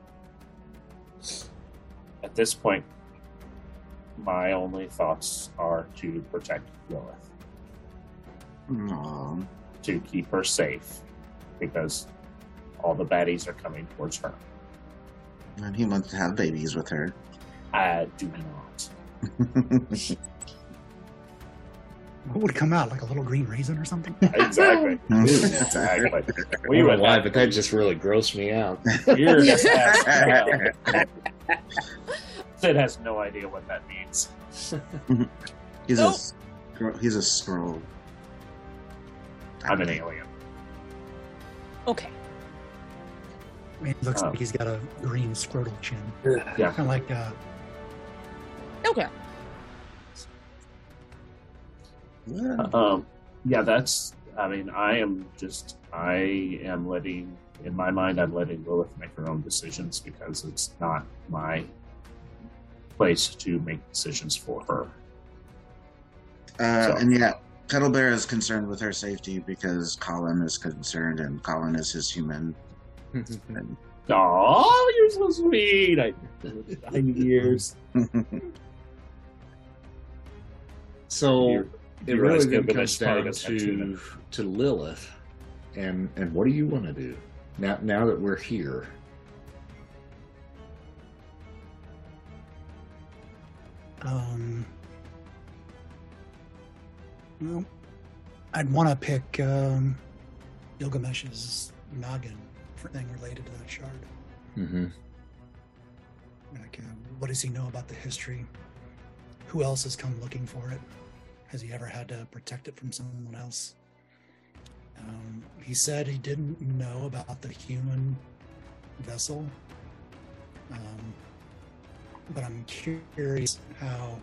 at this point. My only thoughts are to protect Lilith, Aw. to keep her safe, because all the baddies are coming towards her. And he wants to have babies with her. I do not. (laughs) what would come out like a little green raisin or something? (laughs) (laughs) Exactly. exactly. We We would were live, but that just really grossed me out. You're just asking, Sid has no idea what that means. (laughs) he's Nope. a scro- he's a scroll. I'm an alien. Okay. I mean, it looks Oh. like he's got a green scrotal chin. Yeah. Kind of like uh, Okay. Yeah. Um, yeah, that's. I mean, I am just. I am letting. In my mind, I'm letting Lilith make her own decisions because it's not my place to make decisions for her. Uh, So- and yeah, Cuddlebear is concerned with her safety because Colin is concerned, and Colin is his human. (laughs) And Oh, you're so sweet. I, nine years. (laughs) So You- it really realize then Gilgamesh comes probably down doesn't to to Lilith, and and what do you want to do now? Now that we're here, um, well, I'd want to pick um, Gilgamesh's noggin for anything related to that shard. mm-hmm. Like, uh, what does he know about the history? Who else has come looking for it? Has he ever had to protect it from someone else? Um, he said he didn't know about the human vessel. Um, but I'm curious how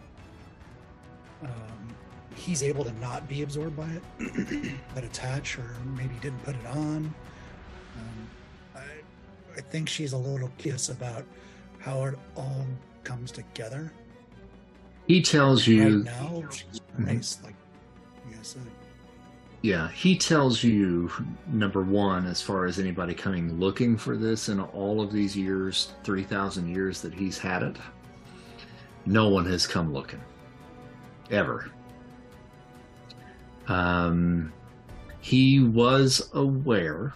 um, he's able to not be absorbed by it, (clears throat) but attach, or maybe didn't put it on. Um, I, I think she's a little curious about how it all comes together. He tells you right now, she's nice, like said. Yeah, he tells you number one, as far as anybody coming looking for this in all of these years, three thousand years that he's had it, no one has come looking, ever. Um, he was aware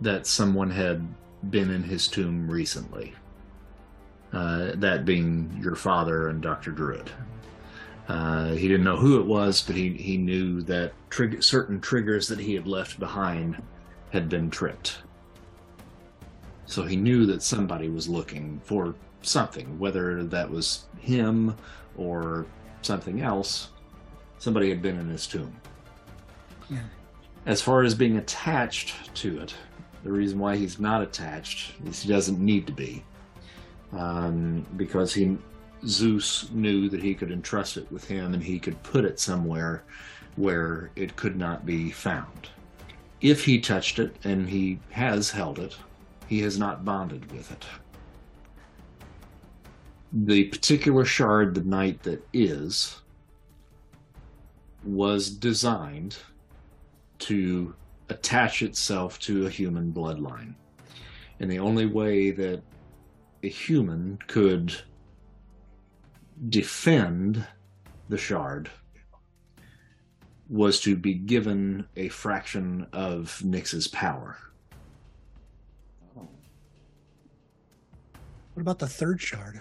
that someone had been in his tomb recently. Uh, that being your father and Dr. Druid. Uh, he didn't know who it was, but he, he knew that trig- certain triggers that he had left behind had been tripped. So he knew that somebody was looking for something, whether that was him or something else. Somebody had been in his tomb. Yeah. As far as being attached to it, the reason why he's not attached is he doesn't need to be. Um, because he Zeus knew that he could entrust it with him and he could put it somewhere where it could not be found. If he touched it, and he has held it, he has not bonded with it. The particular shard, the night that is, was designed to attach itself to a human bloodline. And the only way that a human could defend the shard was to be given a fraction of Nyx's power. What about the third shard?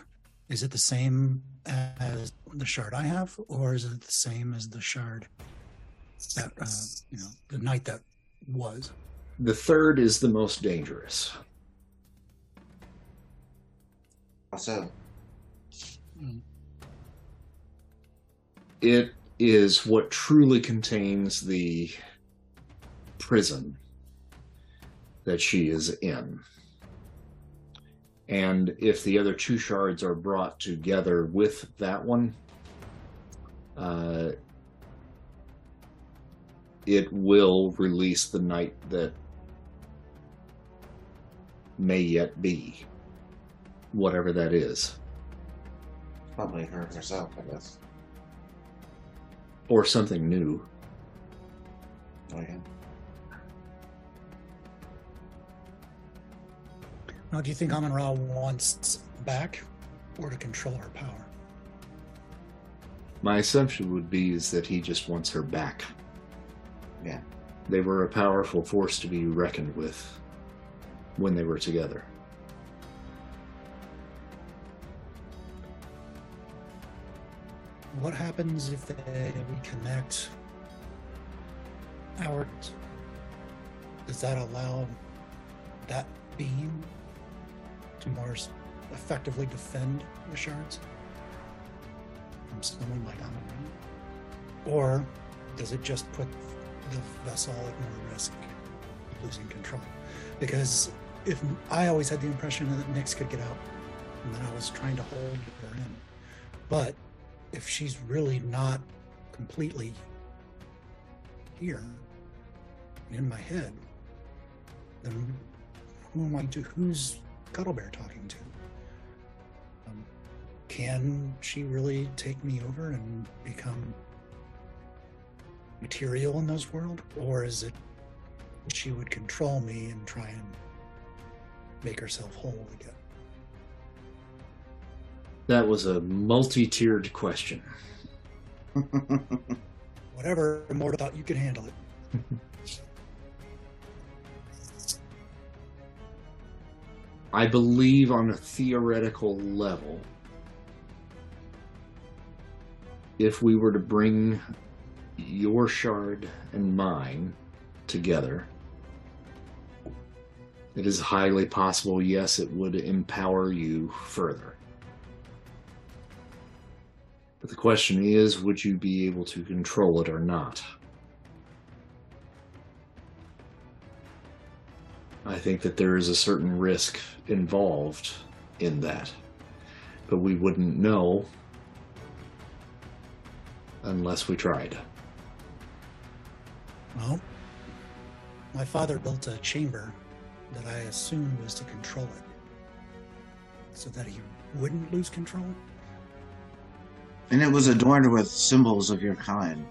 Is it the same as the shard I have, or is it the same as the shard that uh, you know the night that was? The third is the most dangerous. Also, It is what truly contains the prison that she is in. And if the other two shards are brought together with that one, uh, it will release the night that may yet be, whatever that is. probably her herself, I guess. Or something new. Oh, yeah. Now, do you think Amun Ra wants back, or to control her power? My assumption would be is that he just wants her back. Yeah. They were a powerful force to be reckoned with when they were together. What happens if they reconnect ours? Does that allow that being to more effectively defend the shards from someone like Ra? Or does it just put the vessel at more risk of losing control? Because if I always had the impression that Nyx could get out, and then I was trying to hold her in. But if she's really not completely here in my head, then who am I to? Who's Cuddlebear talking to? Um, can she really take me over and become material in this world, or is it she would control me and try and make herself whole again? That was a multi-tiered question. (laughs) Whatever, Immortal thought you could handle it. (laughs) I believe on a theoretical level, if we were to bring your shard and mine together, it is highly possible, yes, it would empower you further. But the question is, would you be able to control it or not? I think that there is a certain risk involved in that. But we wouldn't know unless we tried. Well, my father built a chamber that I assumed was to control it so that he wouldn't lose control. And it was adorned with symbols of your kind.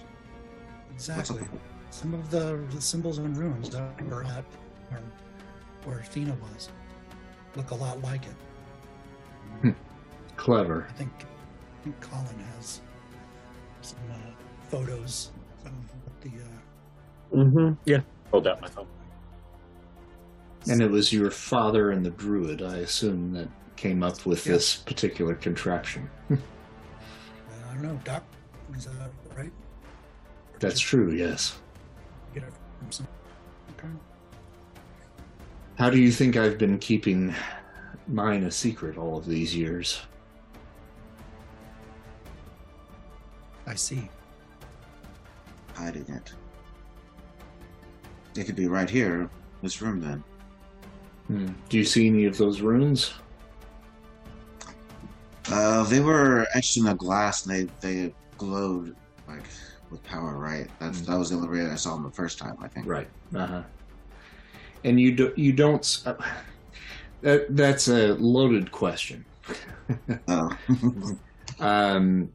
Exactly. Some of the, the symbols and runes that were at where, where Athena was look a lot like it. Clever. I think, I think Colin has some uh, photos of what the uh, Mm-hmm. Yeah. Hold out my phone. And it was your father and the druid, I assume, that came up with Yeah. this particular contraption. (laughs) I don't know, Doc. Is that right? Or That's did true, yes. Get it from some. Okay. How do you think I've been keeping mine a secret all of these years? I see. Hiding it. It could be right here, this room then. Hmm. Do you see any of those runes? Uh, they were etched in the glass and they, they glowed like with power, right? That's that was the only way I saw them the first time, I think. Right. Uh huh. And you do you don't. Uh, that that's a loaded question. (laughs) Oh. (laughs) Um,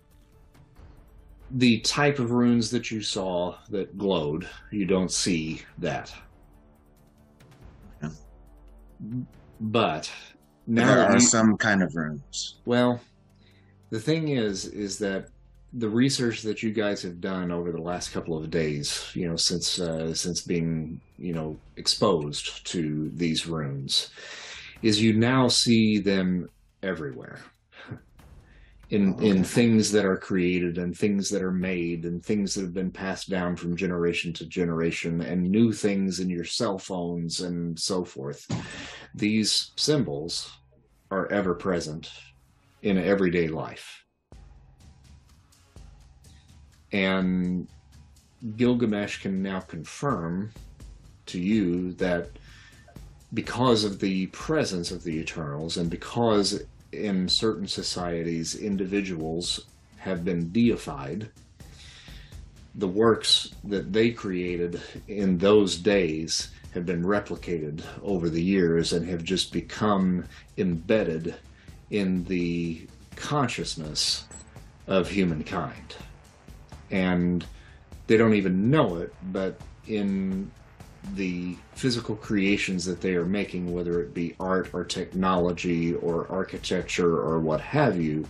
the type of runes that you saw that glowed, you don't see that. Yeah. But now there are you- some kind of rooms. Well, the thing is, is that the research that you guys have done over the last couple of days, you know, since uh, since being, you know, exposed to these runes, is you now see them everywhere. In, Oh, okay. in things that are created and things that are made and things that have been passed down from generation to generation and new things in your cell phones and so forth. These symbols are ever present in everyday life. And Gilgamesh can now confirm to you that because of the presence of the Eternals and because in certain societies individuals have been deified, the works that they created in those days have been replicated over the years and have just become embedded in the consciousness of humankind. And they don't even know it, but in the physical creations that they are making, whether it be art or technology or architecture or what have you,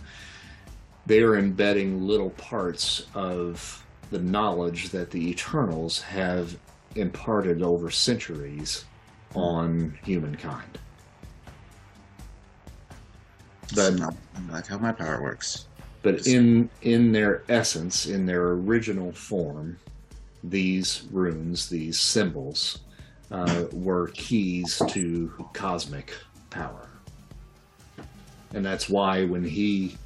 they are embedding little parts of the knowledge that the Eternals have imparted over centuries on humankind. But not like how my power works. but in in their essence, in their original form, these runes, these symbols, uh, were keys to cosmic power, and that's why when he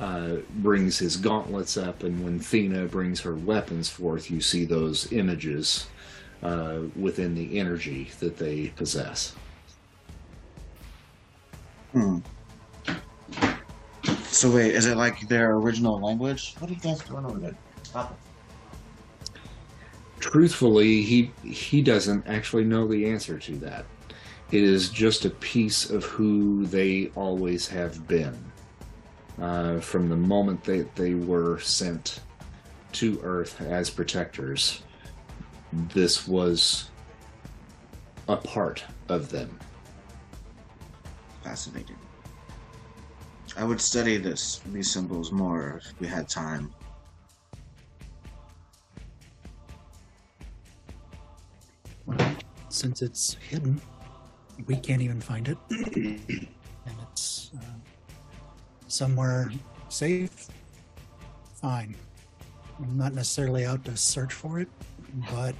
uh, brings his gauntlets up, and when Thena brings her weapons forth, you see those images uh, within the energy that they possess. Hmm. So wait, is it like their original language? What are you guys doing over there? Stop it. Truthfully he he doesn't actually know the answer to that it is just a piece of who they always have been uh, from the moment that they were sent to earth as protectors this was a part of them Fascinating. I would study this these symbols more if we had time. Since it's hidden, we can't even find it. (clears throat) and it's uh, somewhere safe. Fine. I'm not necessarily out to search for it, but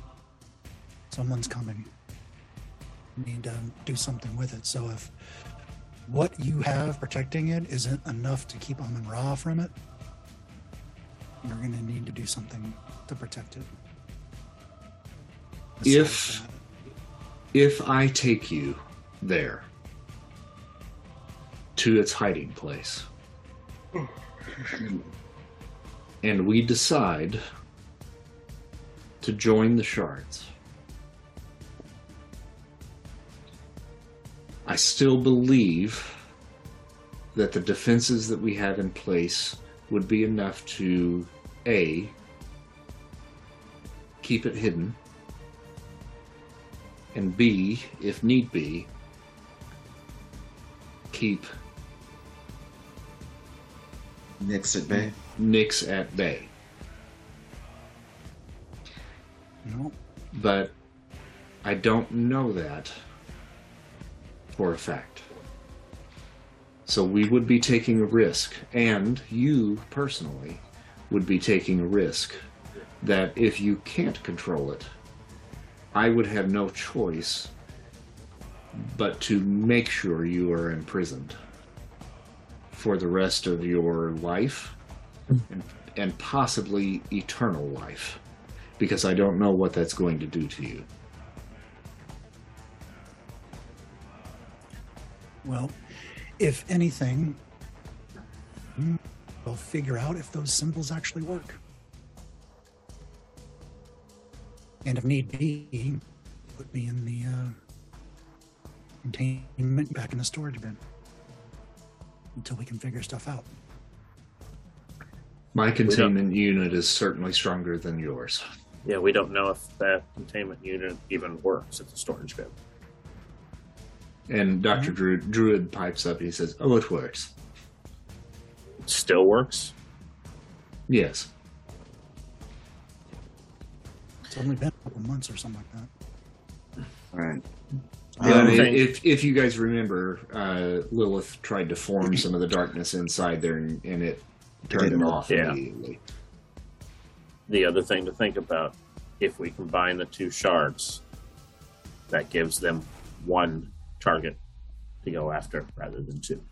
someone's coming. Need to do something with it. So if what you have protecting it isn't enough to keep Amun Ra from it, you're going to need to do something to protect it. If- if I take you there to its hiding place, (sighs) and we decide to join the shards, I still believe that the defenses that we have in place would be enough to A, keep it hidden, and B, if need be, keep Nyx at bay. Nyx at bay. No, But I don't know that for a fact. So we would be taking a risk, and you personally would be taking a risk that if you can't control it, I would have no choice but to make sure you are imprisoned for the rest of your life and, and possibly eternal life because I don't know what that's going to do to you. Well, if anything, we'll figure out if those symbols actually work. And if need be, put me in the uh, containment back in the storage bin until we can figure stuff out. My containment unit is certainly stronger than yours. Yeah, we don't know if that containment unit even works at the storage bin. And doctor Druid, Druid pipes up. And he says, "Oh, it works. Still works. Yes. It's only been a couple months or something like that. Right. But Um, Okay. if if you guys remember, uh, Lilith tried to form (clears throat) some of the darkness inside there, and, and it turned it off Yeah. immediately. The other thing to think about if we combine the two shards, that gives them one target to go after rather than two.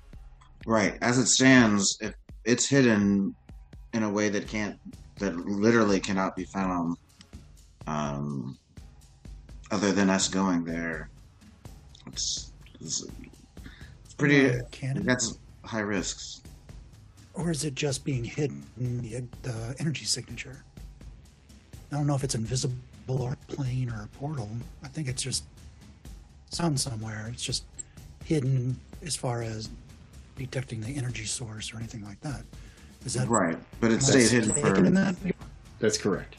Right. As it stands, if it's hidden in a way that can't, that literally cannot be found, um, other than us going there, it's, it's, it's pretty. Uh, can? That's high risks. Or is it just being hidden in the, the energy signature? I don't know if it's invisible or a plane or a portal. I think it's just some somewhere. It's just hidden as far as detecting the energy source or anything like that. Is that Right. But it am I stayed hidden mistaken in for. that? That's correct.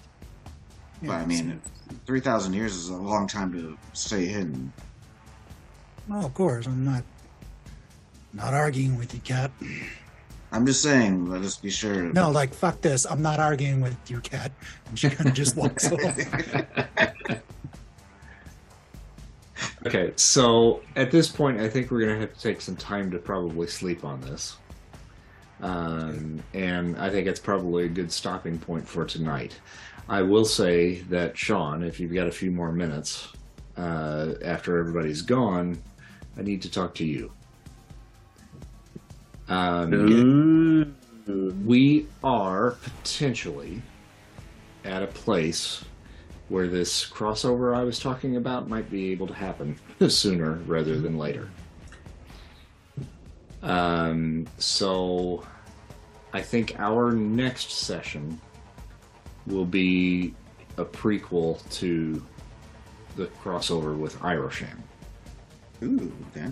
But I mean, three thousand years is a long time to stay hidden. Oh, of course. I'm not not arguing with you, Cat. I'm just saying. Let us be sure. No, like fuck this. I'm not arguing with you, Cat. And she kind of just walks (laughs) off. Okay, so at this point, I think we're going to have to take some time to probably sleep on this. Um, and I think it's probably a good stopping point for tonight. I will say that, Sean, if you've got a few more minutes uh, after everybody's gone, I need to talk to you. Um, we are potentially at a place where this crossover I was talking about might be able to happen (laughs) sooner rather than later. Um, so I think our next session will be a prequel to the crossover with Arishem. Ooh. Okay.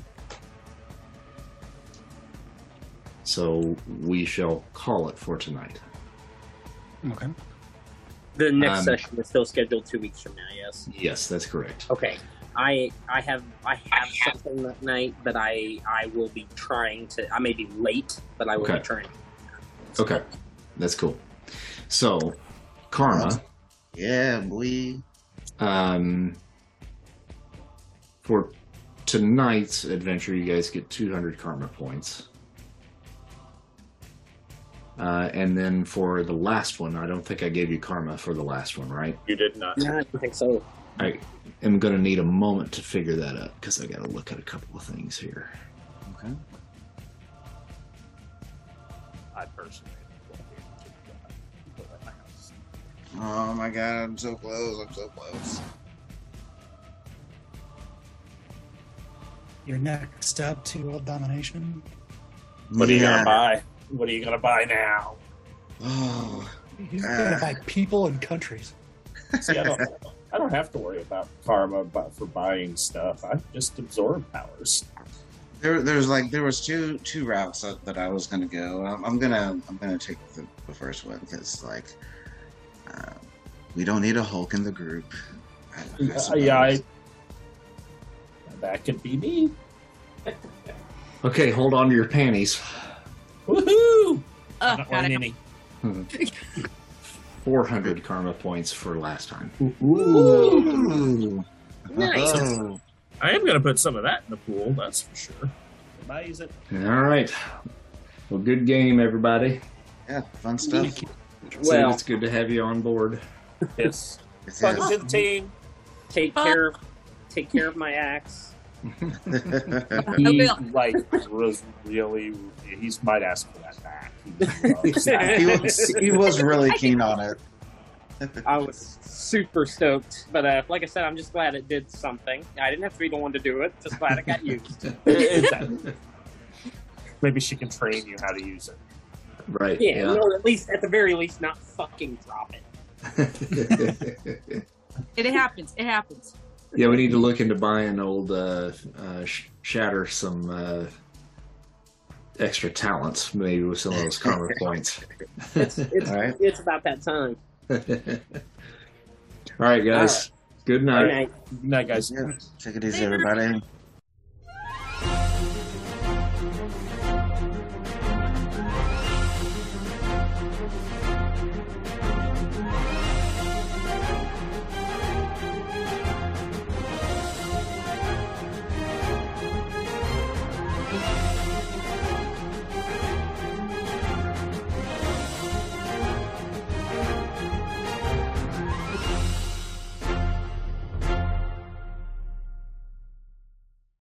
So we shall call it for tonight. Okay. The next Um, session is still scheduled two weeks from now. Yes. Yes, that's correct. Okay. I I have I have something that night, but I I will be trying to. I may be late, but I will Okay. be trying. Okay, that's cool. So, Karma. Yeah, boy. Um, for tonight's adventure, you guys get 200 karma points. Uh, and then for the last one, I don't think I gave you karma for the last one, right? You did not. No, I don't think so. I am going to need a moment to figure that out because I got to look at a couple of things here. Okay. I personally Oh my god, I'm so close. I'm so close. your next step to world domination. What are you Yeah. gonna buy? What are you gonna buy now? Oh, He's gonna Uh. buy people and countries. See, I don't, I don't have to worry about karma for buying stuff. I just absorb powers. there, there's like there was two two routes that, that I was gonna go. I'm, I'm gonna I'm gonna take the, the first one because like uh, we don't need a Hulk in the group. I- I Yeah, yeah, I, that could be me. (laughs) Okay, hold on to your panties. Woohoo! Uh, I'm not wearing gotta- (laughs) 400 karma points for last time. Ooh. Nice. Oh. I am gonna put some of that in the pool. That's for sure. Amazing. All right. Well, good game, everybody. Yeah, fun stuff. Sid, Well, it's good to have you on board. Yes. Welcome to the team. take care. Take care of my axe. (laughs) He like was really. He might ask for that back. He loves (laughs) he, was, he was really keen on it. I was super stoked, but uh, like I said, I'm just glad it did something. I didn't have to be the one to do it. Just glad it got used. (laughs) It's- Maybe she can train you how to use it. Right. Yeah, or at least, at the very least, not fucking drop (laughs) it. It happens. It happens. yeah, we need to look into buying old uh, uh, Shatter some uh, extra talents, maybe with some of those karma (laughs) points. It's it's, (laughs) All right. it's about that time. All right, guys. Good Good night. night. Good night, guys. Yeah, take it easy, everybody.